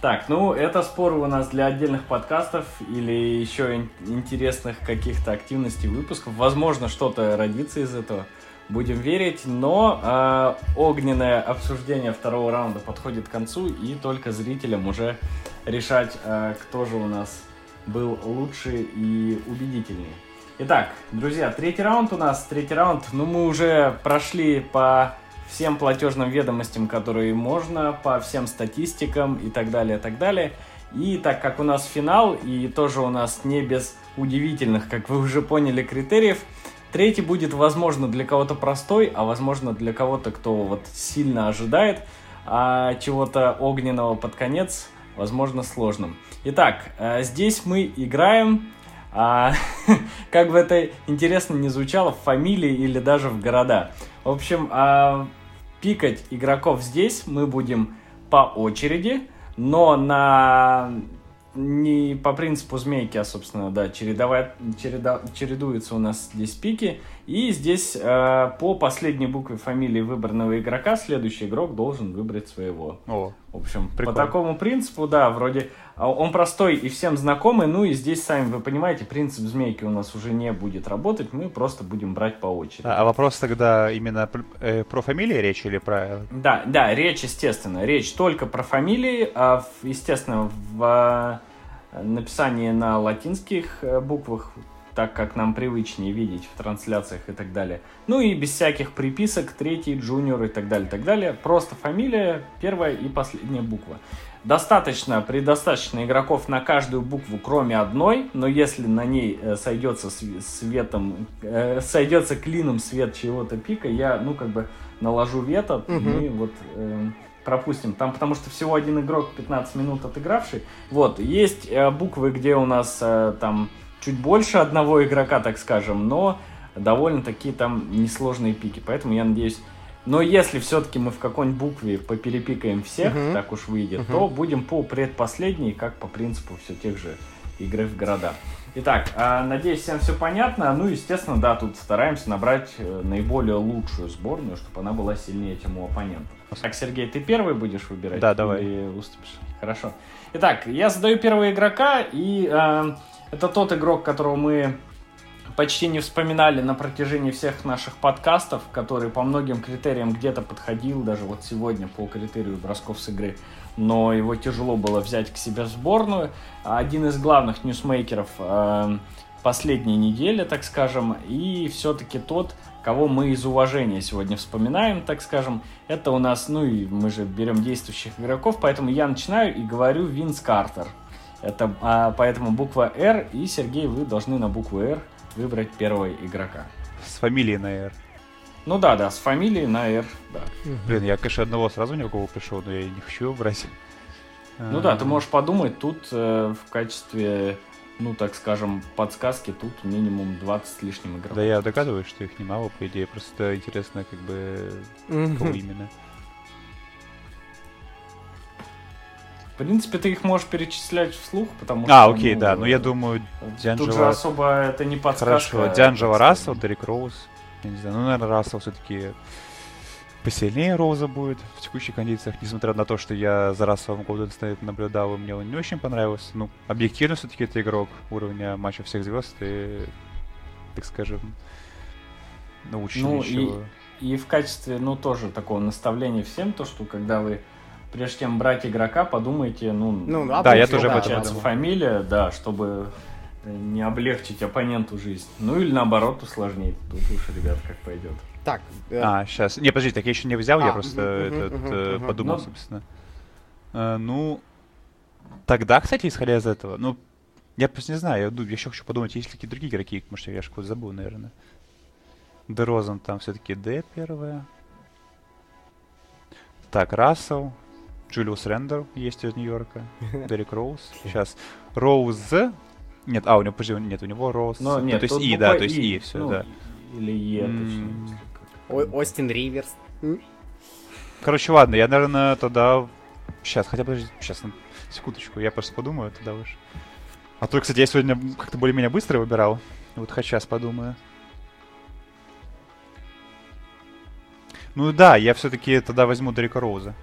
Speaker 1: Так, ну это споры у нас для отдельных подкастов или еще интересных каких-то активностей выпусков. Возможно, что-то родится из этого. Будем верить, но э, огненное обсуждение второго раунда подходит к концу, и только зрителям уже решать, э, кто же у нас был лучше и убедительнее. Итак, друзья, третий раунд у нас. Третий раунд, ну мы уже прошли по всем платежным ведомостям, которые можно, по всем статистикам и так далее, и так далее. И так как у нас финал, и тоже у нас не без удивительных, как вы уже поняли, критериев, третий будет, возможно, для кого-то простой, а возможно для кого-то, кто вот сильно ожидает а, чего-то огненного под конец, возможно, сложным. Итак, а, здесь мы играем, а, как бы это интересно не звучало, в фамилии или даже в города. В общем, а, пикать игроков здесь мы будем по очереди, но на не по принципу змейки, а, собственно, да, чередовать, череда, чередуются у нас здесь пики. И здесь э, по последней букве фамилии выбранного игрока следующий игрок должен выбрать своего.
Speaker 2: О,
Speaker 1: В общем,
Speaker 2: Прикольно.
Speaker 1: по такому принципу, да, вроде а, он простой и всем знакомый. Ну и здесь, сами вы понимаете, принцип змейки у нас уже не будет работать. Мы просто будем брать по очереди.
Speaker 2: а, а вопрос тогда именно э, про фамилии речь или про...
Speaker 1: Да, да, речь, естественно, речь только про фамилии, а, естественно, в э, написании на латинских э, буквах, так как нам привычнее видеть в трансляциях и так далее. Ну и без всяких приписок, третий, джуниор и так далее, так далее. Просто фамилия, первая и последняя буква. Достаточно, предостаточно игроков на каждую букву, кроме одной, но если на ней э, сойдется св- светом, э, сойдется клином свет чего-то пика, я, ну, как бы наложу вето,
Speaker 3: Мгм.
Speaker 1: мы вот э, пропустим. Там, потому что всего один игрок 15 минут отыгравший. Вот, есть э, буквы, где у нас э, там чуть больше одного игрока, так скажем, но довольно-таки там несложные пики. Поэтому я надеюсь... Но если все-таки мы в какой-нибудь букве поперепикаем всех,
Speaker 3: Мгм.
Speaker 1: так уж выйдет,
Speaker 3: Мгм.
Speaker 1: то будем по предпоследней, как по принципу все тех же игры в города. Итак, а, надеюсь, всем все понятно. Ну, естественно, да, тут стараемся набрать э, наиболее лучшую сборную, чтобы она была сильнее, чем у оппонента. Так, Сергей, ты первый будешь выбирать?
Speaker 2: Да, давай.
Speaker 1: Или уступишь? Хорошо. Итак, я задаю первого игрока, и э, это тот игрок, которого мы почти не вспоминали на протяжении всех наших подкастов, который по многим критериям где-то подходил, даже вот сегодня по критерию бросков с игры, но его тяжело было взять к себе в сборную. Один из главных ньюсмейкеров э, последней недели, так скажем, и все-таки тот, кого мы из уважения сегодня вспоминаем, так скажем, это у нас, ну и мы же берем действующих игроков, поэтому я начинаю и говорю Винс Картер. Это а, поэтому буква R, и Сергей, вы должны на букву R выбрать первого игрока.
Speaker 2: С фамилией на «Р».
Speaker 1: Ну да, да, с фамилией на R, да.
Speaker 2: Блин, я, конечно, одного сразу ни у кого пришел, но я и не хочу его брать.
Speaker 1: Ну да, ты можешь подумать, тут э, в качестве, ну так скажем, подсказки, тут минимум 20 с лишним игроков.
Speaker 2: Да я догадываюсь, что их немало, по идее. Просто интересно, как бы, кого именно.
Speaker 1: Принципе, ты их можешь перечислять вслух, потому
Speaker 2: А,
Speaker 1: что...
Speaker 2: окей,
Speaker 1: ну,
Speaker 2: да. Ну, я думаю,
Speaker 1: Тут
Speaker 2: Дианджело-
Speaker 1: же особо это не подсказка.
Speaker 2: Хорошо, Дианджело Рассел, Дерек Роуз. Я не знаю, ну, наверное, Рассел все-таки посильнее Роуза будет в текущих кондициях, несмотря на то, что я за Расселом Голден Стейт наблюдал, и мне он не очень понравился. Ну, объективно все-таки это игрок уровня матча всех звезд и, так скажем, научающего.
Speaker 1: И в качестве, ну, тоже такого наставления всем, то, что когда вы, прежде чем брать игрока, подумайте, ну,
Speaker 3: Ну,
Speaker 2: Да, я тоже об этом подумал.
Speaker 1: фамилия, да, чтобы э, не облегчить оппоненту жизнь. Ну, или наоборот усложнить. Тут уж, ребят, как пойдет.
Speaker 3: Так, э,
Speaker 2: А, сейчас. Не, подожди, так я еще не взял, я
Speaker 3: А,
Speaker 2: просто
Speaker 3: мгм, мгм,
Speaker 2: этот, э,
Speaker 3: мгм.
Speaker 2: подумал,
Speaker 1: Ну.
Speaker 2: собственно. Э, ну, тогда, кстати, исходя из этого, ну, я просто не знаю, я, я еще хочу подумать, есть ли какие-то другие игроки, может, я же кого-то забыл, наверное. Дерозан там все-таки Д первая. Так, Рассел, Джулиус Рендер есть из Нью-Йорка, Дерек Роуз. Сейчас. Роуз. Нет, а, у него, подожди, нет, у него Роуз.
Speaker 1: Но
Speaker 2: Ну,
Speaker 1: нет,
Speaker 2: то есть И, да, то есть И, все,
Speaker 1: ну,
Speaker 2: да.
Speaker 1: Или Е, точнее.
Speaker 3: О- Остин Риверс.
Speaker 2: Короче, ладно, я, наверное, тогда... Сейчас, хотя подожди, сейчас, ну, секундочку, я просто подумаю тогда уж. А то, кстати, я сегодня как-то более-менее быстро выбирал. Вот хоть сейчас подумаю. Ну да, я все-таки тогда возьму Дерека Роуза.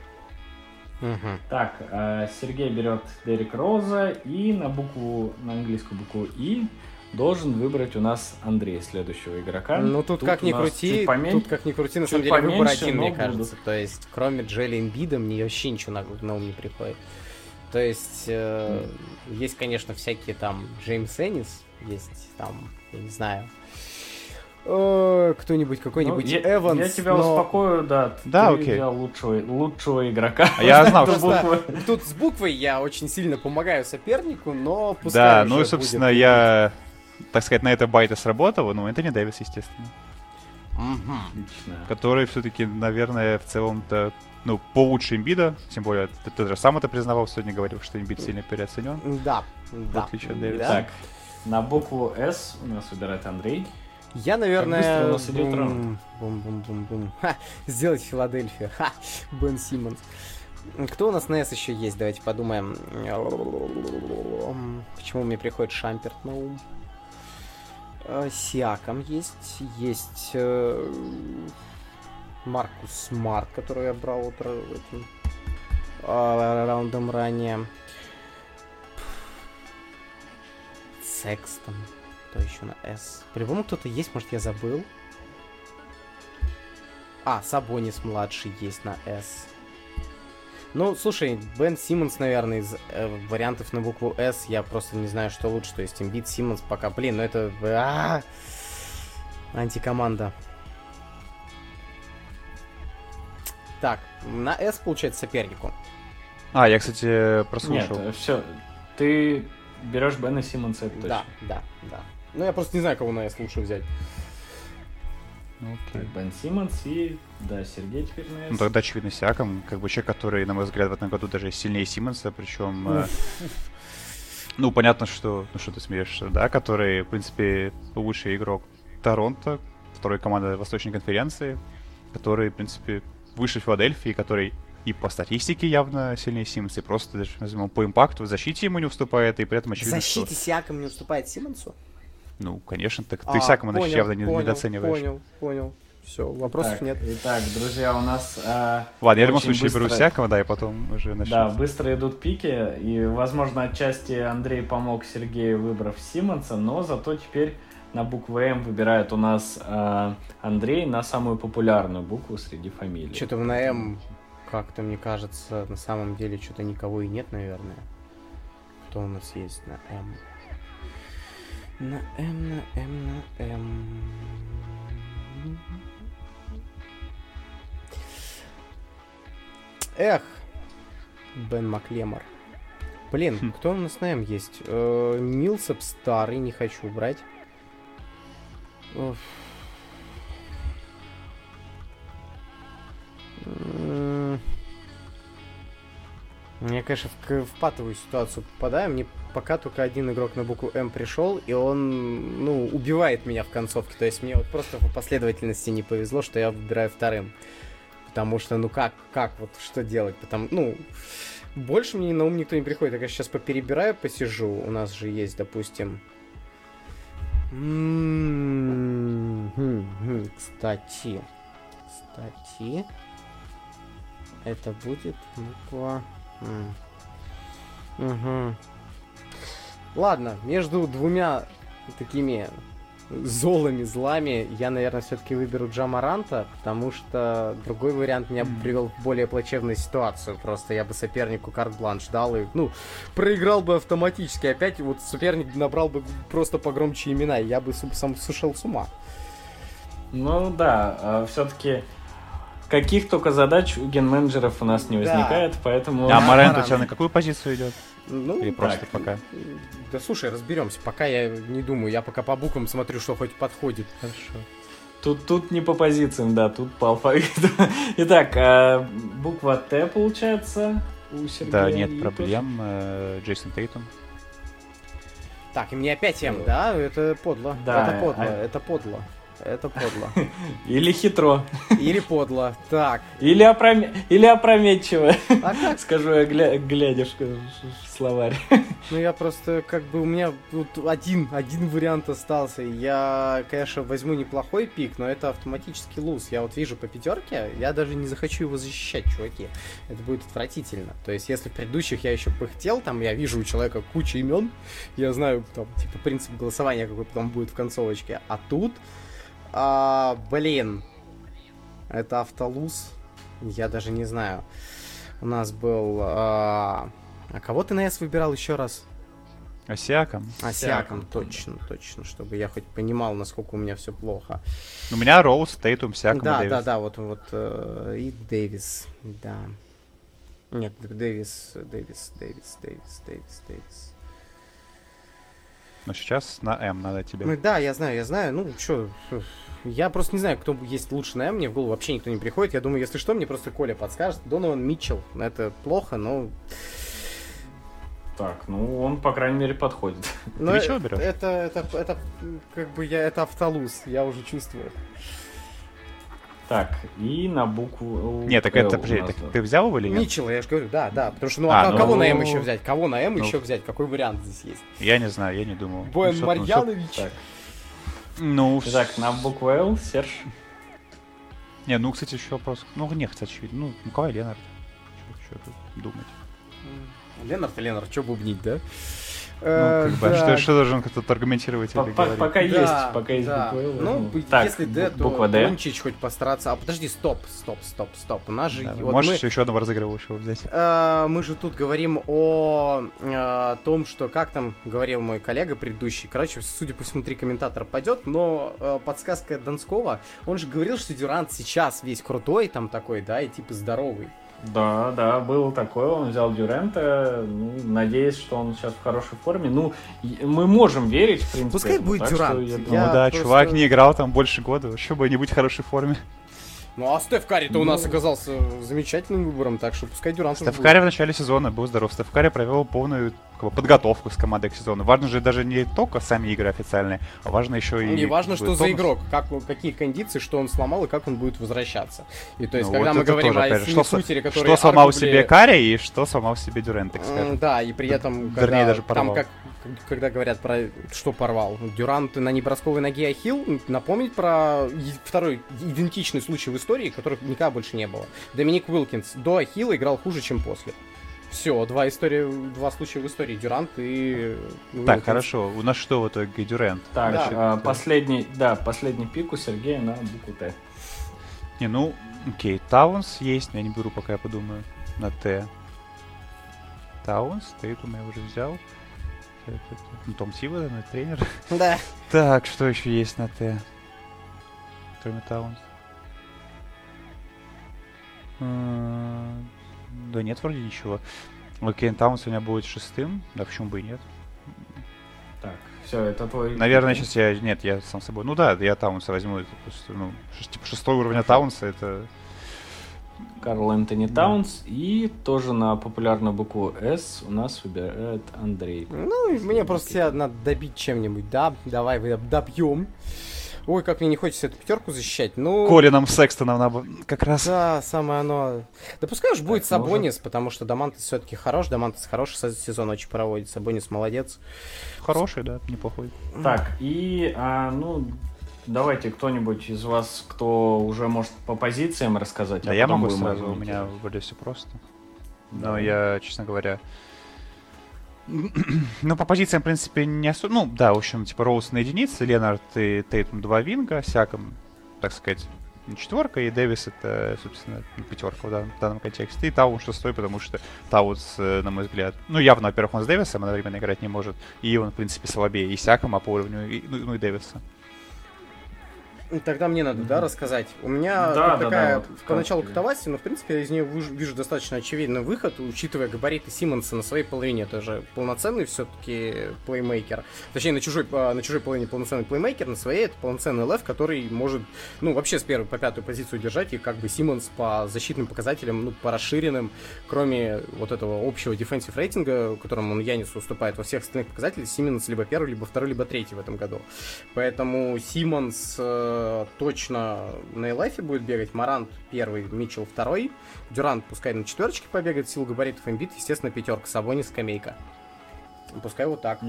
Speaker 1: Так, э, Сергей берет Дерек Роза и на букву, на английскую букву И должен выбрать у нас Андрей, следующего игрока.
Speaker 3: Ну тут, как
Speaker 1: у
Speaker 3: ни крути,
Speaker 1: чуть поменьше.
Speaker 3: тут как ни крути, на
Speaker 1: чуть
Speaker 3: самом деле выбор
Speaker 1: поменьше,
Speaker 3: один,
Speaker 1: но
Speaker 3: мне
Speaker 1: будут.
Speaker 3: кажется. То есть, кроме Джелли Эмбида, мне вообще ничего на, на ум не приходит. То есть, э, есть, конечно, всякие там Джеймс Эннис, есть там, я не знаю, кто-нибудь, какой-нибудь
Speaker 1: Ну, я,
Speaker 3: Эванс.
Speaker 1: я тебя
Speaker 3: но
Speaker 1: успокою, да.
Speaker 2: Да,
Speaker 1: ты
Speaker 2: окей.
Speaker 1: взял лучшего, лучшего игрока.
Speaker 2: А я знал, что...
Speaker 3: Тут с буквой я очень сильно помогаю сопернику, но пускай
Speaker 2: Да, ну и, собственно, я, так сказать, на это байта сработал, ну, это не Дэвис, естественно.
Speaker 1: Отлично.
Speaker 2: Который все-таки, наверное, в целом-то, ну, получше имбида, тем более, ты, ты же сам это признавал сегодня, говорил, что имбид сильно переоценен.
Speaker 3: Да, да.
Speaker 2: отличие от Дэвиса.
Speaker 1: Так, на букву С у нас выбирает Андрей.
Speaker 3: Я, наверное...
Speaker 1: у нас идет
Speaker 3: бум,
Speaker 1: раунд?
Speaker 3: Бум-бум-бум-бум. Ха, сделать Филадельфию. Ха, Бен Симмонс. Кто у нас на S еще есть? Давайте подумаем. Почему мне приходит Шамперт на ум? Э, Сиаком есть. Есть э, Маркус Смарт, который я брал вот этим а, раундом ранее. Секстон. Кто еще на С? По-любому кто-то есть, может я забыл. А, Сабонис младший есть на С. Ну, слушай, Бен Симмонс, наверное, из э, вариантов на букву С, я просто не знаю, что лучше. То есть Эмбиид, Симмонс пока, блин, ну это... а, Антикоманда. Так, на S, получается, сопернику.
Speaker 2: А, я, кстати, прослушал.
Speaker 1: Нет, все. Ты берешь Бена Симмонса, это точно.
Speaker 3: Да, да, да. Ну, я просто не знаю, кого на S лучше взять.
Speaker 2: Ну,
Speaker 1: Так,
Speaker 2: окей.
Speaker 1: Бен Симмонс и... Да, Сергей теперь на
Speaker 2: Ну
Speaker 1: S.
Speaker 2: тогда очевидно Сиаком, как бы человек, который, на мой взгляд, в этом году даже сильнее Симмонса, причем, э, ну понятно, что, ну что ты смеешься, да, который, в принципе, лучший игрок Торонто, второй команды Восточной конференции, который, в принципе, выше Филадельфии, который и по статистике явно сильнее Симмонса, и просто даже, назовем, по импакту в защите ему не уступает, и при этом
Speaker 3: В
Speaker 2: очевидно,
Speaker 3: защите
Speaker 2: что,
Speaker 3: Сиаком не уступает Симмонсу?
Speaker 2: Ну, конечно, так
Speaker 3: А,
Speaker 2: ты значит,
Speaker 3: понял,
Speaker 2: явно не-
Speaker 3: понял,
Speaker 2: недооцениваешь.
Speaker 3: Понял, понял. Все, вопросов
Speaker 1: Так,
Speaker 3: нет.
Speaker 1: Итак, друзья, у нас... а,
Speaker 2: Ладно, я в любом случае беру
Speaker 1: быстро-
Speaker 2: Сиакома, да, и потом уже начну.
Speaker 1: Да, быстро идут пики, и, возможно, отчасти Андрей помог Сергею, выбрав Симмонса, но зато теперь на букву М выбирает у нас а, Андрей на самую популярную букву среди фамилий.
Speaker 3: Что-то на М, как-то мне кажется, на самом деле что-то никого и нет, наверное. Кто у нас есть на М? На М, на М, на М. Эх, Бен Маклемор. Блин,
Speaker 2: Хм.
Speaker 3: кто у нас на М есть? Э, Милсоп старый, не хочу брать. М, Я, конечно, в, в патовую ситуацию попадаю. Мне пока только один игрок на букву М пришел, и он, ну, убивает меня в концовке. То есть мне вот просто по последовательности не повезло, что я выбираю вторым. Потому что, ну как, как вот, что делать? Потому, ну, больше мне на ум никто не приходит. Я, сейчас поперебираю, посижу. У нас же есть, допустим... Кстати, кстати, это будет буква... Угу. Ладно, между двумя такими золами, злами, я, наверное, все-таки выберу Джамаранта, потому что другой вариант меня бы привел в более плачевную ситуацию. Просто я бы сопернику карт-бланш дал и, ну, проиграл бы автоматически. Опять вот соперник набрал бы просто погромче имена, и я бы сам сушил с ума.
Speaker 1: Ну да, а все-таки каких только задач у ген-менеджеров у нас не возникает, да. поэтому...
Speaker 2: А Марент у тебя на какую позицию идет?
Speaker 3: Ну,
Speaker 2: Или просто так. пока?
Speaker 3: Да слушай, разберемся. Пока я не думаю, я пока по буквам смотрю, что хоть подходит.
Speaker 2: Хорошо.
Speaker 1: Тут, тут не по позициям, да, тут по алфавиту. Итак, а, буква Т получается у Сергея.
Speaker 2: Да, нет проблем. Э, Джейсон Тейтон.
Speaker 3: Так, и мне опять М, да? Это подло. Да, это подло, а... это подло. Это подло.
Speaker 1: Или хитро.
Speaker 3: Или подло. Так.
Speaker 1: Или, опром... Или опрометчиво. А как? Скажу я, гля... глядя в словарь.
Speaker 3: Ну, я просто, как бы, у меня тут один, один вариант остался. Я, конечно, возьму неплохой пик, но это автоматически луз. Я вот вижу по пятерке, я даже не захочу его защищать, чуваки. Это будет отвратительно. То есть, если в предыдущих я еще пыхтел, там я вижу у человека кучу имен, я знаю, там, типа, принцип голосования, какой потом будет в концовочке. А тут а, блин. Это автолуз. Я даже не знаю. У нас был... А, а кого ты на S выбирал еще раз?
Speaker 2: Осяком.
Speaker 3: Осяком, точно, точно, чтобы я хоть понимал, насколько у меня все плохо.
Speaker 2: У меня Роуз, Тейтум, Сяком
Speaker 3: Да, да, да, вот, вот, э, и Дэвис, да. Нет, Дэвис, Дэвис, Дэвис, Дэвис, Дэвис, Дэвис.
Speaker 2: Но сейчас на М надо тебе.
Speaker 3: Ну, да, я знаю, я знаю. Ну, что, я просто не знаю, кто есть лучше на М, мне в голову вообще никто не приходит. Я думаю, если что, мне просто Коля подскажет. Донован Митчелл. Это плохо, но...
Speaker 1: Так, ну он, по крайней мере, подходит.
Speaker 3: Но Ты чего берешь? Это, это, это, как бы я, это автолуз, я уже чувствую.
Speaker 1: Так, и на букву...
Speaker 2: Нет, так это, подожди, так ты взял его или нет?
Speaker 3: Митчелла, я же говорю, да, да. Потому что, ну, а, а ну... кого на М еще взять? Кого на М ну... еще взять? Какой вариант здесь есть?
Speaker 2: Я не знаю, я не думал.
Speaker 3: Боян ну, Марьянович.
Speaker 1: Так. Ну, так, на букву Л, Серж.
Speaker 2: Не, ну, кстати, еще вопрос. Ну, не, кстати, очевидно. Ну, Николай Ленард. Что тут думать?
Speaker 3: Ленард и Ленард, что бубнить, да?
Speaker 2: Ну, как бы, а что, что должен кто-то аргументировать или
Speaker 1: говорить? Пока есть, пока есть буква Л.
Speaker 3: Ну, так, если Д, то буква Д. Кончить хоть постараться. А подожди, стоп, стоп, стоп, стоп. У нас же... Да,
Speaker 2: вот можешь мы, еще одного разыгрывающего взять?
Speaker 3: Э, мы же тут говорим о э, том, что, как там говорил мой коллега предыдущий, короче, судя по всему, три комментатора пойдет, но э, подсказка Донского, он же говорил, что Дюрант сейчас весь крутой там такой, да, и типа здоровый.
Speaker 1: Да, да, было такое. Он взял Дюрента. Ну, надеюсь, что он сейчас в хорошей форме. Ну, мы можем верить, в принципе.
Speaker 3: Пускай будет Дюрант.
Speaker 2: Я... Ну да, просто... чувак не играл там больше года. Еще бы не быть в хорошей форме.
Speaker 3: Ну а Стеф Карри-то ну... у нас оказался замечательным выбором, так что пускай Дюрант
Speaker 2: Стеф Карри в начале сезона был здоров. Стеф Карри провел полную бы, подготовку с командой к сезону. Важно же даже не только сами игры официальные, а важно еще и...
Speaker 3: Не важно, что тонус. за игрок, как, какие кондиции, что он сломал и как он будет возвращаться. И то есть, ну, когда вот мы говорим тоже, о что, сутере, который
Speaker 2: Что сломал аргубли... себе Карри и что сломал себе Дюрент, так
Speaker 3: скажем. Да, и при этом, когда, Вернее, даже порвал. там как когда говорят про что порвал. Дюрант на небросковой ноге Ахилл, напомнить про второй идентичный случай в истории, которых никогда больше не было. Доминик Уилкинс до Ахилла играл хуже, чем после. Все, два, истории, два случая в истории. Дюрант и...
Speaker 2: Уилкинс. Так, хорошо. У нас что в итоге Дюрант?
Speaker 1: Так, да. а, последний, да, последний пик у Сергея на букву Т.
Speaker 2: Не, ну, окей, Таунс есть, но я не беру, пока я подумаю. На Т. Таунс, Тейтум я уже взял. Ну, Том Тибодо, ну, тренер.
Speaker 3: Да.
Speaker 2: Так, что еще есть на Т? Кроме Таунс. Да нет, вроде ничего. Окей, Таунс у меня будет шестым. Да почему бы и нет?
Speaker 1: Так, все, это твой...
Speaker 2: Наверное, сейчас я... Нет, я сам собой... Ну да, я Таунса возьму. Это просто, ну, типа шестой уровня Таунса, это...
Speaker 1: Карл Энтони Таунс. И тоже на популярную букву С у нас выбирает Андрей.
Speaker 3: Ну, мне просто тебя надо добить чем-нибудь, да? Давай добьем. Ой, как мне не хочется эту пятерку защищать. Ну,
Speaker 2: Колином Секстоном надо как раз.
Speaker 3: да, самое оно. Да пускай уж будет
Speaker 1: Так,
Speaker 3: Сабонис, потому что Дамантес все-таки хорош. Дамантес хороший се- сезон очень проводит. Сабонис молодец.
Speaker 2: Хороший, да, неплохой.
Speaker 1: Так, и, а, ну, давайте кто-нибудь из вас, кто уже может по позициям рассказать.
Speaker 2: Да,
Speaker 1: а
Speaker 2: я могу сразу, у меня вроде все просто. Но
Speaker 1: Давай.
Speaker 2: я, честно говоря... Ну, по позициям, в принципе, не особо... Ну, да, в общем, типа, Роуз на единице, Ленард и Тейтум два винга, Сяком, так сказать, четверка, и Дэвис это, собственно, пятерка в данном, в данном контексте. И Таун шестой, потому что Таунс, э, на мой взгляд, ну, явно, во-первых, он с Дэвисом одновременно играть не может, и он, в принципе, слабее и Сяком, а по уровню, и- ну, ну и Дэвиса.
Speaker 3: Ну, Тогда мне надо, да, рассказать. У меня
Speaker 1: Да,
Speaker 3: тут
Speaker 1: да,
Speaker 3: такая
Speaker 1: да, вот
Speaker 3: поначалу катавасия, но в принципе я из нее вижу достаточно очевидный выход, учитывая габариты Симмонса на своей половине. Это же полноценный все-таки плеймейкер. Точнее, на чужой, а, на чужой половине полноценный плеймейкер, на своей это полноценный лев, который может, ну, вообще с первой по пятую позицию держать, и как бы Симмонс по защитным показателям, ну, по расширенным, кроме вот этого общего defensive рейтинга, которым он Янису уступает во всех остальных показателях, Симмонс либо первый, либо второй, либо третий в этом году. Поэтому Симмонс э, точно на Элайфе будет бегать, Морант первый, Митчелл второй, Дюрант пускай на четверочке побегает, в силу габаритов Эмбиид, естественно, пятерка, Сабонис, скамейка. Пускай вот так.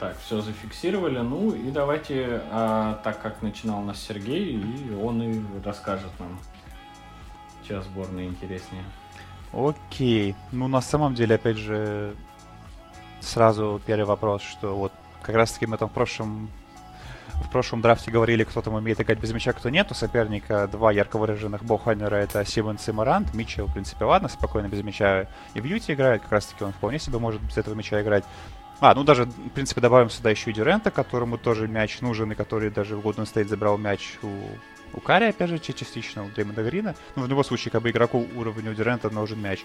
Speaker 1: Так, все зафиксировали. Ну и давайте, а, так как начинал у нас Сергей, и он и расскажет нам, чья сборная интереснее.
Speaker 2: Окей. Ну, на самом деле, опять же, сразу первый вопрос, что вот как раз-таки мы там в прошлом в прошлом драфте говорили, кто там умеет играть без мяча, кто нет. У соперника два ярко выраженных бохайнера это Симмонс и Марант. Митчелл, в принципе, ладно, спокойно без мяча и в Юте играет. Как раз-таки он вполне себе может без этого мяча играть. А, ну даже, в принципе, добавим сюда еще и Дюрента, которому тоже мяч нужен, и который даже в Golden State забрал мяч у, у Карри, опять же, ча- частично, у Дэймона Грина. Ну, в любом случае, как бы игроку уровня Дюрента нужен мяч.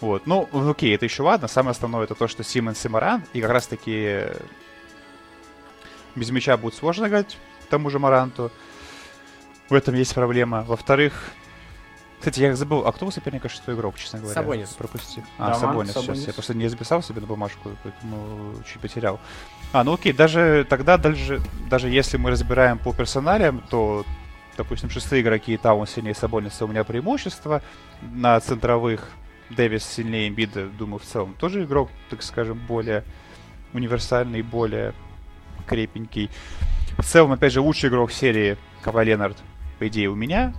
Speaker 2: Вот, ну, окей, это еще ладно. Самое основное это то, что Симмонс и Маран, и как раз-таки без мяча будет сложно играть тому же Маранту. В этом есть проблема. Во-вторых, кстати, я забыл, а кто у соперника шестой игрок, честно говоря?
Speaker 3: Сабонис.
Speaker 2: Пропустил. А,
Speaker 1: Дамант
Speaker 2: Сабонис, сейчас.
Speaker 1: Сабонис.
Speaker 2: Я просто не записал себе на бумажку, поэтому чуть потерял. А, ну окей, даже тогда, даже, даже если мы разбираем по персоналиям, то, допустим, шестые игроки Таун сильнее Сабониса у меня преимущество. На центровых Дэвис сильнее Эмбида, думаю, в целом тоже игрок, так скажем, более универсальный, более крепенький. В целом, опять же, лучший игрок серии Кава Ленард, по идее, у меня.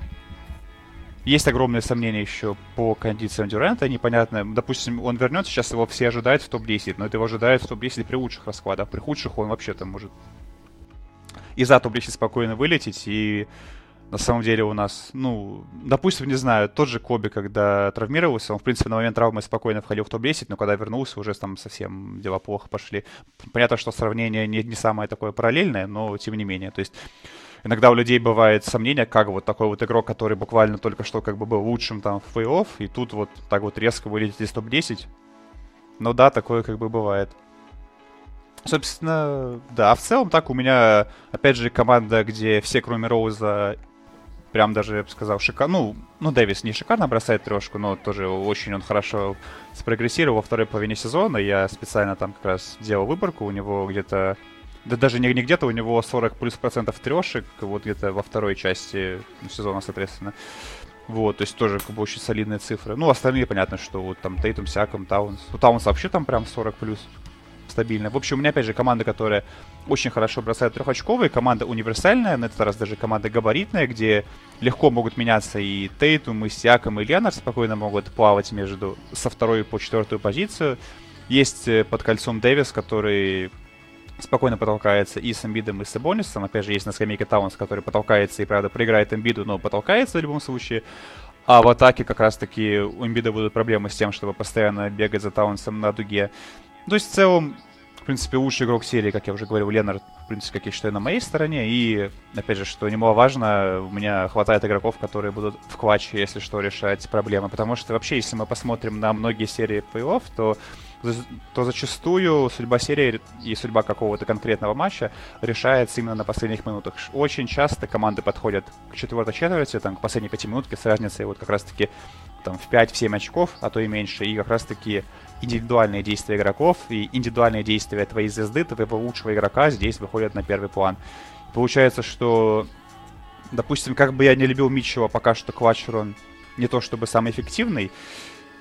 Speaker 2: Есть огромные сомнения еще по кондициям Дюранта, непонятно. Допустим, он вернется, сейчас его все ожидают в топ-10, но это его ожидают в топ-10 при лучших раскладах. При худших он вообще там может и за топ-10 спокойно вылететь, и на самом деле у нас, ну, допустим, не знаю, тот же Коби, когда травмировался, он, в принципе, на момент травмы спокойно входил в топ-10, но когда вернулся, уже там совсем дела плохо пошли. Понятно, что сравнение не, не самое такое параллельное, но тем не менее. То есть иногда у людей бывает сомнение, как вот такой вот игрок, который буквально только что как бы был лучшим там в плей-офф, и тут вот так вот резко вылетит из топ-10. Ну да, такое как бы бывает. Собственно, да, а в целом так у меня, опять же, команда, где все, кроме Роуза, прям даже, я бы сказал, шикарно. Ну, ну, Дэвис не шикарно бросает трешку, но тоже очень он хорошо спрогрессировал во второй половине сезона. Я специально там как раз делал выборку, у него где-то да даже не, не где-то, у него 40 плюс процентов трешек, вот где-то во второй части сезона, соответственно. Вот, то есть тоже как бы очень солидные цифры. Ну, остальные, понятно, что вот там Тейтум, Сяком, Таунс. Ну, Таунс вообще там прям 40 плюс стабильно. В общем, у меня, опять же, команда, которая очень хорошо бросает трехочковые, команда универсальная, на этот раз даже команда габаритная, где легко могут меняться и Тейтум, и Сиаком, и Ленард спокойно могут плавать между со второй по четвертую позицию. Есть э, под кольцом Дэвис, который спокойно потолкается и с Эмбидом, и с Эбонисом. Опять же, есть на скамейке Таунс, который потолкается и, правда, проиграет Эмбиду, но потолкается в любом случае. А в атаке как раз-таки у Эмбида будут проблемы с тем, чтобы постоянно бегать за Таунсом на дуге. То есть, в целом, в принципе, лучший игрок серии, как я уже говорил, Ленард, в принципе, как я считаю, на моей стороне. И, опять же, что немаловажно, у меня хватает игроков, которые будут в клатче, если что, решать проблемы. Потому что вообще, если мы посмотрим на многие серии плей-офф, то то зачастую судьба серии и судьба какого-то конкретного матча решается именно на последних минутах. Очень часто команды подходят к четвертой четверти, там, к последней пяти минутке с разницей вот как раз-таки там, в 5-7 очков, а то и меньше. И как раз-таки индивидуальные действия игроков и индивидуальные действия твоей звезды, твоего лучшего игрока здесь выходят на первый план. Получается, что, допустим, как бы я не любил Митчелла, пока что Квачер он не то чтобы самый эффективный,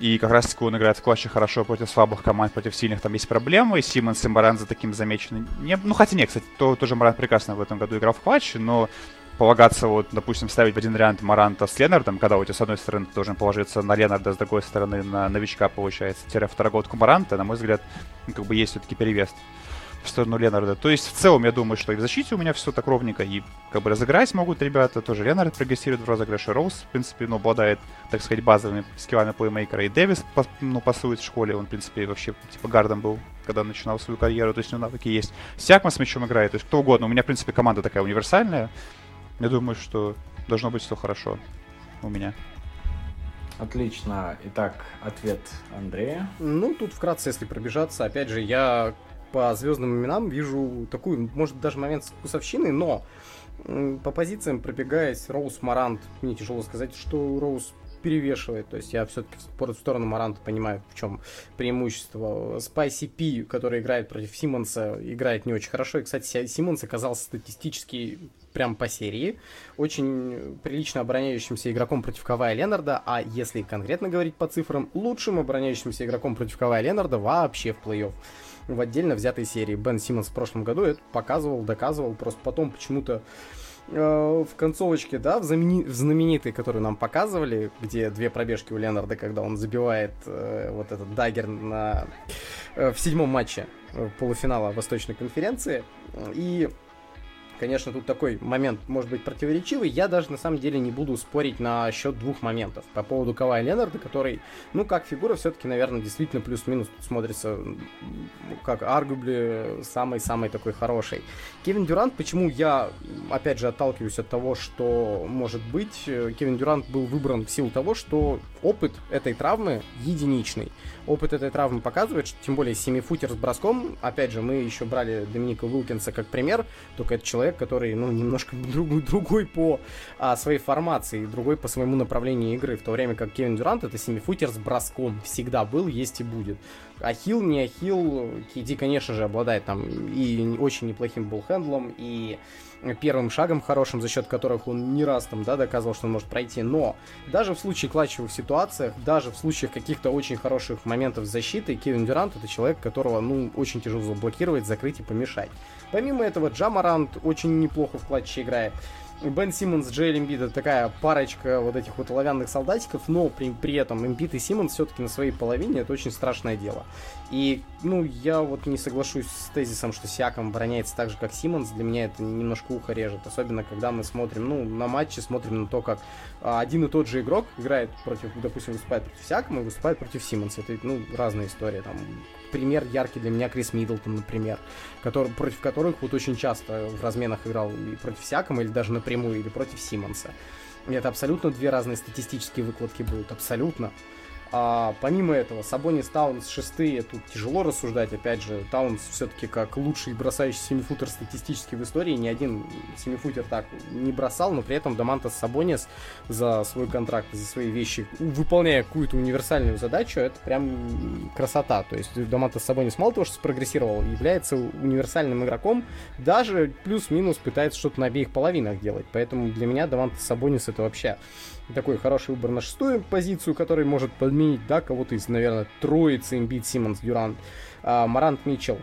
Speaker 2: и как раз таки он играет в клатче хорошо против слабых команд, против сильных там есть проблемы. Симмонс и Маран за таким замечены. Не, ну, хотя нет, кстати, то, тоже Маран прекрасно в этом году играл в клатче, но полагаться, вот, допустим, ставить в один вариант Маранта с Ленардом, когда у тебя с одной стороны ты должен положиться на Ленарда, с другой стороны на новичка, получается, тире второгодку Маранта, на мой взгляд, ну, как бы есть все-таки перевес в сторону Ленарда. То есть в целом я думаю, что и в защите у меня все так ровненько, и как бы разыграть могут ребята. Тоже Ленард прогрессирует в разыгрыше. Роуз, в принципе, ну, обладает, так сказать, базовыми скиллами плеймейкера. И Дэвис, ну, пасует в школе. Он, в принципе, вообще, типа, гардом был, когда начинал свою карьеру. То есть у него навыки есть. Сякма с мячом играет. То есть кто угодно. У меня, в принципе, команда такая универсальная. Я думаю, что должно быть все хорошо у меня.
Speaker 1: Отлично. Итак, ответ Андрея.
Speaker 3: Ну, тут вкратце, если пробежаться, опять же, я по звездным именам вижу такую, может, даже момент вкусовщины, но по позициям пробегаясь, Роуз Марант, мне тяжело сказать, что Роуз перевешивает. То есть я все-таки в сторону Маранта понимаю, в чем преимущество. Спайси Пи, который играет против Симмонса, играет не очень хорошо. И, кстати, Симмонс оказался статистически прям по серии. Очень прилично обороняющимся игроком против Кавая Ленарда, а если конкретно говорить по цифрам, лучшим обороняющимся игроком против Кавая Ленарда вообще в плей-офф в отдельно взятой серии. Бен Симмонс в прошлом году это показывал, доказывал, просто потом почему-то э, в концовочке, да, в, замени... в знаменитой, которую нам показывали, где две пробежки у Ленарда, когда он забивает э, вот этот дагер на... Э, в седьмом матче э, полуфинала Восточной конференции. И Конечно, тут такой момент может быть противоречивый. Я даже на самом деле не буду спорить на счет двух моментов. По поводу Кавая Ленарда, который, ну, как фигура, все-таки, наверное, действительно плюс-минус смотрится как аргубли самый-самый такой хороший. Кевин Дюрант, почему я, опять же, отталкиваюсь от того, что может быть, Кевин Дюрант был выбран в силу того, что опыт этой травмы единичный. Опыт этой травмы показывает, что тем более семифутер с броском, опять же, мы еще брали Доминика Уилкинса как пример, только это человек, который, ну, немножко другой, другой по а, своей формации, другой по своему направлению игры, в то время как Кевин Дюрант это семифутер с броском, всегда был, есть и будет. Ахилл, не Ахилл, Киди, конечно же, обладает там и очень неплохим буллхендлом, и первым шагом хорошим, за счет которых он не раз там, да, доказывал, что он может пройти. Но даже в случае клатчевых ситуациях, даже в случаях каких-то очень хороших моментов защиты, Кевин Дюрант это человек, которого, ну, очень тяжело заблокировать, закрыть и помешать. Помимо этого, Джамарант очень неплохо в клатче играет. Бен Симмонс, Джейл Эмбида такая парочка вот этих вот оловянных солдатиков, но при, при этом Эмбид и Симмонс все-таки на своей половине это очень страшное дело. И, ну, я вот не соглашусь с тезисом, что Сиаком обороняется так же, как Симмонс. Для меня это немножко ухо режет. Особенно, когда мы смотрим, ну, на матче, смотрим на то, как а, один и тот же игрок играет против, допустим, выступает против Сиакома и выступает против Симмонса. Это, ну, разная история. Там, пример яркий для меня Крис Миддлтон, например, который, против которых вот очень часто в разменах играл и против Сиакома, или даже напрямую, или против Симмонса. Это абсолютно две разные статистические выкладки будут, абсолютно. А, помимо этого, Сабонис Таунс шестые, тут тяжело рассуждать, опять же, Таунс все-таки как лучший бросающий семифутер статистически в истории, ни один семифутер так не бросал, но при этом Домантас Сабонис за свой контракт, за свои вещи, выполняя какую-то универсальную задачу, это прям красота, то есть Домантас Сабонис мало того, что спрогрессировал, является универсальным игроком, даже плюс-минус пытается что-то на обеих половинах делать, поэтому для меня Дамантас Сабонис это вообще такой хороший выбор на шестую позицию, который может подменить, да, кого-то из, наверное, троицы Эмбит, Симмонс, Дюрант, Марант Митчелл.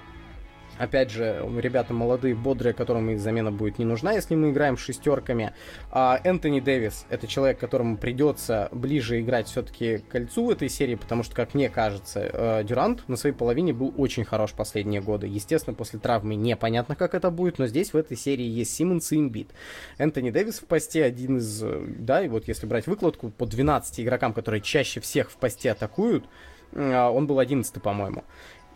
Speaker 3: Опять же, ребята молодые, бодрые, которым и замена будет не нужна, если мы играем шестерками. А Энтони Дэвис — это человек, которому придется ближе играть все-таки кольцу в этой серии, потому что, как мне кажется, э, Дюрант на своей половине был очень хорош последние годы. Естественно, после травмы непонятно, как это будет, но здесь в этой серии есть Симмонс и Имбит. Энтони Дэвис в посте один из, э, да, и вот если брать выкладку по 12 игрокам, которые чаще всех в посте атакуют, э, он был 11 по-моему.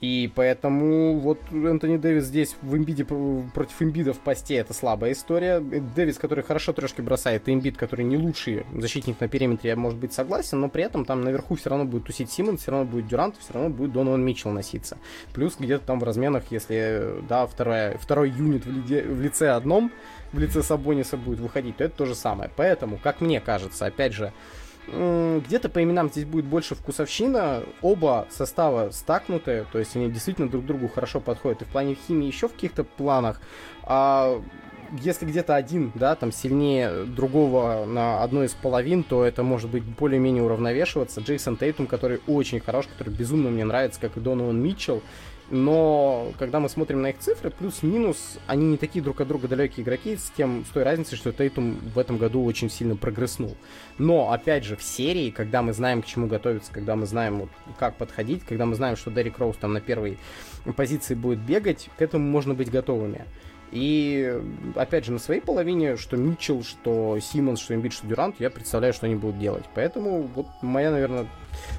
Speaker 3: И поэтому вот Энтони Дэвис здесь в имбиде против имбида в посте это слабая история. Дэвис, который хорошо трешки бросает, и имбид, который не лучший защитник на периметре, я, может быть, согласен, но при этом там наверху все равно будет тусить Симон, все равно будет Дюрант, все равно будет Донован Митчелл носиться. Плюс где-то там в разменах, если, да, вторая, второй юнит в, лиде, в лице одном, в лице Сабониса будет выходить, то это то же самое. Поэтому, как мне кажется, опять же, где-то по именам здесь будет больше вкусовщина. Оба состава стакнутые, то есть они действительно друг другу хорошо подходят. И в плане химии еще в каких-то планах. А если где-то один, да, там сильнее другого на одной из половин, то это может быть более-менее уравновешиваться. Джейсон Тейтум, который очень хорош, который безумно мне нравится, как и Донован Митчелл. Но когда мы смотрим на их цифры, плюс-минус, они не такие друг от друга далекие игроки, с тем, с той разницей, что Тейтум в этом году очень сильно прогресснул. Но, опять же, в серии, когда мы знаем, к чему готовиться, когда мы знаем, вот, как подходить, когда мы знаем, что Дерек Роуз там на первой позиции будет бегать, к этому можно быть готовыми. И, опять же, на своей половине, что Митчелл, что Симмонс, что Эмбит, что Дюрант, я представляю, что они будут делать. Поэтому вот моя, наверное,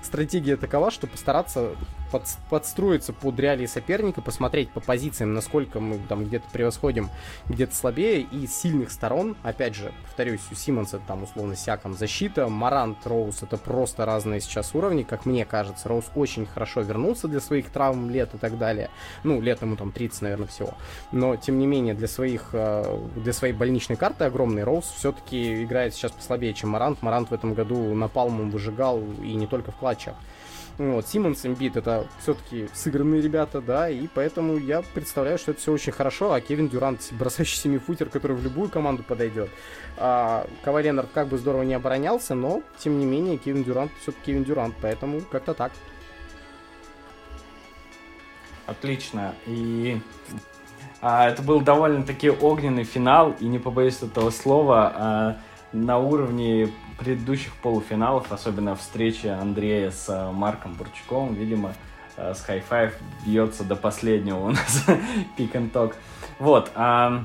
Speaker 3: стратегия такова, что постараться под, подстроиться под реалии соперника, посмотреть по позициям, насколько мы там где-то превосходим, где-то слабее, и с сильных сторон, опять же, повторюсь, у Симмонса там условно Сяком защита, Марант, Роуз, это просто разные сейчас уровни, как мне кажется. Роуз очень хорошо вернулся для своих травм лет и так далее. Ну, лет ему там 30, наверное, всего. Но, тем не менее, для своих, э, для своей больничной карты огромный Роуз все-таки играет сейчас послабее, чем Марант. Марант в этом году напалмом выжигал и не только в клатчах. Вот, Симмонс, Эмбит это все-таки сыгранные ребята, да, и поэтому я представляю, что это все очень хорошо, а Кевин Дюрант, бросающий семифутер, который в любую команду подойдет. А, Кавай Ленард как бы здорово не оборонялся, но, тем не менее, Кевин Дюрант все-таки Кевин Дюрант, поэтому как-то так.
Speaker 1: Отлично. И а, это был довольно-таки огненный финал, и не побоюсь этого слова, а, на уровне предыдущих полуфиналов, особенно встречи Андрея с э, Марком Бурчаковым, видимо, э, с Five бьется до последнего у нас пик and talk. Вот, а,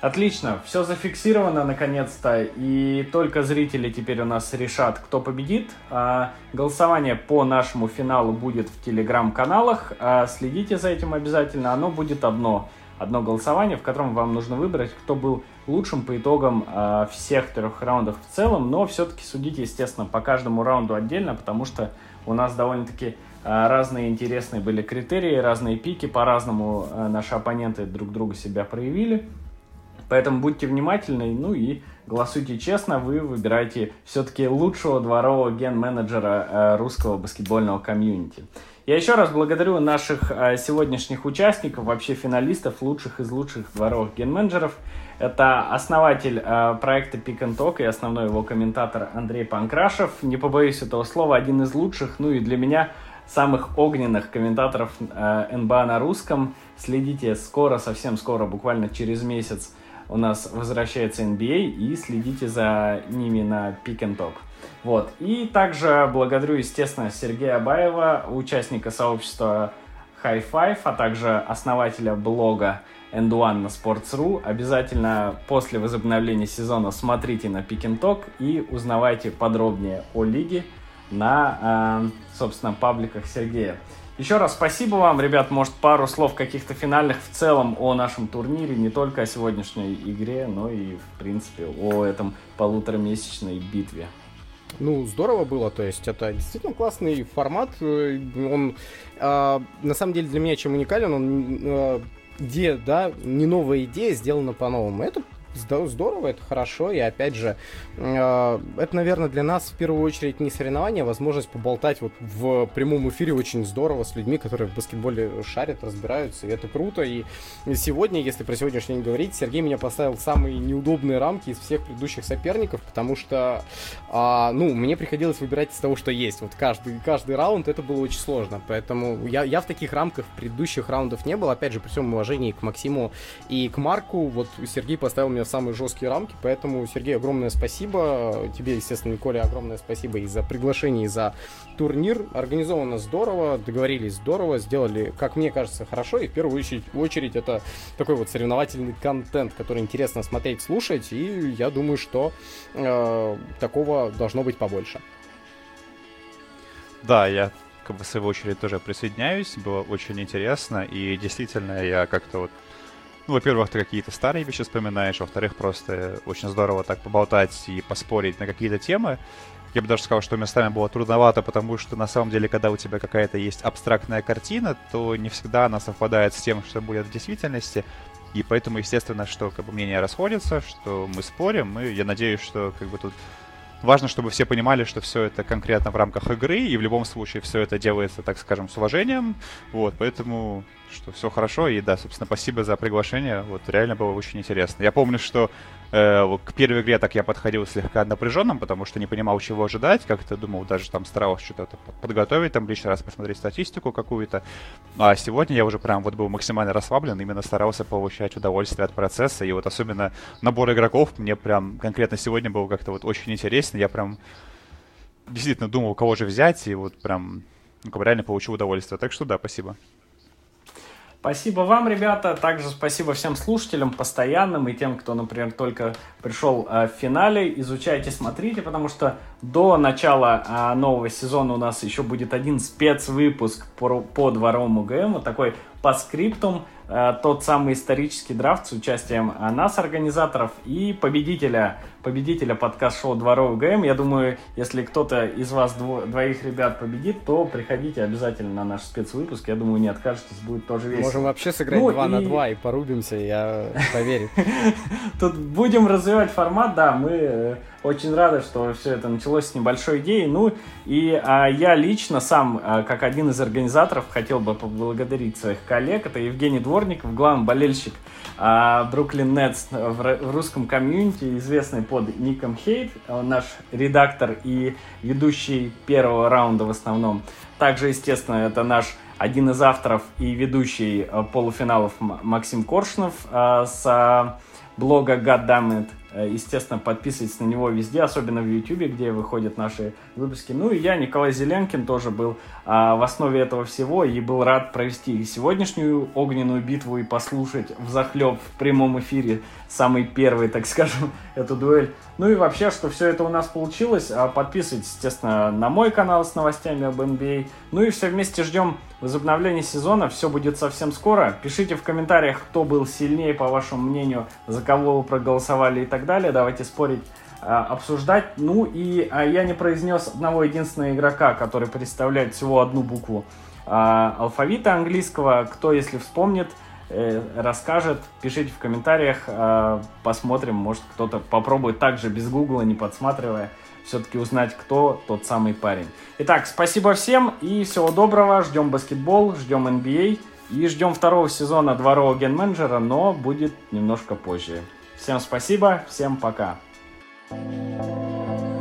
Speaker 1: отлично, все зафиксировано наконец-то, и только зрители теперь у нас решат, кто победит. А, голосование по нашему финалу будет в телеграм-каналах, а, следите за этим обязательно, оно будет одно одно голосование, в котором вам нужно выбрать, кто был лучшим по итогам э, всех трех раундов в целом, но все-таки судите, естественно, по каждому раунду отдельно, потому что у нас довольно-таки э, разные интересные были критерии, разные пики, по-разному э, наши оппоненты друг друга себя проявили. Поэтому будьте внимательны, ну и голосуйте честно, вы выбираете все-таки лучшего дворового ген-менеджера э, русского баскетбольного комьюнити. Я еще раз благодарю наших э, сегодняшних участников, вообще финалистов, лучших из лучших дворовых ген-менеджеров. Это основатель э, проекта Pick and Talk и основной его комментатор Андрей Панкрашев. Не побоюсь этого слова, один из лучших, ну и для меня самых огненных комментаторов э, НБА на русском. Следите скоро, совсем скоро, буквально через месяц у нас возвращается NBA и следите за ними на Pick and Talk. Вот. И также благодарю, естественно, Сергея Абаева, участника сообщества High Five, а также основателя блога End One на Sports.ru. Обязательно после возобновления сезона смотрите на Talk и узнавайте подробнее о лиге на, э, собственно, пабликах Сергея. Еще раз спасибо вам, ребят. Может, пару слов каких-то финальных в целом о нашем турнире, не только о сегодняшней игре, но и, в принципе, о этом полуторамесячной битве.
Speaker 3: Ну, здорово было, то есть это действительно классный формат. Э, он, э, на самом деле, для меня чем уникален, он э, идея, да, не новая идея, сделана по-новому. Это здорово, это хорошо, и опять же, э, это, наверное, для нас в первую очередь не соревнование, а возможность поболтать вот в прямом эфире очень здорово с людьми, которые в баскетболе шарят, разбираются, и это круто, и сегодня, если про сегодняшний день говорить, Сергей меня поставил самые неудобные рамки из всех предыдущих соперников, потому что, э, ну, мне приходилось выбирать из того, что есть, вот каждый, каждый раунд, это было очень сложно, поэтому я, я в таких рамках предыдущих раундов не был, опять же, при всем уважении к Максиму и к Марку, вот Сергей поставил меня самые жесткие рамки, поэтому, Сергей, огромное спасибо. Тебе, естественно, Николе, огромное спасибо и за приглашение, и за турнир. Организовано здорово, договорились здорово, сделали, как мне кажется, хорошо. И в первую очередь, очередь это такой вот соревновательный контент, который интересно смотреть, слушать. И я думаю, что э, такого должно быть побольше.
Speaker 2: Да, я как бы в свою очередь тоже присоединяюсь. Было очень интересно. И действительно, я как-то вот ну, во-первых, ты какие-то старые вещи вспоминаешь, во-вторых, просто очень здорово так поболтать и поспорить на какие-то темы. Я бы даже сказал, что местами было трудновато, потому что на самом деле, когда у тебя какая-то есть абстрактная картина, то не всегда она совпадает с тем, что будет в действительности. И поэтому, естественно, что как бы мнения расходятся, что мы спорим, и я надеюсь, что как бы тут важно, чтобы все понимали, что все это конкретно в рамках игры, и в любом случае все это делается, так скажем, с уважением. Вот, поэтому что все хорошо, и да, собственно, спасибо за приглашение, вот реально было очень интересно. Я помню, что к первой игре так я подходил слегка напряженным, потому что не понимал, чего ожидать, как-то думал, даже там старался что-то подготовить, там лишний раз посмотреть статистику какую-то, а сегодня я уже прям вот был максимально расслаблен, именно старался получать удовольствие от процесса, и вот особенно набор игроков мне прям конкретно сегодня был как-то вот очень интересно, я прям действительно думал, кого же взять, и вот прям ну, реально получил удовольствие. Так что да, спасибо.
Speaker 1: Спасибо вам, ребята. Также спасибо всем слушателям, постоянным и тем, кто, например, только пришел э, в финале. Изучайте, смотрите, потому что до начала э, нового сезона у нас еще будет один спецвыпуск по, по дворовому ГМ, вот такой по скриптум. Э, тот самый исторический драфт с участием э, нас, организаторов, и победителя, победителя подкаст-шоу «Дворовый ГМ». Я думаю, если кто-то из вас дво, двоих ребят победит, то приходите обязательно на наш спецвыпуск. Я думаю, не откажетесь, будет тоже весело.
Speaker 3: Можем вообще сыграть ну, 2 и... на 2 и порубимся, я поверю.
Speaker 1: Тут будем развивать формат, да, мы э, очень рады, что все это началось с небольшой идеи. Ну, и а, я лично сам, а, как один из организаторов, хотел бы поблагодарить своих коллег. Это Евгений Дворников, главный болельщик Бруклин а, Нетс в, в русском комьюнити, известный под ником Хейт, наш редактор и ведущий первого раунда в основном. Также, естественно, это наш один из авторов и ведущий а, полуфиналов Максим Коршунов а, с блога God Damn It. Э, естественно, подписывайтесь на него везде, особенно в YouTube, где выходят наши выпуски. Ну и я, Николай Зеленкин, тоже был а, в основе этого всего и был рад провести сегодняшнюю огненную битву и послушать в захлеб в прямом эфире самый первый, так скажем, эту дуэль. Ну и вообще, что все это у нас получилось, а, подписывайтесь, естественно, на мой канал с новостями об NBA. Ну и все вместе ждем возобновления сезона. Все будет совсем скоро. Пишите в комментариях, кто был сильнее, по вашему мнению, за кого вы проголосовали и так далее. Давайте спорить а, обсуждать. Ну и а, я не произнес одного единственного игрока, который представляет всего одну букву а, алфавита английского. Кто, если вспомнит, расскажет, пишите в комментариях, а, посмотрим, может кто-то попробует также без гугла, не подсматривая, все-таки узнать, кто тот самый парень. Итак, спасибо всем и всего доброго, ждем баскетбол, ждем NBA и ждем второго сезона дворового ген-менеджера, но будет немножко позже. Всем спасибо, всем пока. Thank you.